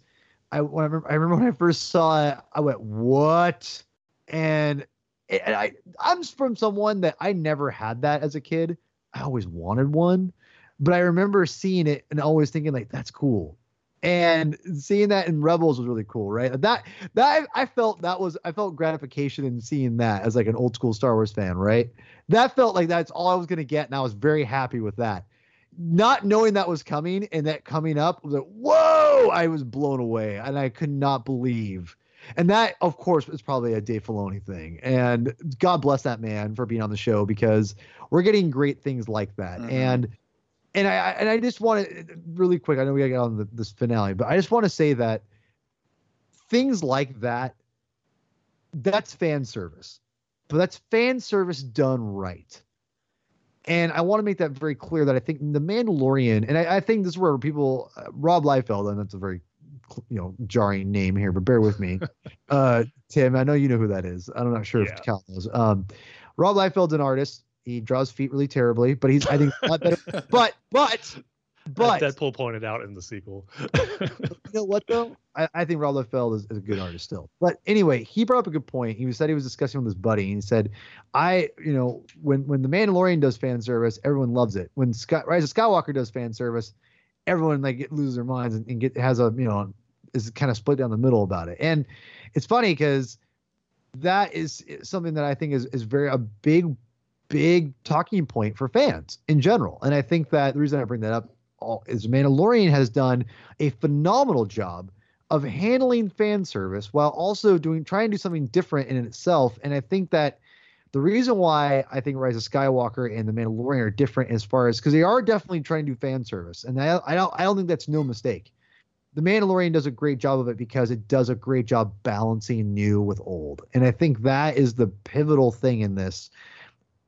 I when I remember, I remember when I first saw it, I went, "What?" And, and I I'm from someone that I never had that as a kid. I always wanted one, but I remember seeing it and always thinking like, "That's cool." And seeing that in Rebels was really cool, right? That that I felt that was I felt gratification in seeing that as like an old school Star Wars fan, right? That felt like that's all I was gonna get, and I was very happy with that not knowing that was coming and that coming up was like, whoa, I was blown away and I could not believe. And that, of course, is probably a Dave Filoni thing. And God bless that man for being on the show because we're getting great things like that. Mm-hmm. And and I and I just want to really quick. I know we got to get on the, this finale, but I just want to say that things like that, that's fan service, but that's fan service done right. And I want to make that very clear that I think the Mandalorian, and I, I think this is where people, uh, Rob Liefeld, and that's a very, you know, jarring name here, but bear with me. uh, Tim, I know you know who that is. I'm not sure yeah. if Cal knows. Um, Rob Liefeld's an artist. He draws feet really terribly, but he's I think a lot better. but but but As Deadpool pointed out in the sequel. you know what though? I, I think Rob Liefeld is, is, a good artist still. But anyway, he brought up a good point. He said he was discussing with his buddy, and he said, "I, you know, when when the Mandalorian does fan service, everyone loves it. When Scott, Rise of Skywalker does fan service, everyone like loses their minds and, and get has a you know is kind of split down the middle about it. And it's funny because that is something that I think is is very a big big talking point for fans in general. And I think that the reason I bring that up is Mandalorian has done a phenomenal job of handling fan service while also doing trying to do something different in itself. And I think that the reason why I think Rise of Skywalker and The Mandalorian are different as far as because they are definitely trying to do fan service, and I, I don't I don't think that's no mistake. The Mandalorian does a great job of it because it does a great job balancing new with old, and I think that is the pivotal thing in this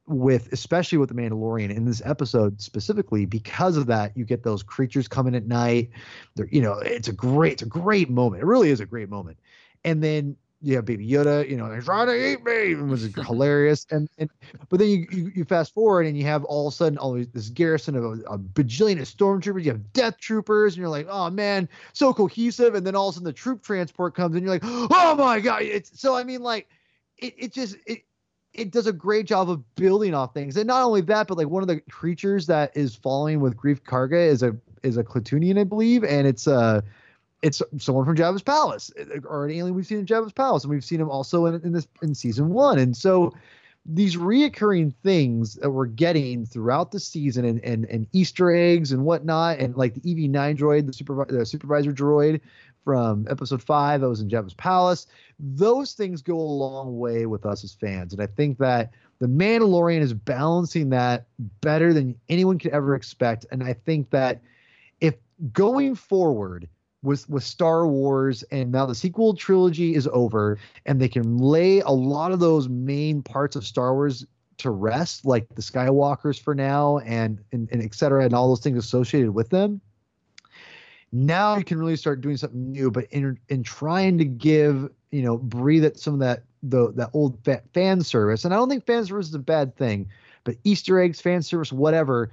with especially with the Mandalorian in this episode specifically because of that you get those creatures coming at night. They're you know it's a great it's a great moment. It really is a great moment. And then you have baby Yoda you know they're trying to eat me it was hilarious. And and but then you, you, you fast forward and you have all of a sudden all this garrison of a, a bajillion of stormtroopers. You have death troopers and you're like oh man so cohesive. And then all of a sudden the troop transport comes and you're like oh my god. It's so I mean like it, it just it it does a great job of building off things. And not only that, but like one of the creatures that is falling with Greef Karga is a is a Klatooinian, I believe, and it's uh it's someone from Jabba's palace or an alien we've seen in Jabba's palace, and we've seen him also in, in this in season one. And so these reoccurring things that we're getting throughout the season and, and, and Easter eggs and whatnot, and like the EV9 droid, the, the supervisor droid from episode five that was in Jabba's palace, those things go a long way with us as fans. And I think that the Mandalorian is balancing that better than anyone could ever expect. And I think that if going forward, with with Star Wars and now the sequel trilogy is over and they can lay a lot of those main parts of Star Wars to rest like the Skywalkers for now and and, and et cetera and all those things associated with them now you can really start doing something new but in in trying to give you know breathe at some of that the that old fan service and I don't think fan service is a bad thing but Easter eggs fan service whatever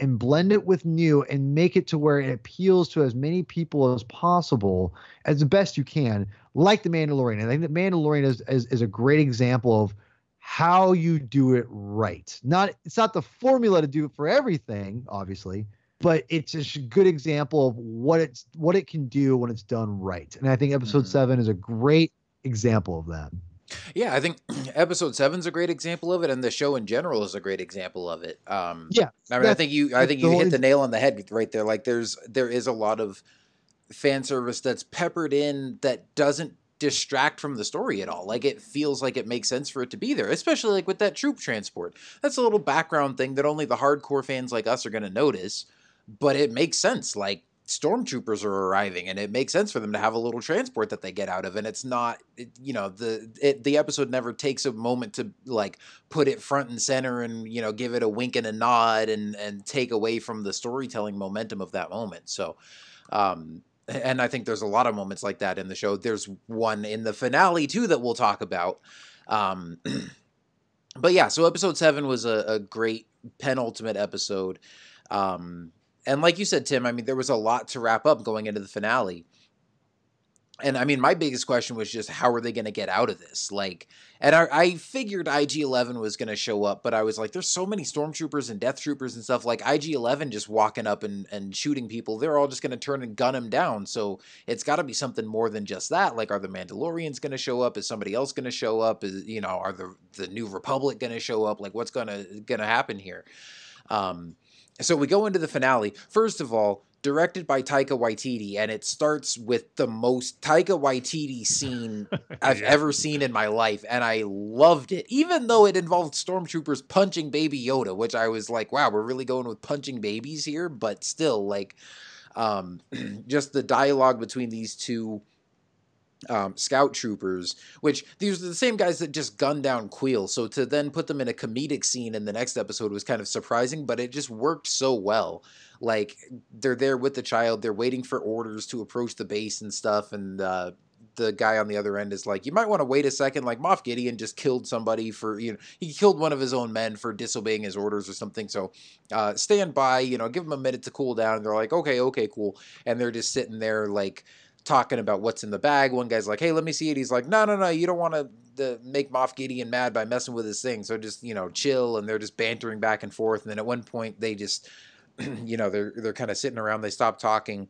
and blend it with new and make it to where it appeals to as many people as possible as best you can, like the Mandalorian. I think the Mandalorian is, is, is a great example of how you do it right. Not it's not the formula to do it for everything, obviously, but it's a good example of what it's what it can do when it's done right. And I think episode mm-hmm. seven is a great example of that. Yeah, I think episode seven's a great example of it, and the show in general is a great example of it. Um, yeah, I mean, I think you, I think you hit the nail on the head right there. Like, there's there is a lot of fan service that's peppered in that doesn't distract from the story at all. Like, it feels like it makes sense for it to be there, especially like with that troop transport. That's a little background thing that only the hardcore fans like us are going to notice, but it makes sense. Like, stormtroopers are arriving and it makes sense for them to have a little transport that they get out of and it's not it, you know the it, the episode never takes a moment to like put it front and center and you know give it a wink and a nod and and take away from the storytelling momentum of that moment so um and I think there's a lot of moments like that in the show there's one in the finale too that we'll talk about um but yeah so episode 7 was a, a great penultimate episode um and like you said, Tim, I mean, there was a lot to wrap up going into the finale. And I mean, my biggest question was just how are they going to get out of this? Like, and I, I figured IG 11 was going to show up, but I was like, there's so many stormtroopers and death troopers and stuff. Like, IG 11 just walking up and, and shooting people, they're all just going to turn and gun them down. So it's got to be something more than just that. Like, are the Mandalorians going to show up? Is somebody else going to show up? Is, you know, are the, the New Republic going to show up? Like, what's going to going to happen here? Um, so we go into the finale. First of all, directed by Taika Waititi, and it starts with the most Taika Waititi scene I've ever seen in my life, and I loved it, even though it involved stormtroopers punching Baby Yoda, which I was like, wow, we're really going with punching babies here, but still, like, um, just the dialogue between these two um, scout troopers, which these are the same guys that just gunned down Kuiil. So to then put them in a comedic scene in the next episode was kind of surprising, but it just worked so well. Like they're there with the child, they're waiting for orders to approach the base and stuff, and uh, the guy on the other end is like, you might want to wait a second. Like Moff Gideon just killed somebody for you know he killed one of his own men for disobeying his orders or something. So uh, stand by, you know, give them a minute to cool down. And they're like, okay, okay, cool, and they're just sitting there like talking about what's in the bag. One guy's like, "Hey, let me see it." He's like, "No, no, no, you don't want to make Moff Gideon mad by messing with his thing. So just you know, chill." And they're just bantering back and forth. And then at one point, they just, you know, they're they're kind of sitting around. They stop talking,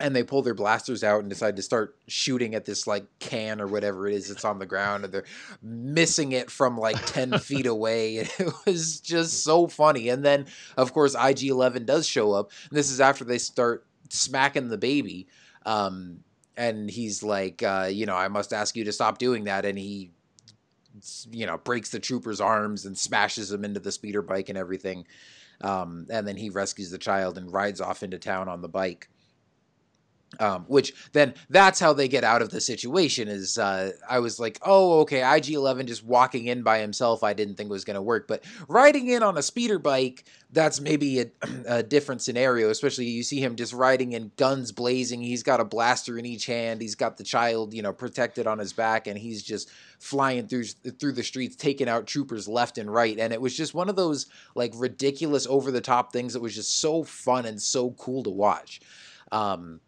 and they pull their blasters out and decide to start shooting at this like can or whatever it is that's on the ground. And they're missing it from like ten feet away. And it was just so funny. And then, of course, IG Eleven does show up. And this is after they start smacking the baby um, and he's like, uh, you know, I must ask you to stop doing that. And he, you know, breaks the trooper's arms and smashes him into the speeder bike and everything. Um, and then he rescues the child and rides off into town on the bike. Um, which then that's how they get out of the situation is uh, I was like, oh, okay, IG11 just walking in by himself, I didn't think was going to work. But riding in on a speeder bike, that's maybe a, a, different scenario, especially you see him just riding in guns blazing. He's got a blaster in each hand. He's got the child, you know, protected on his back, and he's just flying through through the streets, taking out troopers left and right. And it was just one of those like ridiculous, over the top things that was just so fun and so cool to watch. Um,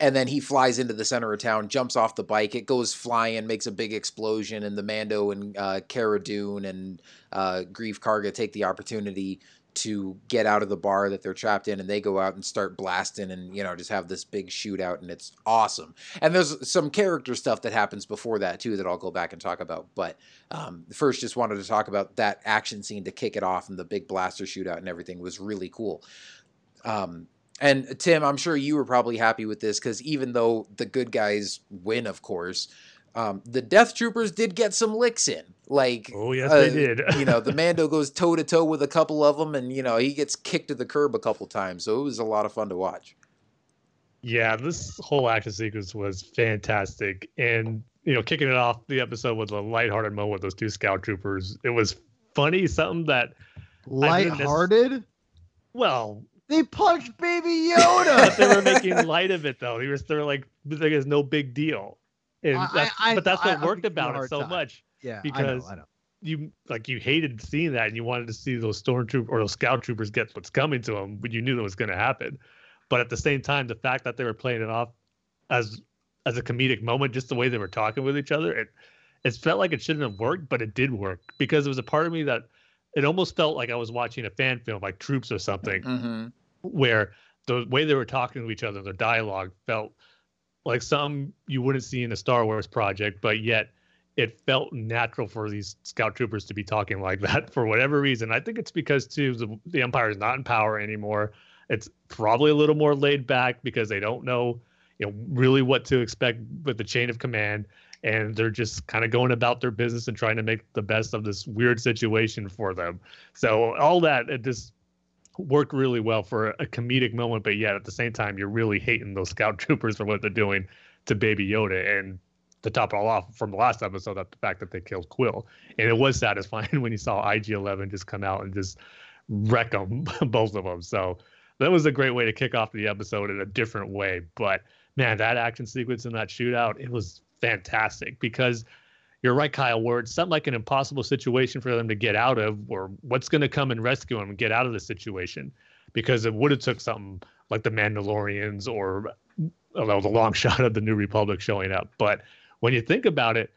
and then he flies into the center of town, jumps off the bike. It goes flying, makes a big explosion, and the Mando and uh, Cara Dune and uh, Greef Karga take the opportunity to get out of the bar that they're trapped in and they go out and start blasting and you know just have this big shootout and it's awesome. And there's some character stuff that happens before that too that i'll go back and talk about. But um, first just wanted to talk about that action scene to kick it off and the big blaster shootout and everything was really cool. Um, and tim i'm sure you were probably happy with this because even though the good guys win of course um, the Death Troopers did get some licks in. Like, oh yes, uh, they did. you know, the Mando goes toe to toe with a couple of them, and you know he gets kicked to the curb a couple times. So it was a lot of fun to watch. Yeah, this whole action sequence was fantastic, and you know, kicking it off the episode with a lighthearted moment with those two scout troopers. It was funny, something that lighthearted. Well, they punched Baby Yoda. they were making light of it though. They were, they were like, like it's no big deal. And I, I, but that's what I, worked about it so time. much. Yeah, because know, know. you like you hated seeing that, and you wanted to see those stormtroopers or those scout troopers get what's coming to them, but you knew that was going to happen. But at the same time, the fact that they were playing it off as as a comedic moment, just the way they were talking with each other, it it felt like it shouldn't have worked, but it did work because it was a part of me that it almost felt like I was watching a fan film, like Troops or something, mm-hmm. Where the way they were talking to each other, their dialogue felt like some you wouldn't see in a Star Wars project, but yet it felt natural for these scout troopers to be talking like that for whatever reason. I think it's because too the, the Empire is not in power anymore. It's probably a little more laid back because they don't know, you know, really what to expect with the chain of command, and they're just kind of going about their business and trying to make the best of this weird situation for them. So all that it just worked really well for a comedic moment, but yet at the same time, you're really hating those scout troopers for what they're doing to Baby Yoda. And to top it all off from the last episode, that the fact that they killed Kuiil, and it was satisfying when you saw IG-11 just come out and just wreck them, both of them. So that was a great way to kick off the episode in a different way. But man, that action sequence in that shootout, it was fantastic because you're right, Kyle, where it's something like an impossible situation for them to get out of, or what's going to come and rescue them and get out of the situation, because it would have took something like the Mandalorians or although the long shot of the New Republic showing up. But when you think about it,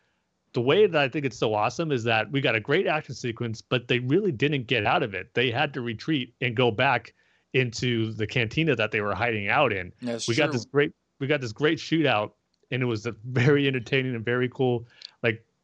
the way that I think it's so awesome is that we got a great action sequence, but they really didn't get out of it. They had to retreat and go back into the cantina that they were hiding out in. That's we true. got this great we got this great shootout and it was a very entertaining and very cool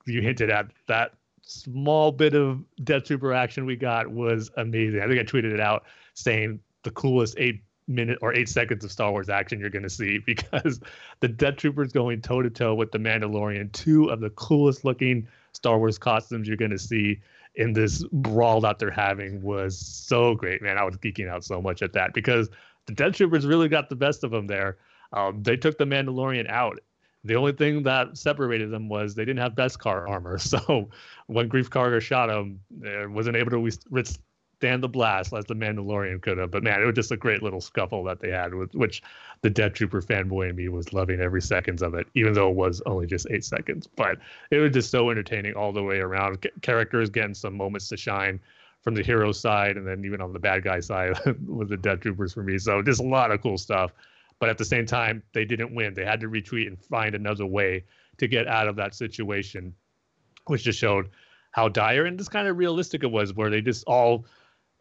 you hinted at that small bit of Death Trooper action we got was amazing. I think I tweeted it out saying the coolest eight minute or eight seconds of Star Wars action you're going to see because the Death Troopers going toe to toe with the Mandalorian, two of the coolest looking Star Wars costumes you're going to see in this brawl that they're having was so great, man. I was geeking out so much at that because the Death Troopers really got the best of them there. Um, they took the Mandalorian out. The only thing that separated them was they didn't have Beskar armor. So when Greef Karga shot him, uh, wasn't able to withstand the blast as the Mandalorian could have. But man, it was just a great little scuffle that they had, with, which the Death Trooper fanboy in me was loving every seconds of it, even though it was only just eight seconds. But it was just so entertaining all the way around. Characters getting some moments to shine from the hero side, and then even on the bad guy side with the Death Troopers for me. So just a lot of cool stuff. But at the same time, they didn't win. They had to retreat and find another way to get out of that situation, which just showed how dire and just kind of realistic it was, where they just all,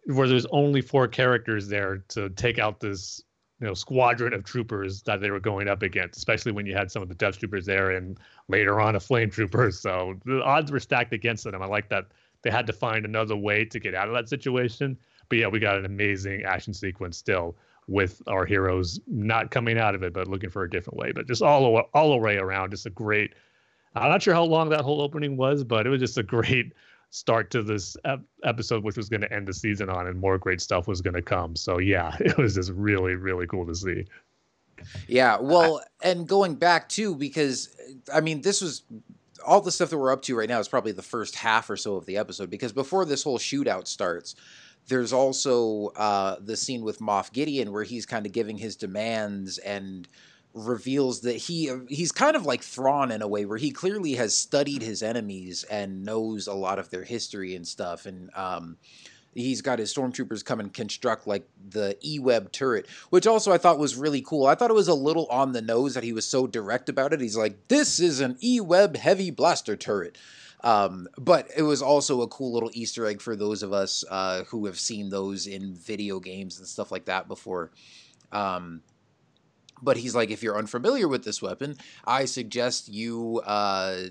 where there's only four characters there to take out this, you know, squadron of troopers that they were going up against, especially when you had some of the Death Troopers there and later on a Flame Trooper. So the odds were stacked against them. I like that they had to find another way to get out of that situation. But yeah, we got an amazing action sequence still with our heroes not coming out of it, but looking for a different way. But just all all the way around, just a great. I'm not sure how long that whole opening was, but it was just a great start to this ep- episode, which was going to end the season on, and more great stuff was going to come. So yeah, it was just really really cool to see. Yeah, well, and going back too, because I mean, this was all the stuff that we're up to right now is probably the first half or so of the episode. Because before this whole shootout starts, there's also uh, the scene with Moff Gideon where he's kind of giving his demands and reveals that he he's kind of like Thrawn in a way where he clearly has studied his enemies and knows a lot of their history and stuff. And um, he's got his stormtroopers come and construct like the e-web turret which also i thought was really cool. I thought it was a little on the nose that he was so direct about it. He's like this is an e-web heavy blaster turret Um, but it was also a cool little Easter egg for those of us uh, who have seen those in video games and stuff like that before. Um, but he's like, if you're unfamiliar with this weapon, I suggest you uh,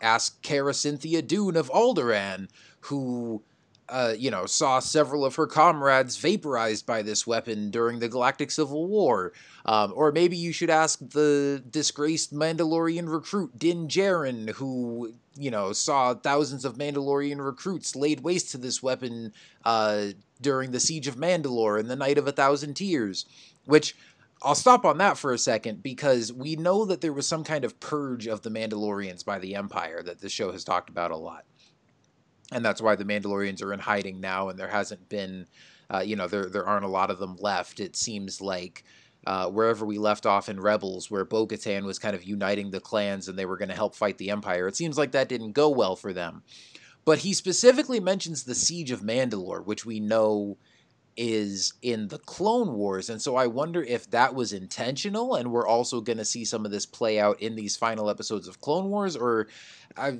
ask Carasynthia Dune of Alderaan, who uh, you know, saw several of her comrades vaporized by this weapon during the Galactic Civil War. Um, or maybe you should ask the disgraced Mandalorian recruit Din Djarin, who, you know, saw thousands of Mandalorian recruits laid waste to this weapon uh, during the Siege of Mandalore and the Night of a Thousand Tears. Which I'll stop on that for a second because we know that there was some kind of purge of the Mandalorians by the Empire that the show has talked about a lot and that's why the Mandalorians are in hiding now, and there hasn't been, uh, you know, there there aren't a lot of them left. It seems like uh, wherever we left off in Rebels, where Bo Katan was kind of uniting the clans and they were going to help fight the Empire, it seems like that didn't go well for them. But he specifically mentions the Siege of Mandalore, which we know is in the Clone Wars. And so I wonder if that was intentional and we're also going to see some of this play out in these final episodes of Clone Wars, or I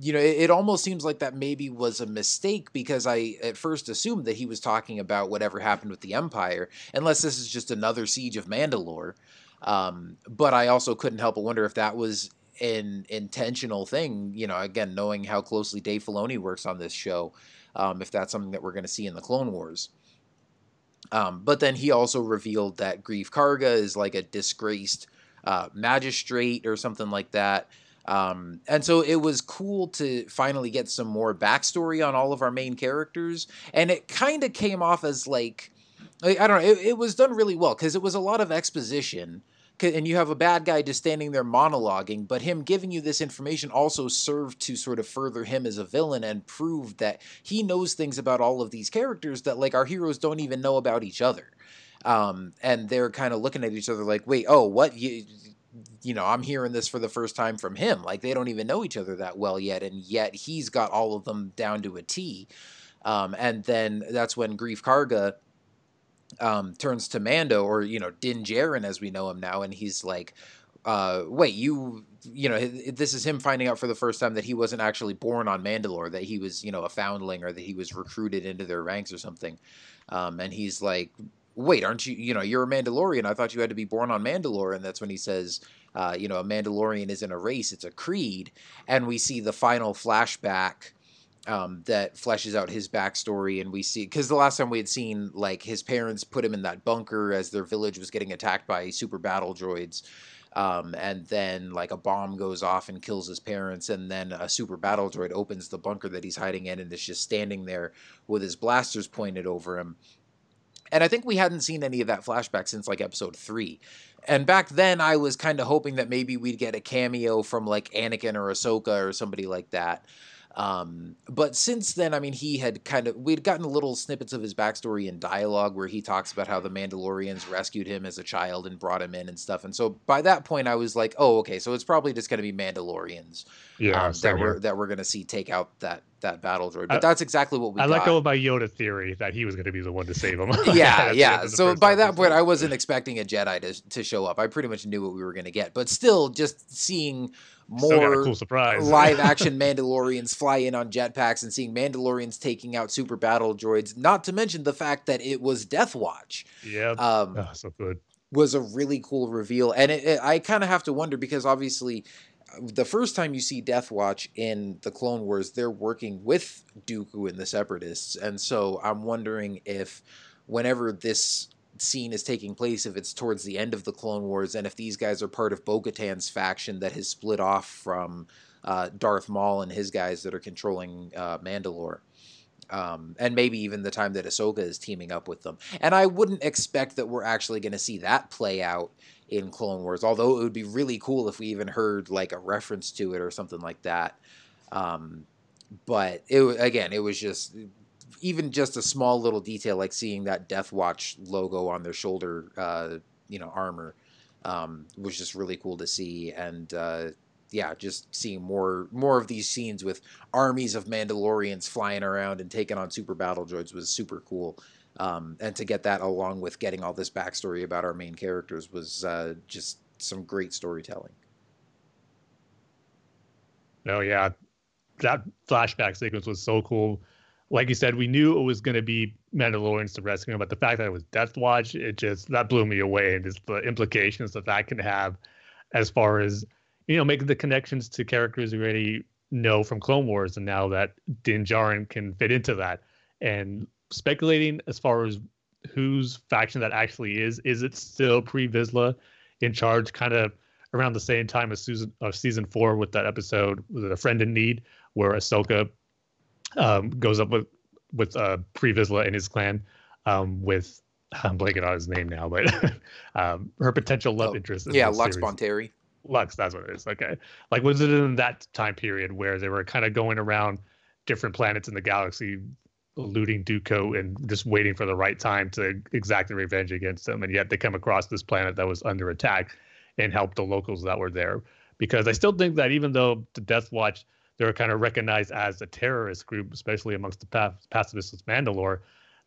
you know, it, it, almost seems like that maybe was a mistake because I at first assumed that he was talking about whatever happened with the Empire, unless this is just another siege of Mandalore. Um, but I also couldn't help but wonder if that was an intentional thing. You know, again, knowing how closely Dave Filoni works on this show, um, if that's something that we're going to see in the Clone Wars. Um, but then he also revealed that Greef Karga is like a disgraced uh, magistrate or something like that. Um, and so it was cool to finally get some more backstory on all of our main characters. And it kind of came off as like, I don't know, it, it was done really well because it was a lot of exposition. And you have a bad guy just standing there monologuing, but him giving you this information also served to sort of further him as a villain and prove that he knows things about all of these characters that, like, our heroes don't even know about each other. Um, and they're kind of looking at each other like, wait, oh, what? You, you know, I'm hearing this for the first time from him. Like they don't even know each other that well yet, and yet he's got all of them down to a T. Um, and then that's when Greef Karga um, turns to Mando, or you know, Din Djarin as we know him now, and he's like, uh, "Wait, you, you know, this is him finding out for the first time that he wasn't actually born on Mandalore, that he was, you know, a foundling, or that he was recruited into their ranks or something." Um, and he's like, wait, aren't you, you know, you're a Mandalorian. I thought you had to be born on Mandalore. And that's when he says, uh, you know, a Mandalorian isn't a race, it's a creed. And we see the final flashback um, that fleshes out his backstory. And we see, because the last time we had seen, like, his parents put him in that bunker as their village was getting attacked by super battle droids. Um, and then like a bomb goes off and kills his parents, and then a super battle droid opens the bunker that he's hiding in and is just standing there with his blasters pointed over him. And I think we hadn't seen any of that flashback since like episode three. And back then, I was kind of hoping that maybe we'd get a cameo from like Anakin or Ahsoka or somebody like that. Um, but since then, I mean, he had kind of we'd gotten little snippets of his backstory in dialogue where he talks about how the Mandalorians rescued him as a child and brought him in and stuff. And so by that point, I was like, oh, okay, so it's probably just going to be Mandalorians yeah, um, that we're that we're going to see take out that that battle droid. But I, that's exactly what we. I got. let go of my Yoda theory that he was going to be the one to save him. yeah, yeah. So by that point, I wasn't expecting a Jedi to to show up. I pretty much knew what we were going to get. But still, just seeing more cool surprise. live action Mandalorians fly in on jetpacks and seeing Mandalorians taking out super battle droids. Not to mention the fact that it was Death Watch. Yeah, um, oh, so good. Was a really cool reveal, and it, it, I kind of have to wonder because obviously, the first time you see Death Watch in the Clone Wars, they're working with Dooku and the Separatists, and so I'm wondering if whenever this scene is taking place if it's towards the end of the Clone Wars and if these guys are part of Bo faction that has split off from uh, Darth Maul and his guys that are controlling uh, Mandalore. Um, and maybe even the time that Ahsoka is teaming up with them. And I wouldn't expect that we're actually going to see that play out in Clone Wars, although it would be really cool if we even heard like a reference to it or something like that. Um, but it again, it was just even just a small little detail like seeing that Death Watch logo on their shoulder, uh, you know, armor, um, was just really cool to see. And uh, yeah, just seeing more more of these scenes with armies of Mandalorians flying around and taking on super battle droids was super cool. Um, and to get that along with getting all this backstory about our main characters was uh, just some great storytelling. No, yeah, that flashback sequence was so cool. Like you said, we knew it was going to be Mandalorians to rescue but the fact that it was Death Watch, it just that blew me away, and just the implications that that can have, as far as you know, making the connections to characters we already know from Clone Wars, and now that Din Djarin can fit into that, and speculating as far as whose faction that actually is. Is it still Pre Vizsla in charge, kind of around the same time as season of season four with that episode with a friend in need, where Ahsoka um, goes up with with uh, Pre Vizsla and his clan um, with I'm blanking on his name now, but um, her potential love Oh, interest. in Yeah, Lux series. Bonteri. Lux, that's what it is. Okay. Like, was it in that time period where they were kind of going around different planets in the galaxy, looting Dooku and just waiting for the right time to exact their revenge against them? And yet they come across this planet that was under attack and help the locals that were there. Because I still think that even though the Death Watch, they were kind of recognized as a terrorist group, especially amongst the pa- pacifists Mandalore,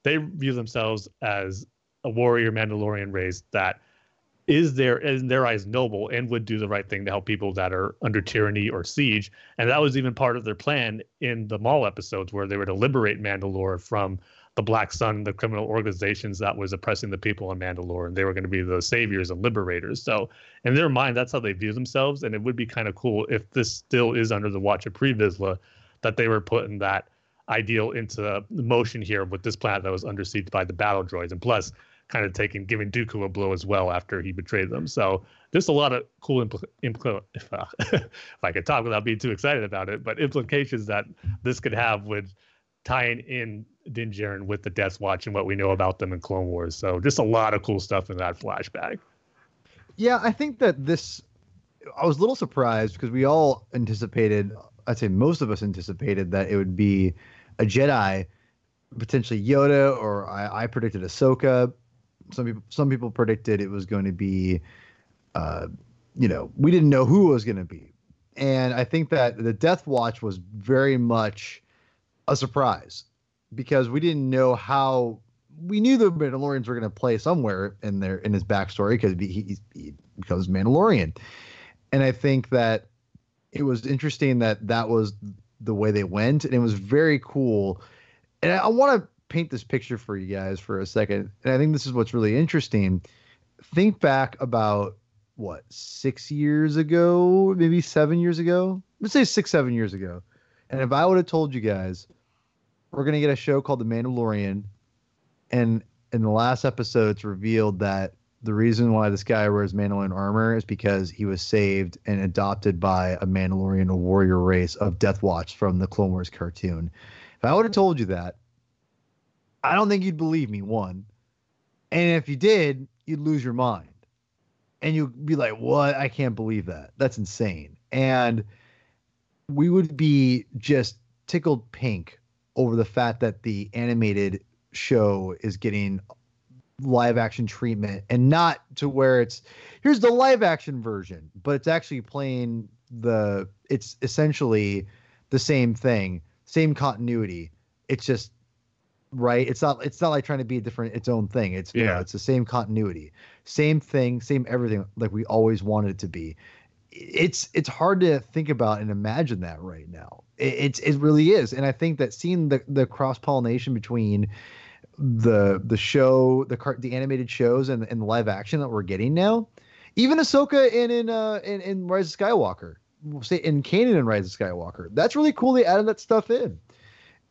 they view themselves as a warrior Mandalorian race that is there in their eyes noble and would do the right thing to help people that are under tyranny or siege. And that was even part of their plan in the Maul episodes where they were to liberate Mandalore from the Black Sun, the criminal organizations that was oppressing the people on Mandalore, and they were going to be the saviors and liberators. So in their mind, that's how they view themselves. And it would be kind of cool if this still is under the watch of Pre Vizsla, that they were putting that ideal into motion here with this planet that was under siege by the battle droids. And plus, kind of taking giving Dooku a blow as well after he betrayed them. So there's a lot of cool impl- impl- if, uh, if I could talk without being too excited about it, but implications that this could have with tying in Din Djarin with the Death Watch and what we know about them in Clone Wars. So just a lot of cool stuff in that flashback. Yeah, I think that this. I was a little surprised because we all anticipated. I'd say most of us anticipated that it would be a Jedi, potentially Yoda, or I, I predicted Ahsoka. Some people, some people predicted it was going to be, uh, you know, we didn't know who it was going to be, and I think that the Death Watch was very much a surprise because we didn't know how we knew the Mandalorians were going to play somewhere in their in his backstory because he, he becomes Mandalorian, and I think that it was interesting that that was the way they went, and it was very cool. And I, I want to paint this picture for you guys for a second, and I think this is what's really interesting. Think back about what six years ago, maybe seven years ago. Let's say six, seven years ago. And if I would have told you guys, we're gonna get a show called The Mandalorian, and in the last episode, it's revealed that the reason why this guy wears Mandalorian armor is because he was saved and adopted by a Mandalorian warrior race of Death Watch from the Clone Wars cartoon. If I would have told you that, I don't think you'd believe me. One, and if you did, you'd lose your mind, and you'd be like, "What? I can't believe that. That's insane." And we would be just tickled pink over the fact that the animated show is getting live action treatment and not to where it's here's the live action version but it's actually playing the it's essentially the same thing same continuity. It's just right? It's not it's not like trying to be a different its own thing. It's you know, Yeah. it's the same continuity same thing same everything like we always wanted it to be it's it's hard to think about and imagine that right now. It, it's it really is. And i think that seeing the the cross pollination between the the show the car the animated shows and and live action that we're getting now even Ahsoka in in uh in, in Rise of Skywalker say in Kanan and Rise of Skywalker that's really cool they added that stuff in.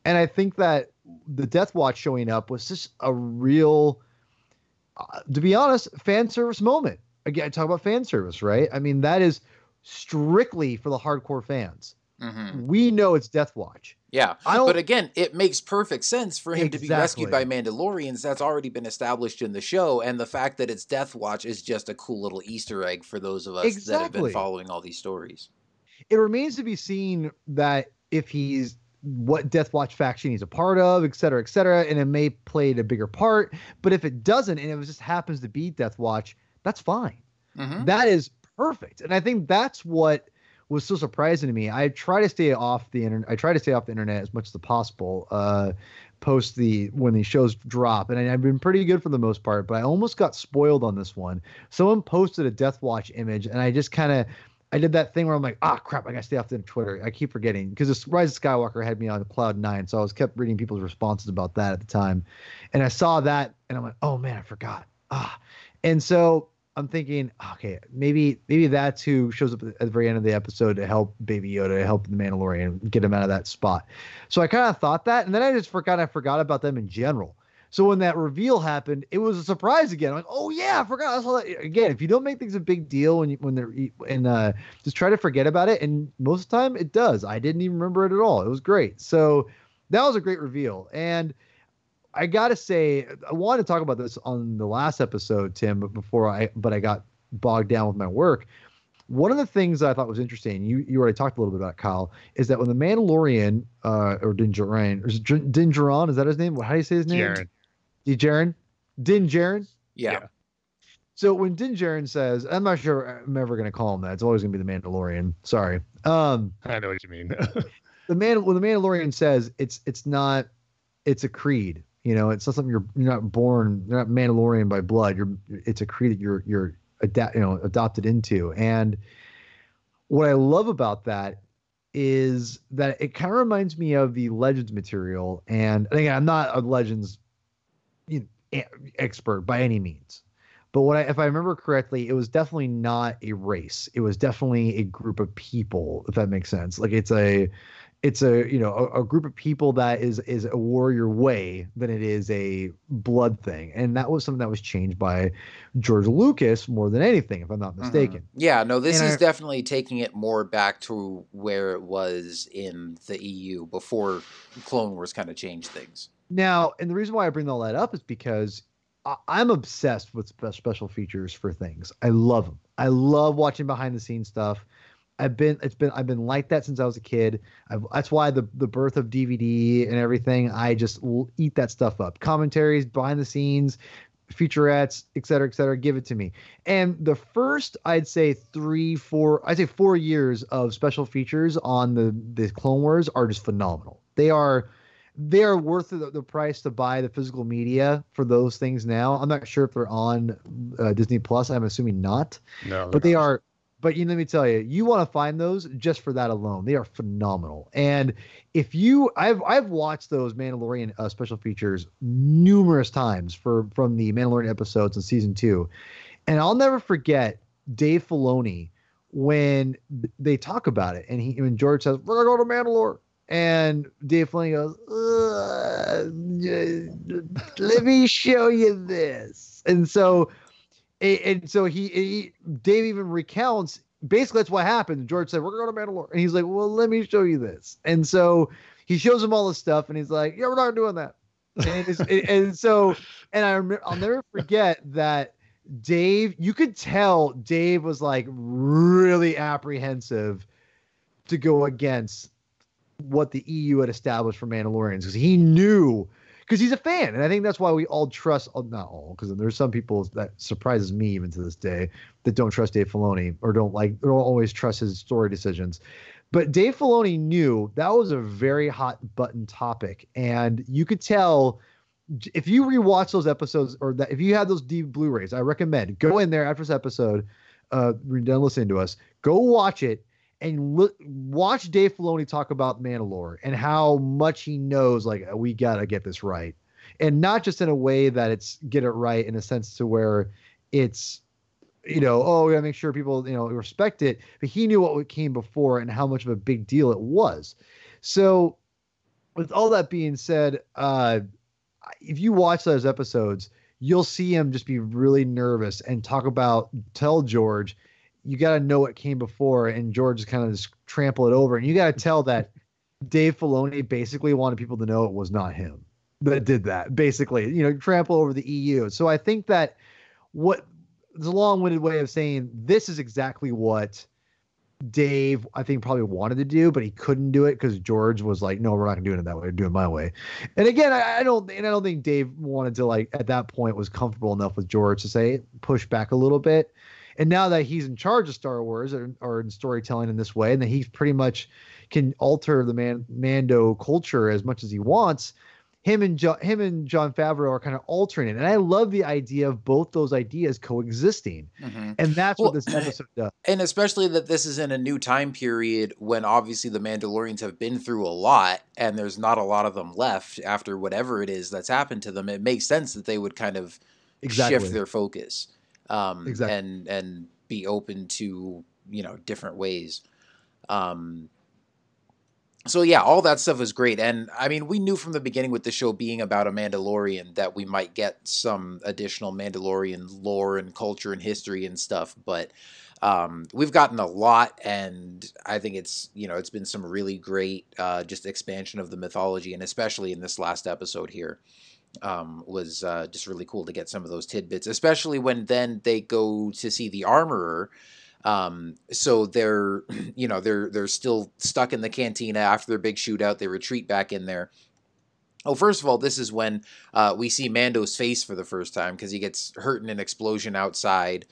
And I think that the Death Watch showing up was just a real uh, to be honest fan service moment again talk about fan service right I mean that is strictly for the hardcore fans hmm we know it's Death Watch Yeah. But again, it makes perfect sense for him to be rescued by Mandalorians. That's already been established in the show, and the fact that it's Death Watch is just a cool little Easter egg for those of us that have been following all these stories. it remains to be seen that if he's what Death Watch faction he's a part of, et cetera, et cetera, and it may play a bigger part. But if it doesn't, and it just happens to be Death Watch, that's fine. hmm That is perfect, and I think that's what was so surprising to me. I try to stay off the internet. I try to stay off the internet as much as possible. Uh, post the when these shows drop, and I, I've been pretty good for the most part. But I almost got spoiled on this one. Someone posted a Death Watch image, and I just kind of I did that thing where I'm like, ah, crap, I gotta stay off the Twitter. I keep forgetting because Rise of Skywalker had me on cloud nine, so I was kept reading people's responses about that at the time, and I saw that, and I'm like, oh man, I forgot. Ah, and so I'm thinking, okay, maybe maybe that's who shows up at the very end of the episode to help Baby Yoda, help the Mandalorian, get him out of that spot. So I kind of thought that, and then I just forgot I forgot about them in general. So when that reveal happened, it was a surprise again. I'm like, oh yeah, I forgot. I saw that. Again, if you don't make things a big deal when you, when they're and uh, just try to forget about it, and most of the time it does. I didn't even remember it at all. It was great. So that was a great reveal, and I gotta say, I wanted to talk about this on the last episode, Tim, but before I but I got bogged down with my work. One of the things that I thought was interesting, you you already talked a little bit about Kyle, is that when the Mandalorian uh, or Din Djarin, or is Din Djarin, is that his name? How do you say his name? Jaren. Din Djarin, Din Djarin. Yeah. Yeah. So when Din Djarin says, I'm not sure I'm ever going to call him that. It's always going to be the Mandalorian. Sorry. Um, I know what you mean. the man when the Mandalorian says it's it's not it's a creed. You know, it's not something you're you're not born. You're not Mandalorian by blood. You're it's a creed that you're you're adapt you know adopted into. And what I love about that is that it kind of reminds me of the Legends material. And again, I'm not a Legends you know, expert by any means. But what I, if I remember correctly, it was definitely not a race. It was definitely a group of people, if that makes sense. Like it's a, it's a you know a, a group of people that is is a warrior way than it is a blood thing, and that was something that was changed by George Lucas more than anything, if I'm not mm-hmm. mistaken. Yeah, no, this And is I- definitely taking it more back to where it was in the EU before Clone Wars kind of changed things. Now, and the reason why I bring all that up is because I, I'm obsessed with special features for things. I love them. I love watching behind the scenes stuff. I've been it's been I've been like that since I was a kid. I've, that's why the the birth of DVD and everything. I just eat that stuff up. Commentaries, behind the scenes, featurettes, et cetera, et cetera. Give it to me. And the first, I'd say three, four, I'd say four years of special features on the the Clone Wars are just phenomenal. They are they are worth the, the price to buy the physical media for those things now. I'm not sure if they're on uh, Disney Plus. I'm assuming not, no, but they are. But you let me tell you, you want to find those just for that alone. They are phenomenal. And if you, I've I've watched those Mandalorian uh, special features numerous times for from the Mandalorian episodes in season two, and I'll never forget Dave Filoni when they talk about it, and he when George says we're gonna go to Mandalore, and Dave Filoni goes, "Uh, "Let me show you this," and so, and so he, he Dave even recounts basically that's what happened. George said, "We're going to Mandalore," and he's like, "Well, let me show you this," and so he shows him all this stuff, and he's like, "Yeah, we're not doing that," and it's, and, so, and I I'll never forget that. Dave, you could tell Dave was like really apprehensive to go against what the EU had established for Mandalorians because he knew because he's a fan, and I think that's why we all trust. oh, Not all, because there's some people that surprises me even to this day that don't trust Dave Filoni or don't like or don't always trust his story decisions. But Dave Filoni knew that was a very hot button topic, and you could tell if you rewatch those episodes or that if you have those deep Blu-rays, I recommend go in there after this episode. Uh, you're done listening to us. Go watch it and look, watch Dave Filoni talk about Mandalore and how much he knows. Like we gotta get this right, and not just in a way that it's get it right in a sense to where it's you know oh we gotta make sure people you know respect it, but he knew what came before and how much of a big deal it was. So, with all that being said, uh, if you watch those episodes, you'll see him just be really nervous and talk about tell George you got to know what came before, and George kind of just trample it over. And you got to tell that Dave Filoni basically wanted people to know it was not him that did that. Basically, you know, trample over the EU. So I think that what it's a long-winded way of saying this is exactly what Dave, I think, probably wanted to do, but he couldn't do it because George was like, "No, we're not gonna do it that way. We're doing it my way." And again, I, I don't, and I don't think Dave wanted to like at that point was comfortable enough with George to say push back a little bit. And now that he's in charge of Star Wars or, or in storytelling in this way, and that he pretty much can alter the man Mando culture as much as he wants, him and jo- him and Jon Favreau are kind of altering it, and I love the idea of both those ideas coexisting, Mhm. and that's Well, what this episode does. and especially that this is in a new time period when obviously the Mandalorians have been through a lot and there's not a lot of them left after whatever it is that's happened to them. It makes sense that they would kind of Exactly. shift their focus, um, Exactly. and and be open to you know different ways. Um, so yeah, all that stuff was great, and I mean, we knew from the beginning with the show being about a Mandalorian that we might get some additional Mandalorian lore and culture and history and stuff, but um, we've gotten a lot, and I think it's you know it's been some really great uh, just expansion of the mythology, and especially in this last episode here um, was uh, just really cool to get some of those tidbits, especially when then they go to see the armorer. Um, so they're, you know, they're they're still stuck in the cantina after their big shootout. They retreat back in there. Oh, first of all, this is when uh, we see Mando's face for the first time because he gets hurt in an explosion outside.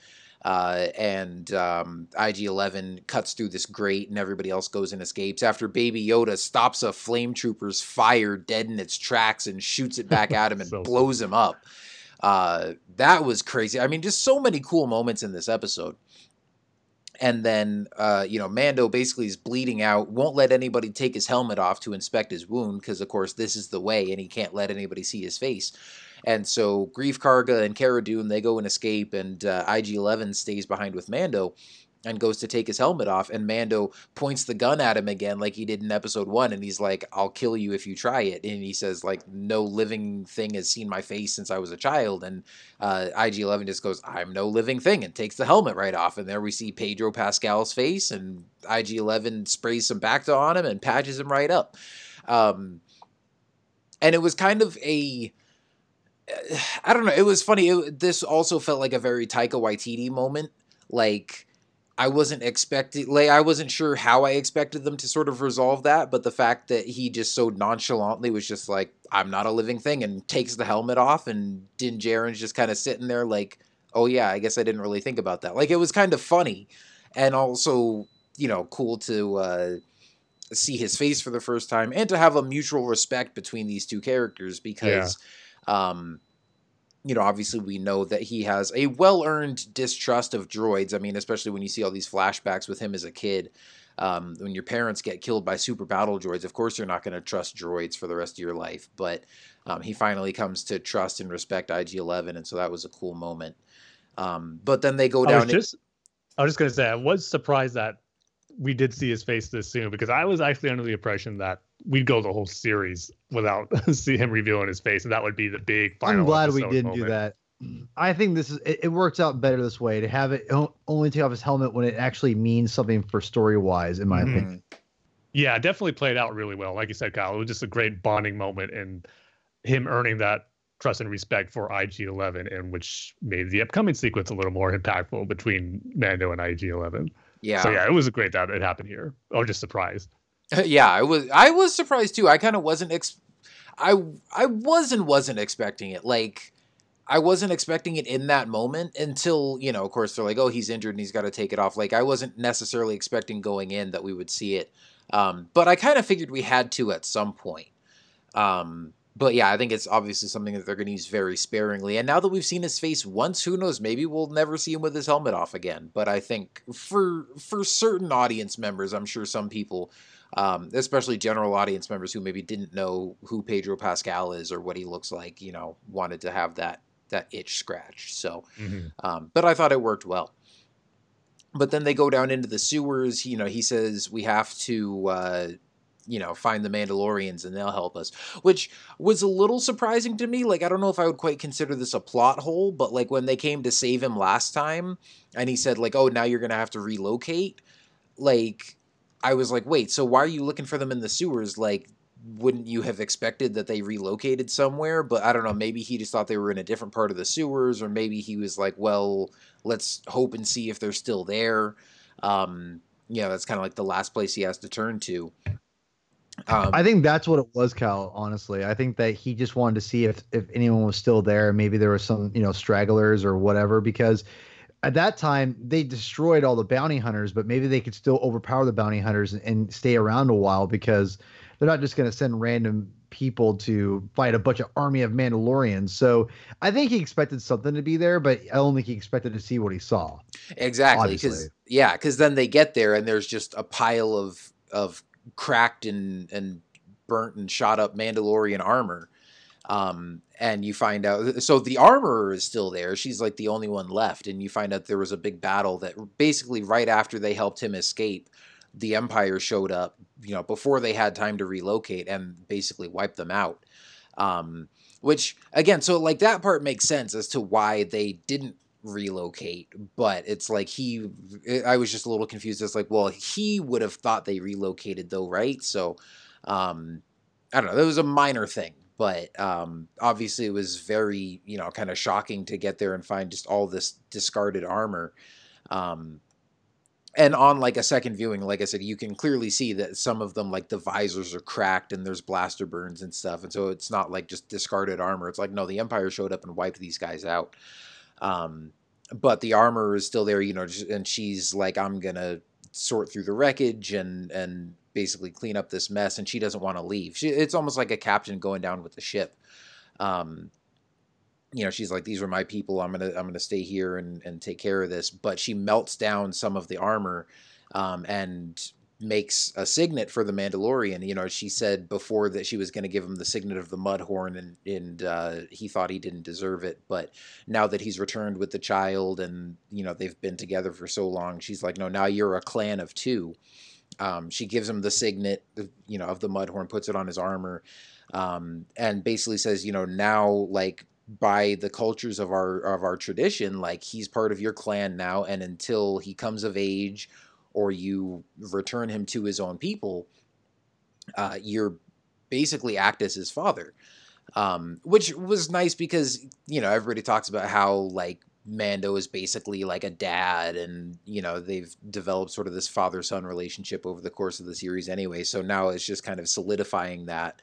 Uh, and um, IG-11 cuts through this grate, and everybody else goes and escapes. After Baby Yoda stops a flame trooper's fire dead in its tracks and shoots it back at him and So blows him up. Uh, that was crazy. I mean, just so many cool moments in this episode. And then, uh, you know, Mando basically is bleeding out, won't let anybody take his helmet off to inspect his wound, because, of course, this is the way, and he can't let anybody see his face. And so Greef Karga and Cara Dune, they go and escape, and uh, IG-11 stays behind with Mando and goes to take his helmet off, and Mando points the gun at him again like he did in episode one, and he's like, I'll kill you if you try it. And he says, like, no living thing has seen my face since I was a child. And uh, IG-11 just goes, I'm no living thing, and takes the helmet right off. And there we see Pedro Pascal's face, and IG-11 sprays some Bacta on him and patches him right up. Um, and it was kind of a I don't know. It was funny. It, this also felt like a very Taika Waititi moment. Like I wasn't expecting, like I wasn't sure how I expected them to sort of resolve that, but the fact that he just so nonchalantly was just like, "I'm not a living thing," and takes the helmet off, and Din Djarin's just kind of sitting there like, "Oh yeah, I guess I didn't really think about that." Like it was kind of funny, and also you know cool to. uh see his face for the first time and to have a mutual respect between these two characters because um you know obviously we know that he has a well-earned distrust of droids. I mean especially when you see all these flashbacks with him as a kid um, when your parents get killed by super battle droids of course you're not going to trust droids for the rest of your life but um, he finally comes to trust and respect ig-11 and so that was a cool moment. Um, but then they go I down was just, I was just gonna say, I was surprised that we did see his face this soon because I was actually under the impression that we'd go the whole series without see him revealing his face, and that would be the big final. I'm glad we didn't do that. I think this is it, it works out better this way to have it only take off his helmet when it actually means something for story wise, in my Mhm. opinion. Yeah, definitely played out really well. Like you said, Kyle, it was just a great bonding moment and him earning that trust and respect for IG-11, and which made the upcoming sequence a little more impactful between Mando and IG-11. Yeah So yeah, it was a great that it happened here. I was just surprised. yeah, I was I was surprised too. I kind of wasn't ex- I I was and wasn't expecting it. Like I wasn't expecting it in that moment until, you know, of course they're like, "Oh, he's injured and he's got to take it off." Like I wasn't necessarily expecting going in that we would see it. Um, but I kind of figured we had to at some point. Um, but yeah, I think it's obviously something that they're going to use very sparingly. And now that we've seen his face once, who knows? Maybe we'll never see him with his helmet off again. But I think for for certain audience members, I'm sure some people, um, especially general audience members who maybe didn't know who Pedro Pascal is or what he looks like, you know, wanted to have that that itch scratched. So, um, but I thought it worked well. But then they go down into the sewers. You know, he says we have to, uh, you know, find the Mandalorians and they'll help us, which was a little surprising to me. Like, I don't know if I would quite consider this a plot hole, but like when they came to save him last time, and he said like, "Oh, now you're gonna have to relocate," like. I was like, wait, so why are you looking for them in the sewers? Like, wouldn't you have expected that they relocated somewhere? But I don't know, maybe he just thought they were in a different part of the sewers, or maybe he was like, well, let's hope and see if they're still there. Um, you know, that's kind of like the last place he has to turn to. Um, I think that's what it was, Cal. Honestly, I think that he just wanted to see if if anyone was still there. Maybe there was some you know stragglers or whatever. Because at that time they destroyed all the bounty hunters, but maybe they could still overpower the bounty hunters and, and stay around a while because they're not just going to send random people to fight a bunch of army of Mandalorians. So I think he expected something to be there, but I don't think he expected to see what he saw. Exactly, because yeah, because then they get there and there's just a pile of of cracked and and burnt and shot up Mandalorian armor. Um, and you find out so the armorer is still there. She's like the only one left, and you find out there was a big battle that basically right after they helped him escape, the Empire showed up. You know, before they had time to relocate and basically wiped them out. Um, which again, so like that part makes sense as to why they didn't relocate but it's like he i was just a little confused. It's like well he would have thought they relocated though right? So um i don't know it was a minor thing but um obviously it was very you know kind of shocking to get there and find just all this discarded armor um and on like a second viewing like i said you can clearly see that some of them like the visors are cracked and there's blaster burns and stuff and so it's not like just discarded armor. It's like no the empire showed up and wiped these guys out um, but the armor is still there, you know, and she's like, I'm gonna sort through the wreckage and and basically clean up this mess, and she doesn't want to leave. She, it's almost like a captain going down with the ship. Um, you know, she's like, these are my people. I'm gonna I'm gonna stay here and and take care of this. But she melts down some of the armor, um, and makes a signet for the Mandalorian. You know, she said before that she was going to give him the signet of the Mudhorn, and and uh, he thought he didn't deserve it. But now that he's returned with the child, and you know they've been together for so long, she's like, no, now you're a clan of two. Um, she gives him the signet, you know, of the Mudhorn, puts it on his armor, um, and basically says, you know, now like by the cultures of our of our tradition, like he's part of your clan now, and until he comes of age or you return him to his own people, uh, you're basically act as his father. Um, which was nice because you know everybody talks about how like Mando is basically like a dad, and you know they've developed sort of this father son relationship over the course of the series anyway. So now it's just kind of solidifying that.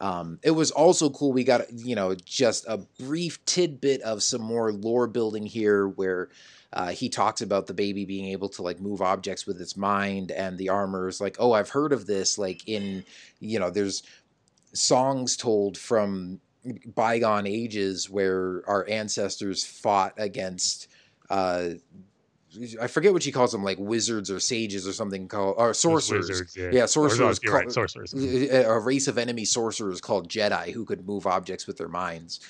Um, it was also cool. We got you know just a brief tidbit of some more lore building here, where uh, he talks about the baby being able to like move objects with its mind, and the armor is like, oh, I've heard of this. Like in, you know, there's songs told from bygone ages where our ancestors fought against. Uh, I forget what she calls them, like wizards or sages or something called, or sorcerers. Wizards, yeah. yeah. sorcerers. No, right, sorcerers. A race of enemy sorcerers called Jedi who could move objects with their minds.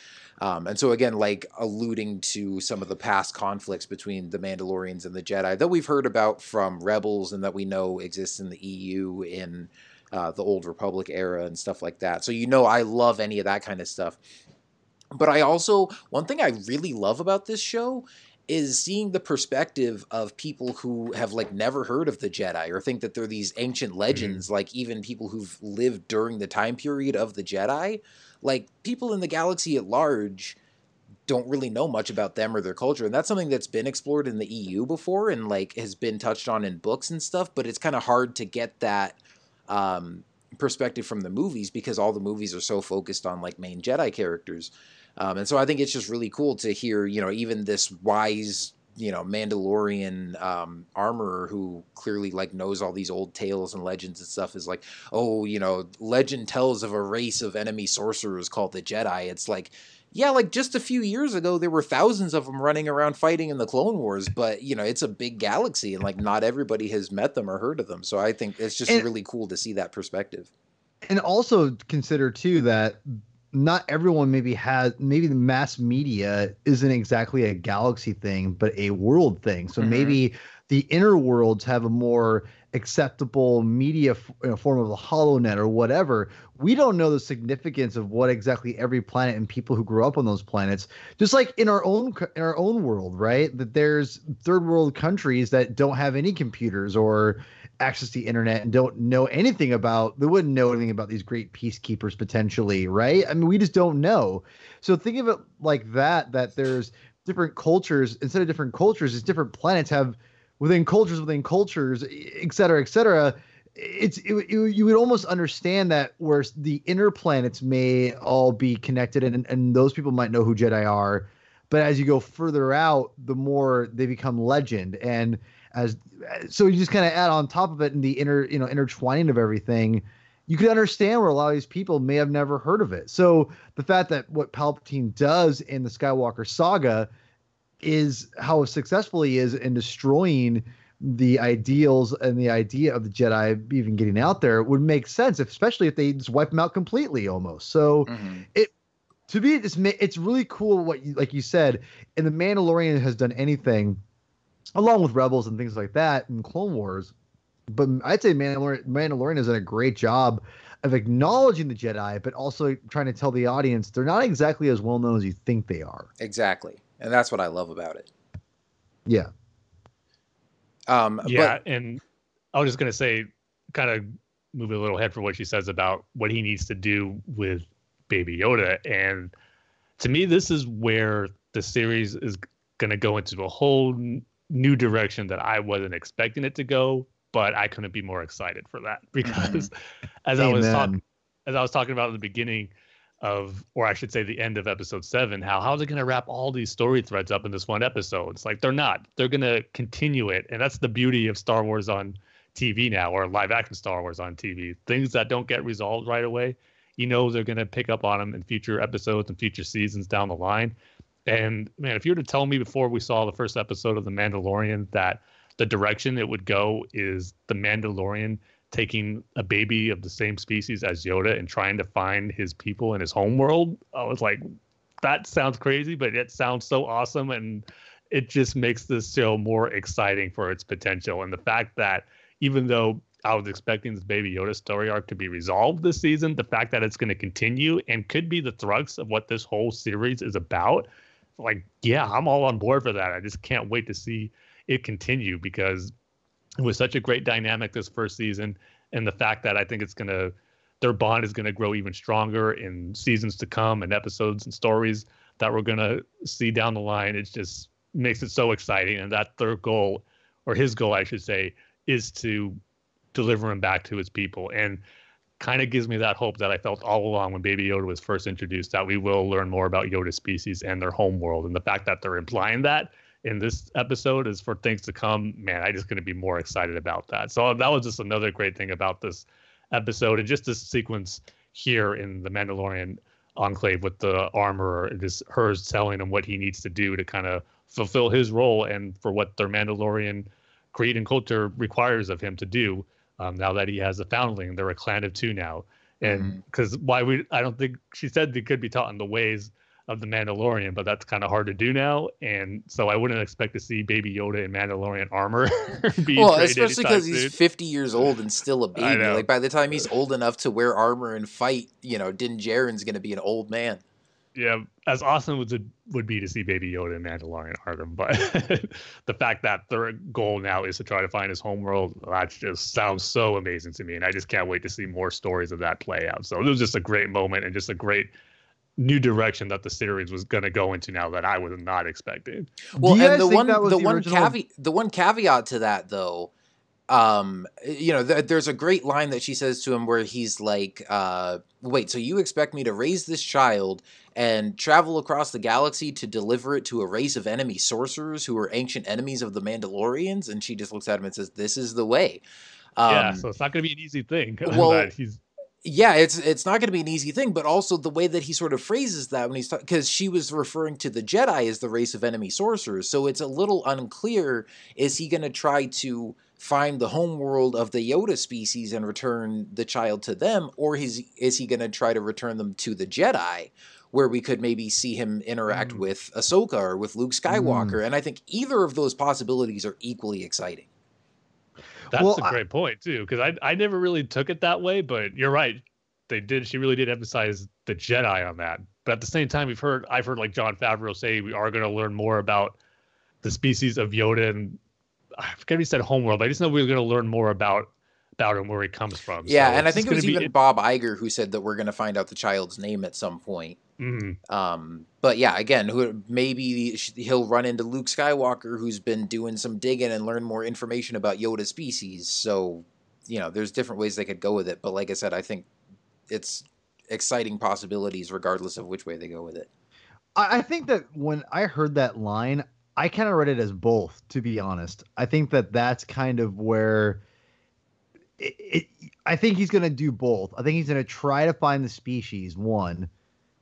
Um, and so again, like alluding to some of the past conflicts between the Mandalorians and the Jedi that we've heard about from Rebels and that we know exists in the EU in uh, the Old Republic era and stuff like that. So you know, I love any of that kind of stuff. But I also one thing I really love about this show is seeing the perspective of people who have like never heard of the Jedi or think that they're these ancient mm-hmm. legends, mm-hmm. like even people who've lived during the time period of the Jedi like people in the galaxy at large don't really know much about them or their culture and that's something that's been explored in the EU before and like has been touched on in books and stuff but it's kind of hard to get that um, perspective from the movies because all the movies are so focused on like main Jedi characters um, and so I think it's just really cool to hear you know even this wise you know Mandalorian um, armorer who clearly like knows all these old tales and legends and stuff is like, oh, you know, legend tells of a race of enemy sorcerers called the Jedi. It's like, yeah, like just a few years ago there were thousands of them running around fighting in the Clone Wars, but you know it's a big galaxy and like not everybody has met them or heard of them. So I think it's just and, really cool to see that perspective. And also consider too that not everyone maybe has maybe the mass media isn't exactly a galaxy thing but a world thing. So mm-hmm. maybe the inner worlds have a more acceptable media f- you know, form of the HoloNet or whatever. We don't know the significance of what exactly every planet and people who grew up on those planets just like in our own in our own world right? That there's third world countries that don't have any computers or access to the internet and don't know anything about they wouldn't know anything about these great peacekeepers potentially right? I mean we just don't know. So think of it like that that there's different cultures instead of different cultures it's different planets have within cultures within cultures et cetera et cetera. It's it, it, you would almost understand that where the inner planets may all be connected and, and those people might know who jedi are. But as you go further out, the more they become legend. And as so, you just kind of add on top of it in the inner, you know, intertwining of everything. You could understand where a lot of these people may have never heard of it. So the fact that what Palpatine does in the Skywalker saga is how successful he is in destroying the ideals and the idea of the Jedi even getting out there would make sense, especially if they just wipe them out completely almost. So Mhm. it to me it's it's really cool what you like you said and the Mandalorian has done anything along with Rebels and things like that and Clone Wars but I'd say Mandalorian, Mandalorian has done a great job of acknowledging the Jedi but also trying to tell the audience they're not exactly as well known as you think they are. Exactly. And that's what I love about it. Yeah. Um, Yeah, but and I was just gonna say, kind of move a little ahead for what she says about what he needs to do with Baby Yoda, and to me, this is where the series is gonna go into a whole n- new direction that I wasn't expecting it to go, but I couldn't be more excited for that because, as I was talking, as I was talking about in the beginning of, or I should say, the end of episode seven, how how's it going to wrap all these story threads up in this one episode? It's like they're not. They're going to continue it, and that's the beauty of Star Wars on TV now, or live action Star Wars on TV. Things that don't get resolved right away, you know, they're going to pick up on them in future episodes and future seasons down the line. And man, if you were to tell me before we saw the first episode of The Mandalorian that the direction it would go is the Mandalorian taking a baby of the same species as Yoda and trying to find his people in his home world, I was like, that sounds crazy, but it sounds so awesome. And it just makes this show more exciting for its potential. And the fact that even though I was expecting this Baby Yoda story arc to be resolved this season, the fact that it's going to continue and could be the thrust of what this whole series is about, like, yeah, I'm all on board for that. I just can't wait to see it continue because it was such a great dynamic this first season. And the fact that I think it's going to, their bond is going to grow even stronger in seasons to come and episodes and stories that we're going to see down the line. It just makes it so exciting. And that their goal, or his goal, I should say, is to deliver him back to his people. And kind of gives me that hope that I felt all along when Baby Yoda was first introduced that we will learn more about Yoda species and their home world. And the fact that they're implying that in this episode is for things to come, man, I just going to be more excited about that. So that was just another great thing about this episode and just this sequence here in the Mandalorian enclave with the armorer, just hers telling him what he needs to do to kind of fulfill his role and for what their Mandalorian creed and culture requires of him to do. Um, now that he has a foundling, they're a clan of two now, and because why we, I don't think she said they could be taught in the ways of the Mandalorian, but that's kind of hard to do now, and so I wouldn't expect to see Baby Yoda in Mandalorian armor. being well, especially because he's 50 years old and still a baby. Like by the time he's old enough to wear armor and fight, you know, Din Djarin's going to be an old man. Yeah, as awesome as it would be to see Baby Yoda in Mandalorian Arkham, but the fact that their goal now is to try to find his homeworld, that just sounds so amazing to me, and I just can't wait to see more stories of that play out. So it was just a great moment and just a great new direction that the series was going to go into now that I was not expecting. Well, Do and the one the the one caveat the one caveat to that though, um, you know, th- there's a great line that she says to him where he's like, uh, "Wait, so you expect me to raise this child and travel across the galaxy to deliver it to a race of enemy sorcerers who are ancient enemies of the Mandalorians?" And she just looks at him and says, "This is the way." Um, yeah, so it's not going to be an easy thing. well, that he's yeah, it's it's not going to be an easy thing, but also the way that he sort of phrases that when he's because she was referring to the Jedi as the race of enemy sorcerers, so it's a little unclear. Is he going to try to find the homeworld of the Yoda species and return the child to them, or is is he going to try to return them to the Jedi? Where we could maybe see him interact Mm. with Ahsoka or with Luke Skywalker, and I think either of those possibilities are equally exciting. That's Well, a I- great point too, because I I never really took it that way, but you're right. They did. She really did emphasize the Jedi on that. But at the same time, we've heard I've heard like Jon Favreau say we are going to learn more about the species of Yoda, and I forget if he said homeworld. But I just know we're going to learn more about about him where he comes from. Yeah, So and I think it was gonna be even Bob Iger who said that we're going to find out the child's name at some point. Mhm. Um, but yeah, again, who maybe he'll run into Luke Skywalker, who's been doing some digging and learn more information about Yoda species. So, you know, there's different ways they could go with it. But like I said, I think it's exciting possibilities regardless of which way they go with it. I, I think that when I heard that line, I kind of read it as both. To be honest, I think that that's kind of where. It, it, I think he's going to do both. I think he's going to try to find the species one,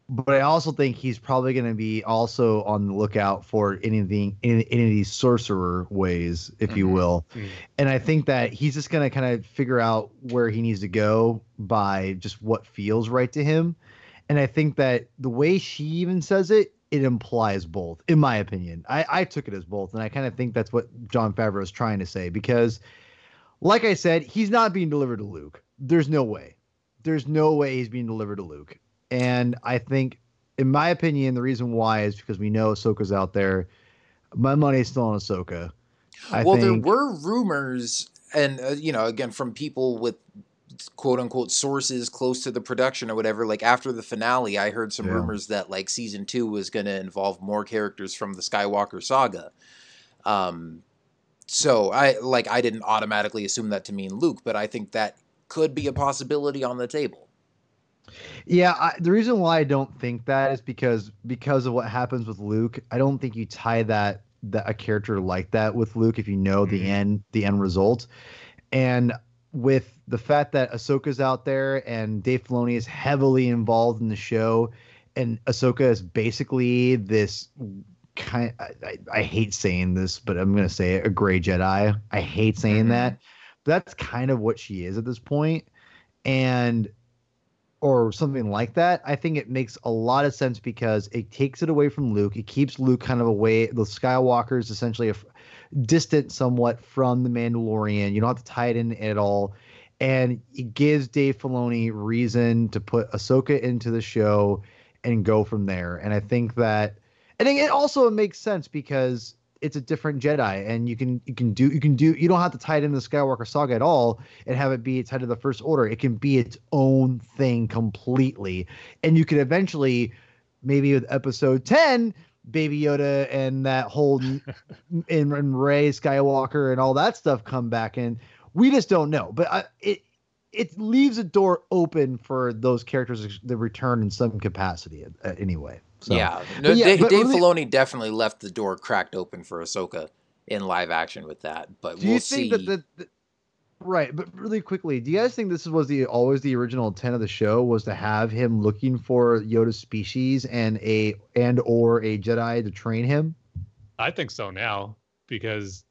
but I also think he's probably going to be also on the lookout for anything, any, any of these sorcerer ways, if you Mhm. will. Mhm. And I think that he's just going to kind of figure out where he needs to go by just what feels right to him. And I think that the way she even says it, it implies both, in my opinion. I, I took it as both. And I kind of think that's what Jon Favreau is trying to say because, like I said, he's not being delivered to Luke. There's no way. There's no way he's being delivered to Luke. And I think, in my opinion, the reason why is because we know Ahsoka's out there. My money's still on Ahsoka. I well, think, there were rumors, and uh, you know, again, from people with quote unquote sources close to the production or whatever. Like after the finale, I heard some Yeah. rumors that like season two was going to involve more characters from the Skywalker saga. Um, so I like I didn't automatically assume that to mean Luke, but I think that could be a possibility on the table. Yeah, I, the reason why I don't think that is because because of what happens with Luke. I don't think you tie that that a character like that with Luke if you know the Mhm. end the end result. And with the fact that Ahsoka's out there and Dave Filoni is heavily involved in the show, and Ahsoka is basically this kind. I, I, I hate saying this, but I'm gonna say it, a gray Jedi. I hate saying Mhm. that. But that's kind of what she is at this point, and or something like that. I think it makes a lot of sense because it takes it away from Luke. It keeps Luke kind of away. The Skywalkers essentially a distant somewhat from the Mandalorian. You don't have to tie it in at all. And it gives Dave Filoni reason to put Ahsoka into the show and go from there. And I think that, and it also makes sense because it's a different Jedi, and you can you can do you can do you don't have to tie it into the Skywalker saga at all and have it be tied to the First Order. It can be its own thing completely, and you could eventually, maybe with Episode Ten, Baby Yoda and that whole and, and Rey Skywalker and all that stuff come back in. We just don't know, but I, it it leaves a door open for those characters to return in some capacity uh, anyway. So, yeah, no, yeah, Dave, but Dave Filoni definitely left the door cracked open for Ahsoka in live action with that. But Do we'll you think see. that the, the right? But really quickly, do you guys think this was the always the original intent of the show was to have him looking for Yoda's species and a and or a Jedi to train him? I think so now because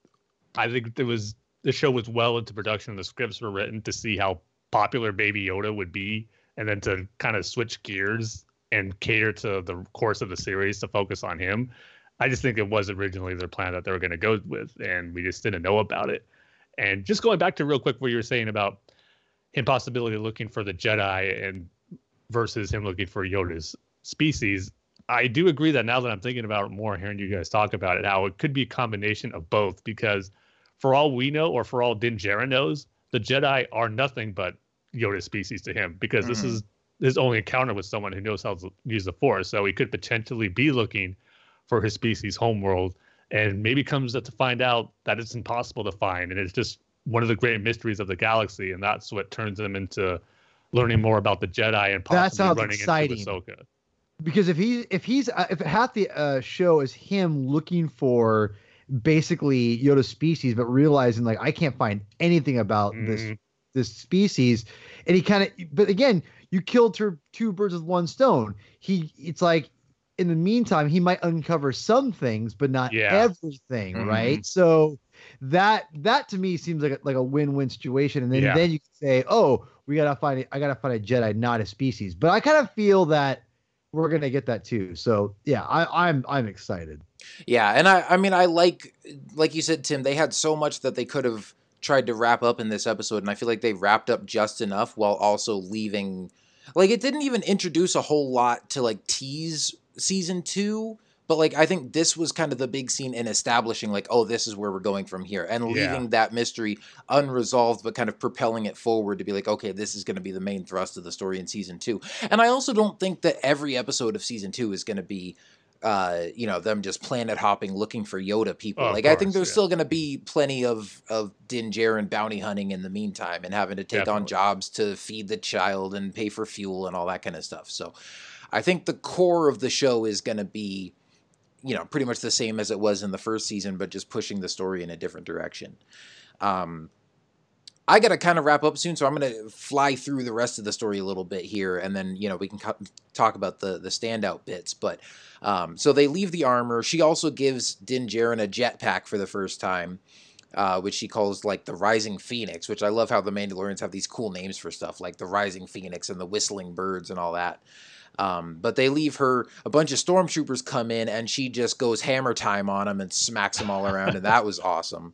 I think there was the show was well into production the scripts were written to see how popular Baby Yoda would be, and then to kind of switch gears and cater to the course of the series to focus on him. I just think it was originally their plan that they were going to go with, and we just didn't know about it. And just going back to real quick what you were saying about him possibility looking for the Jedi and versus him looking for Yoda's species, I do agree that now that I'm thinking about it more, hearing you guys talk about it, how it could be a combination of both. Because for all we know, or for all Din Djarin knows, the Jedi are nothing but Yoda's species to him. Because this Mhm. is his only encounter with someone who knows how to use the Force. So he could potentially be looking for his species' homeworld, and maybe comes to find out that it's impossible to find, and it's just one of the great mysteries of the galaxy, and that's what turns him into learning more about the Jedi and possibly running exciting. into Ahsoka. Because if he if he's uh, if half the uh, show is him looking for basically Yoda's species, but realizing like I can't find anything about this Mhm. this species and he kind of but again you killed two birds with one stone he it's like in the meantime he might uncover some things but not Yeah. everything Mhm. right so that that to me seems like a, like a win-win situation and then Yeah. then you can say oh we gotta find it i gotta find a jedi not a species but i kind of feel that we're gonna get that too so yeah I, i'm i'm excited Yeah, and I I mean I like like you said, Tim, they had so much that they could have tried to wrap up in this episode, and I feel like they wrapped up just enough while also leaving like it didn't even introduce a whole lot to like tease season two. But like I think this was kind of the big scene in establishing like, oh, this is where we're going from here. And Yeah. leaving that mystery unresolved, but kind of propelling it forward to be like, okay, this is gonna be the main thrust of the story in season two. And I also don't think that every episode of season two is gonna be uh, you know, them just planet hopping looking for Yoda people. Oh, like I think course, there's yeah. still going to be plenty of of Din Djarin bounty hunting in the meantime, and having to take on jobs to feed the child and pay for fuel and all that kind of stuff. So, I think the core of the show is going to be, you know, pretty much the same as it was in the first season, but just pushing the story in a different direction. Um, I got to kind of wrap up soon, so I'm going to fly through the rest of the story a little bit here, and then you know we can co- talk about the the standout bits. But um, so they leave the armor. She also gives Din Djarin a jetpack for the first time, uh, which she calls like the Rising Phoenix. Which I love how the Mandalorians have these cool names for stuff like the Rising Phoenix and the Whistling Birds and all that. Um, but they leave her. A bunch of stormtroopers come in, and she just goes hammer time on them and smacks them all around, and that was awesome.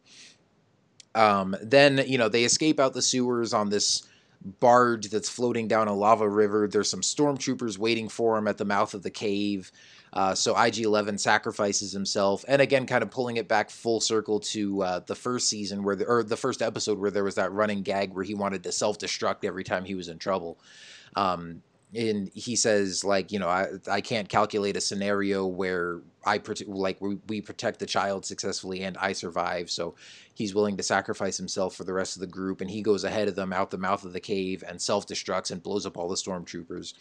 Um, then you know they escape out the sewers on this barge that's floating down a lava river. There's some stormtroopers waiting for him at the mouth of the cave. Uh, so IG-11 sacrifices himself, and again, kind of pulling it back full circle to uh, the first season where, the, or the first episode where there was that running gag where he wanted to self-destruct every time he was in trouble. Um, and he says like you know I I can't calculate a scenario where I prote- like we, we protect the child successfully and I survive. So he's willing to sacrifice himself for the rest of the group and he goes ahead of them out the mouth of the cave and self destructs and blows up all the stormtroopers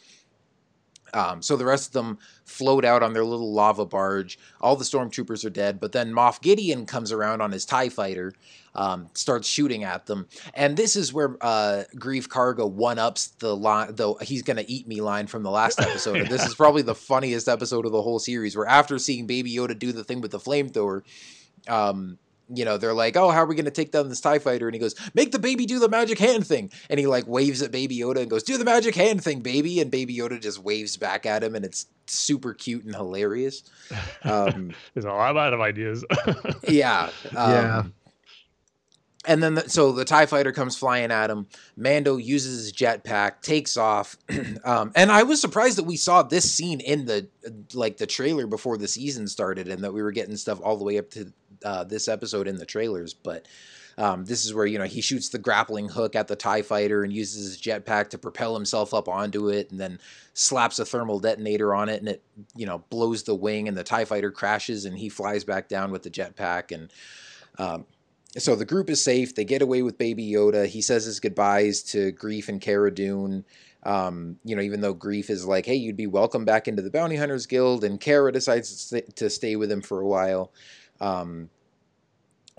um, so the rest of them float out on their little lava barge. All the stormtroopers are dead, but then Moff Gideon comes around on his Tie Fighter, um, starts shooting at them, and this is where uh, Greef Karga one ups the line. Though he's gonna eat me line from the last episode, and this is probably the funniest episode of the whole series. Where after seeing Baby Yoda do the thing with the flamethrower, um, you know, they're like, "Oh, how are we going to take down this Tie Fighter?" And he goes, "Make the baby do the magic hand thing." And he like waves at Baby Yoda and goes, "Do the magic hand thing, baby!" And Baby Yoda just waves back at him, and it's super cute and hilarious. Um, There's a lot of ideas. yeah, um, Yeah. And then, the, so the Tie Fighter comes flying at him. Mando uses his jetpack, takes off, um, and I was surprised that we saw this scene in the like the trailer before the season started, and that we were getting stuff all the way up to uh, this episode in the trailers. But um, this is where you know he shoots the grappling hook at the Tie Fighter and uses his jetpack to propel himself up onto it, and then slaps a thermal detonator on it, and it you know blows the wing, and the Tie Fighter crashes, and he flies back down with the jetpack, and um, so the group is safe. They get away with Baby Yoda. He says his goodbyes to Greef and Cara Dune. Um, you know, even though Greef is like, "Hey, you'd be welcome back into the Bounty Hunters Guild," and Cara decides to stay with him for a while. Um,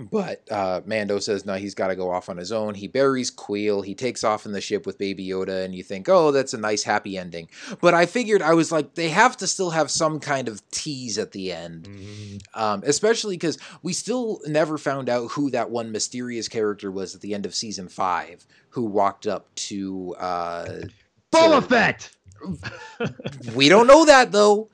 but uh, Mando says no, he's got to go off on his own. He buries Kuiil. He takes off in the ship with Baby Yoda, and you think, oh, that's a nice happy ending. But I figured I was like, they have to still have some kind of tease at the end, Mhm. um, especially because we still never found out who that one mysterious character was at the end of season five who walked up to. Uh, Boba Fett. we don't know that though.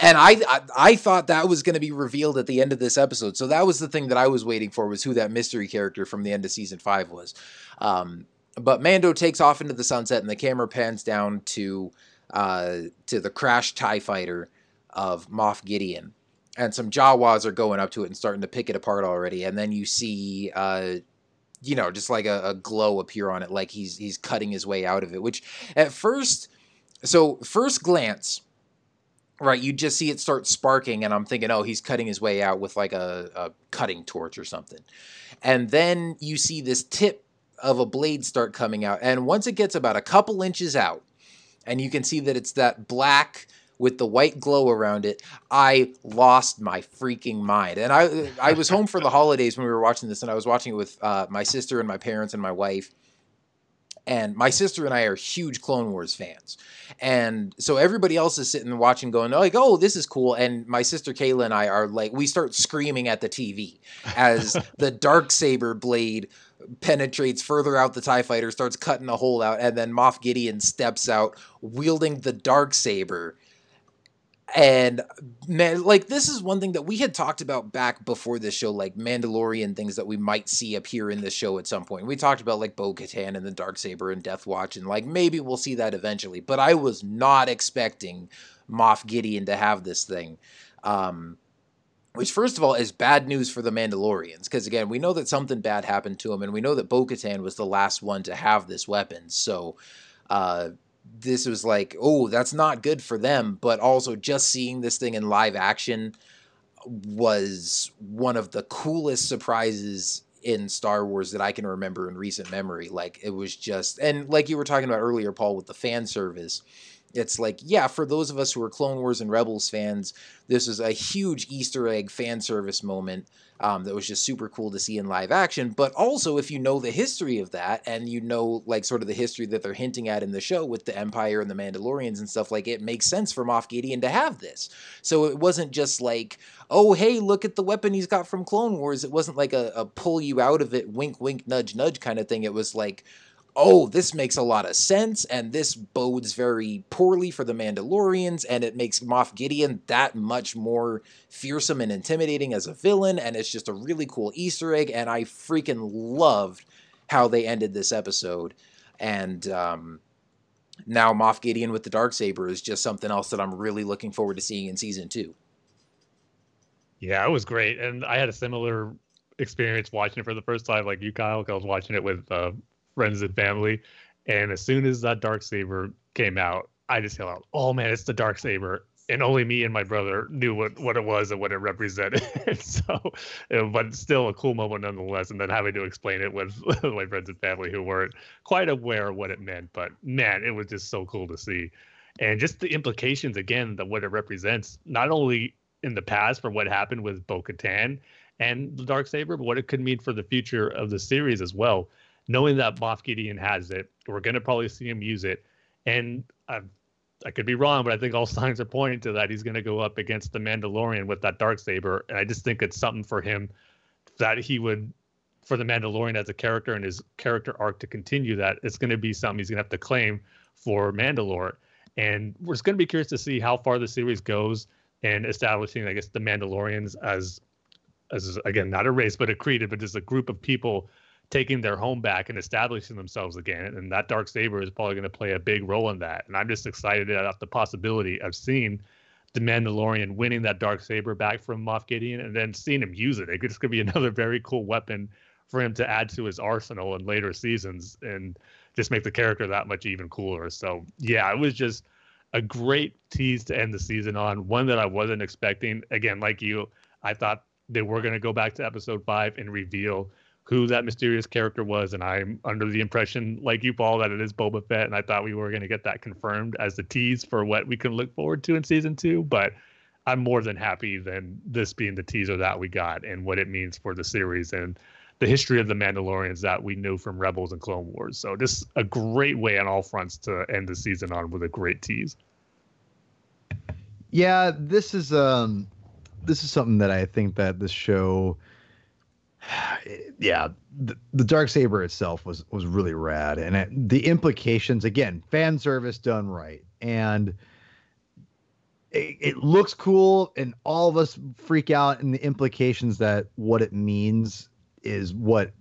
And I, I, I thought that was going to be revealed at the end of this episode. So that was the thing that I was waiting for was who that mystery character from the end of season five was. Um, but Mando takes off into the sunset, and the camera pans down to uh, to the crashed Tie Fighter of Moff Gideon, and some Jawas are going up to it and starting to pick it apart already. And then you see, uh, you know, just like a, a glow appear on it, like he's he's cutting his way out of it. Which at first, so first glance, right, you just see it start sparking, and I'm thinking, oh, he's cutting his way out with like a, a cutting torch or something. And then you see this tip of a blade start coming out, and once it gets about a couple inches out, and you can see that it's that black with the white glow around it, I lost my freaking mind. And I I was home for the holidays when we were watching this, and I was watching it with uh, my sister and my parents and my wife. And my sister and I are huge Clone Wars fans. And so everybody else is sitting and watching, going, like, oh, this is cool. And my sister Kayla and I are like, we start screaming at the TV as the dark saber blade penetrates further out the TIE fighter, starts cutting a hole out, and then Moff Gideon steps out wielding the dark saber. And man, like this is one thing that we had talked about back before this show, like Mandalorian things that we might see appear in this show at some point. We talked about like Bo Katan and the Dark Saber and Death Watch, and like maybe we'll see that eventually. But I was not expecting Moff Gideon to have this thing. Um, which, first of all, is bad news for the Mandalorians, because again, we know that something bad happened to him, and we know that Bo Katan was the last one to have this weapon. So, uh, this was like, oh, that's not good for them. But also, just seeing this thing in live action was one of the coolest surprises in Star Wars that I can remember in recent memory. Like, it was just, and like you were talking about earlier, Paul, with the fan service it's like, yeah, for those of us who are Clone Wars and Rebels fans, this is a huge Easter egg fan service moment um, that was just super cool to see in live action. But also, if you know the history of that and you know, like, sort of the history that they're hinting at in the show with the Empire and the Mandalorians and stuff, like, it makes sense for Moff Gideon to have this. So it wasn't just like, oh, hey, look at the weapon he's got from Clone Wars. It wasn't like a, a pull you out of it, wink, wink, nudge, nudge kind of thing. It was like, oh, this makes a lot of sense, and this bodes very poorly for the Mandalorians, and it makes Moff Gideon that much more fearsome and intimidating as a villain, and it's just a really cool Easter egg, and I freaking loved how they ended this episode. And um, now Moff Gideon with the dark saber is just something else that I'm really looking forward to seeing in season two. Yeah, it was great, and I had a similar experience watching it for the first time, like you, Kyle. I was watching it with uh, friends and family. And as soon as that dark saber came out, I just yelled out, "Oh man, it's the dark saber!" And only me and my brother knew what, what it was and what it represented. so, uh, but still a cool moment nonetheless. And then having to explain it with my friends and family who weren't quite aware of what it meant. But man, it was just so cool to see, and just the implications again that what it represents, not only in the past for what happened with Bo Katan and the dark saber, but what it could mean for the future of the series as well knowing that Moff Gideon has it, we're going to probably see him use it. And I, I could be wrong, but I think all signs are pointing to that he's going to go up against the Mandalorian with that dark saber. And I just think it's something for him that he would, for the Mandalorian as a character and his character arc to continue. That it's going to be something he's going to have to claim for Mandalore. And we're just going to be curious to see how far the series goes and establishing, I guess, the Mandalorians as, as again, not a race, but a creed, but just a group of people taking their home back and establishing themselves again. And that dark saber is probably going to play a big role in that. And I'm just excited about the possibility of seeing the Mandalorian winning that dark saber back from Moff Gideon and then seeing him use it. It's going to be another very cool weapon for him to add to his arsenal in later seasons and just make the character that much even cooler. So yeah, it was just a great tease to end the season on. One that I wasn't expecting. Again, like you, I thought they were going to go back to episode five and reveal who that mysterious character was, and I'm under the impression, like you, Paul, that it is Boba Fett, and I thought we were going to get that confirmed as the tease for what we can look forward to in season two. But I'm more than happy than this being the teaser that we got and what it means for the series and the history of the Mandalorians that we knew from Rebels and Clone Wars. So just a great way on all fronts to end the season on with a great tease. Yeah, this is um this is something that I think that this show yeah, the, the dark saber itself was was really rad, and it, the implications again, fan service done right, and it, it, looks cool, and all of us freak out, and the implications that what it means is what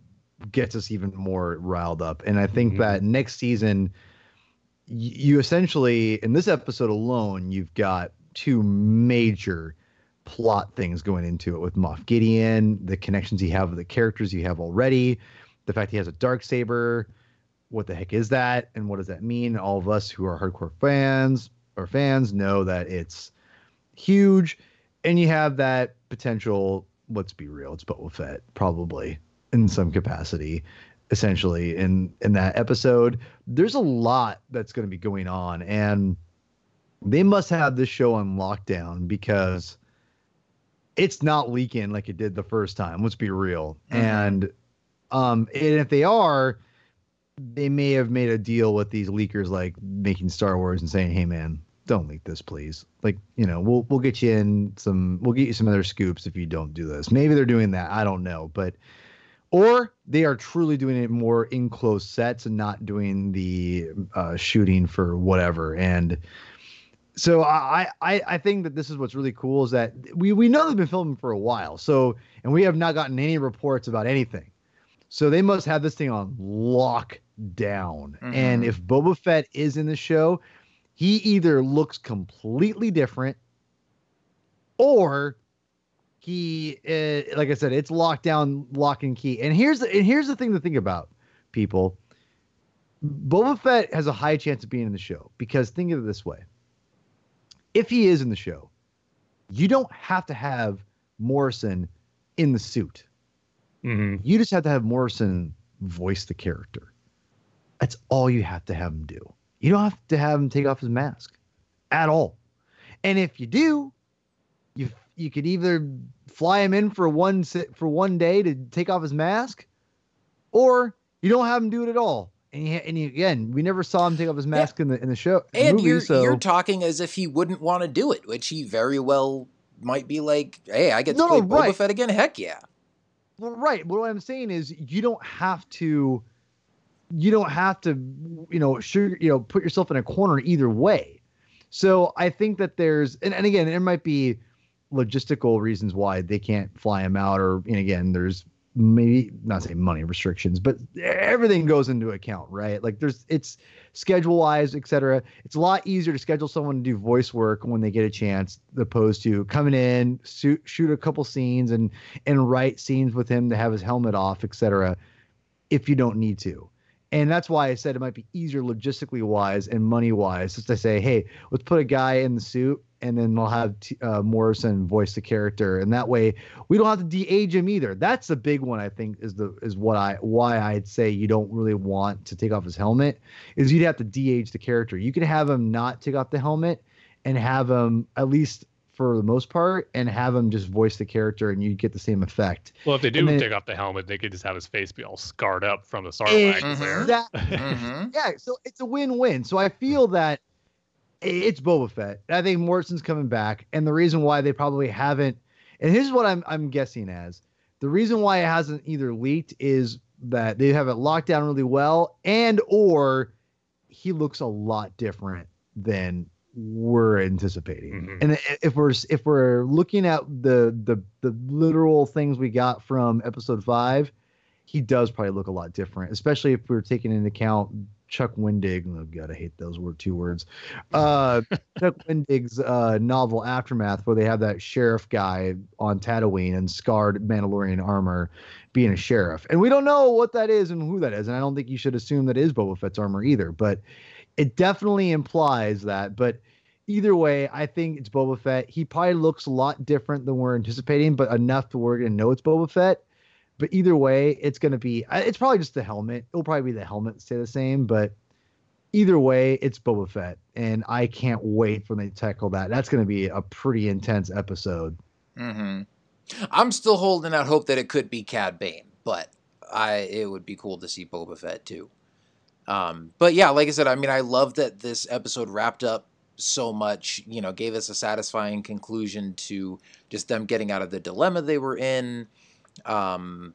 gets us even more riled up. And I think mm-hmm. that next season, you essentially in this episode alone, you've got two major plot things going into it with Moff Gideon, the connections you have with the characters you have already, the fact he has a dark saber. What the heck is that, and what does that mean? All of us who are hardcore fans or fans know that it's huge, and you have that potential. Let's be real, it's Boba Fett probably in some capacity, essentially in in that episode. There's a lot that's going to be going on, and they must have this show on lockdown because it's not leaking like it did the first time. Let's be real. Mm-hmm. And um, and if they are, they may have made a deal with these leakers, like making Star Wars and saying, "Hey, man, don't leak this, please." Like, you know, we'll we'll get you in some, we'll get you some other scoops if you don't do this. Maybe they're doing that. I don't know, but or they are truly doing it more in close sets and not doing the uh, shooting for whatever. And so I, I I think that this is what's really cool is that we we know they've been filming for a while. So and we have not gotten any reports about anything. So they must have this thing on lockdown. Mm-hmm. And if Boba Fett is in the show, he either looks completely different or he uh, like I said, it's locked down lock and key. And here's the and here's the thing to think about, people. Boba Fett has a high chance of being in the show because think of it this way if he is in the show, you don't have to have Morrison in the suit. Mm-hmm. You just have to have Morrison voice the character. That's all you have to have him do. You don't have to have him take off his mask. at all. And if you do, you you could either fly him in for one for one day to take off his mask, or you don't have him do it at all. And, he, and he, again, we never saw him take off his mask yeah. in the in the show. And movie, you're so. you're talking as if he wouldn't want to do it, which he very well might be like, "Hey, I get to No, play no, Boba right. Fett again. Heck yeah!" Well, right. But what I'm saying is, you don't have to. You don't have to, you know, sugar, you know, put yourself in a corner either way. So I think that there's, and, and again, there might be logistical reasons why they can't fly him out, or and again, there's maybe not say money restrictions, but everything goes into account, right? Like there's it's schedule wise, etc. It's a lot easier to schedule someone to do voice work when they get a chance, opposed to coming in, shoot, shoot a couple scenes and and write scenes with him to have his helmet off, etc. If you don't need to. And that's why I said it might be easier logistically wise and money wise, just to say, hey, let's put a guy in the suit and then we'll have t- uh, Morrison voice the character, and that way we don't have to de-age him either. That's the big one I think is the is what I why I'd say you don't really want to take off his helmet is you'd have to de-age the character. You could have him not take off the helmet and have him at least for the most part and have him just voice the character and you get the same effect. Well, if they do then- take off the helmet, they could just have his face be all scarred up from the Sarlacc Mhm. there. That- hmm yeah, so it's a win-win. So I feel that it's Boba Fett. I think Morrison's coming back, and the reason why they probably haven't, and here's what I'm I'm guessing as the reason why it hasn't either leaked is that they have it locked down really well, and or he looks a lot different than we're anticipating. Mhm. And if we're if we're looking at the the the literal things we got from episode five, he does probably look a lot different, especially if we're taking into account Chuck Wendig. Oh god, I hate those word two words. Uh, Chuck Wendig's uh, novel Aftermath, where they have that sheriff guy on Tatooine and scarred Mandalorian armor, being a sheriff, and we don't know what that is and who that is, and I don't think you should assume that is Boba Fett's armor either, but it definitely implies that. But either way, I think it's Boba Fett. He probably looks a lot different than we're anticipating, but enough to we're gonna know it's Boba Fett. But either way, it's gonna be. It's probably just the helmet. It'll probably be the helmet stay the same, but either way, it's Boba Fett, and I can't wait for when they tackle that. That's gonna be a pretty intense episode. hmm I'm still holding out hope that it could be Cad Bane, but I it would be cool to see Boba Fett too. Um, but yeah, like I said, I mean, I love that this episode wrapped up so much. You know, gave us a satisfying conclusion to just them getting out of the dilemma they were in. Um,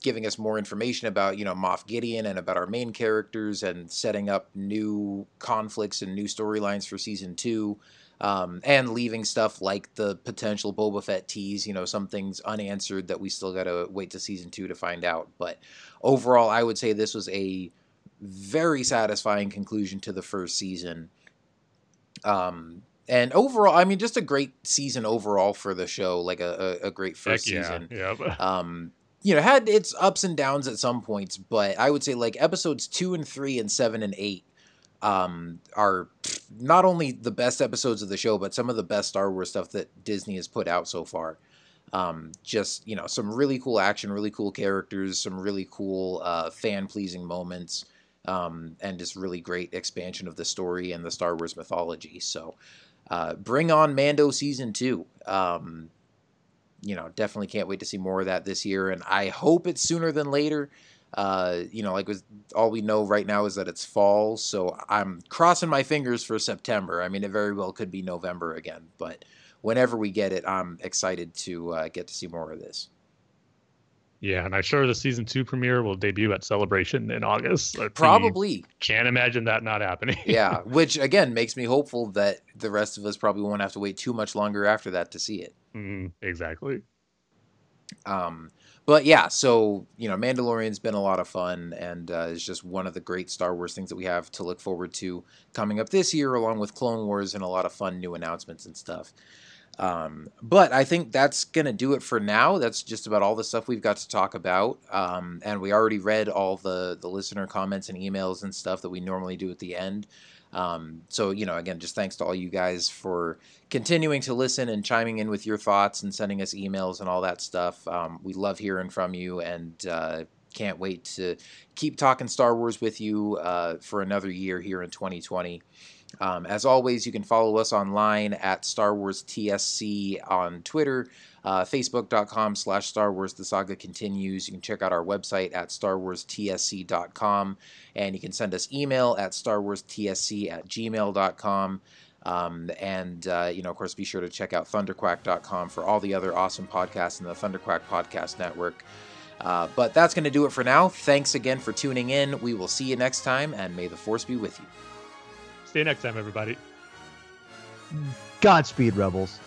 giving us more information about you know Moff Gideon and about our main characters and setting up new conflicts and new storylines for season two um, and leaving stuff like the potential Boba Fett tease, you know, some things unanswered that we still got to wait to season two to find out. But overall, I would say this was a very satisfying conclusion to the first season. Um, and overall, I mean, just a great season overall for the show, like a, a, a great first yeah. season Yeah. um you know had its ups and downs at some points but i would say like episodes two and three and seven and eight um are not only the best episodes of the show but some of the best star wars stuff that disney has put out so far um just you know some really cool action really cool characters some really cool uh fan pleasing moments um and just really great expansion of the story and the star wars mythology so uh bring on mando season two um you know, definitely can't wait to see more of that this year, and I hope it's sooner than later. Uh, you know, like with all we know right now is that it's fall, so I'm crossing my fingers for September. I mean, it very well could be November again, but whenever we get it, I'm excited to uh, get to see more of this. Yeah, and I'm sure the season two premiere will debut at Celebration in August. Probably, Can't imagine that not happening. yeah. Which again makes me hopeful that the rest of us probably won't have to wait too much longer after that to see it. Mm, exactly. Um, but yeah, so you know, Mandalorian's been a lot of fun, and uh, it's just one of the great Star Wars things that we have to look forward to coming up this year, along with Clone Wars and a lot of fun new announcements and stuff. Um, but I think that's gonna do it for now. That's just about all the stuff we've got to talk about, um, and we already read all the the listener comments and emails and stuff that we normally do at the end. Um, so you know, again, just thanks to all you guys for continuing to listen and chiming in with your thoughts and sending us emails and all that stuff. Um, we love hearing from you and uh, can't wait to keep talking Star Wars with you uh, for another year here in 2020. Um, as always, you can follow us online at Star Wars TSC on Twitter, uh, Facebook.com slash Star Wars The Saga Continues. You can check out our website at StarWarsTSC.com, and you can send us email at StarWarsTSC at gmail.com. Um, and, uh, you know, of course, be sure to check out thunderquack.com for all the other awesome podcasts in the Thunderquack Podcast Network. Uh, but that's going to do it for now. Thanks again for tuning in. We will see you next time, and may the Force be with you. See you next time, everybody. Godspeed, Rebels.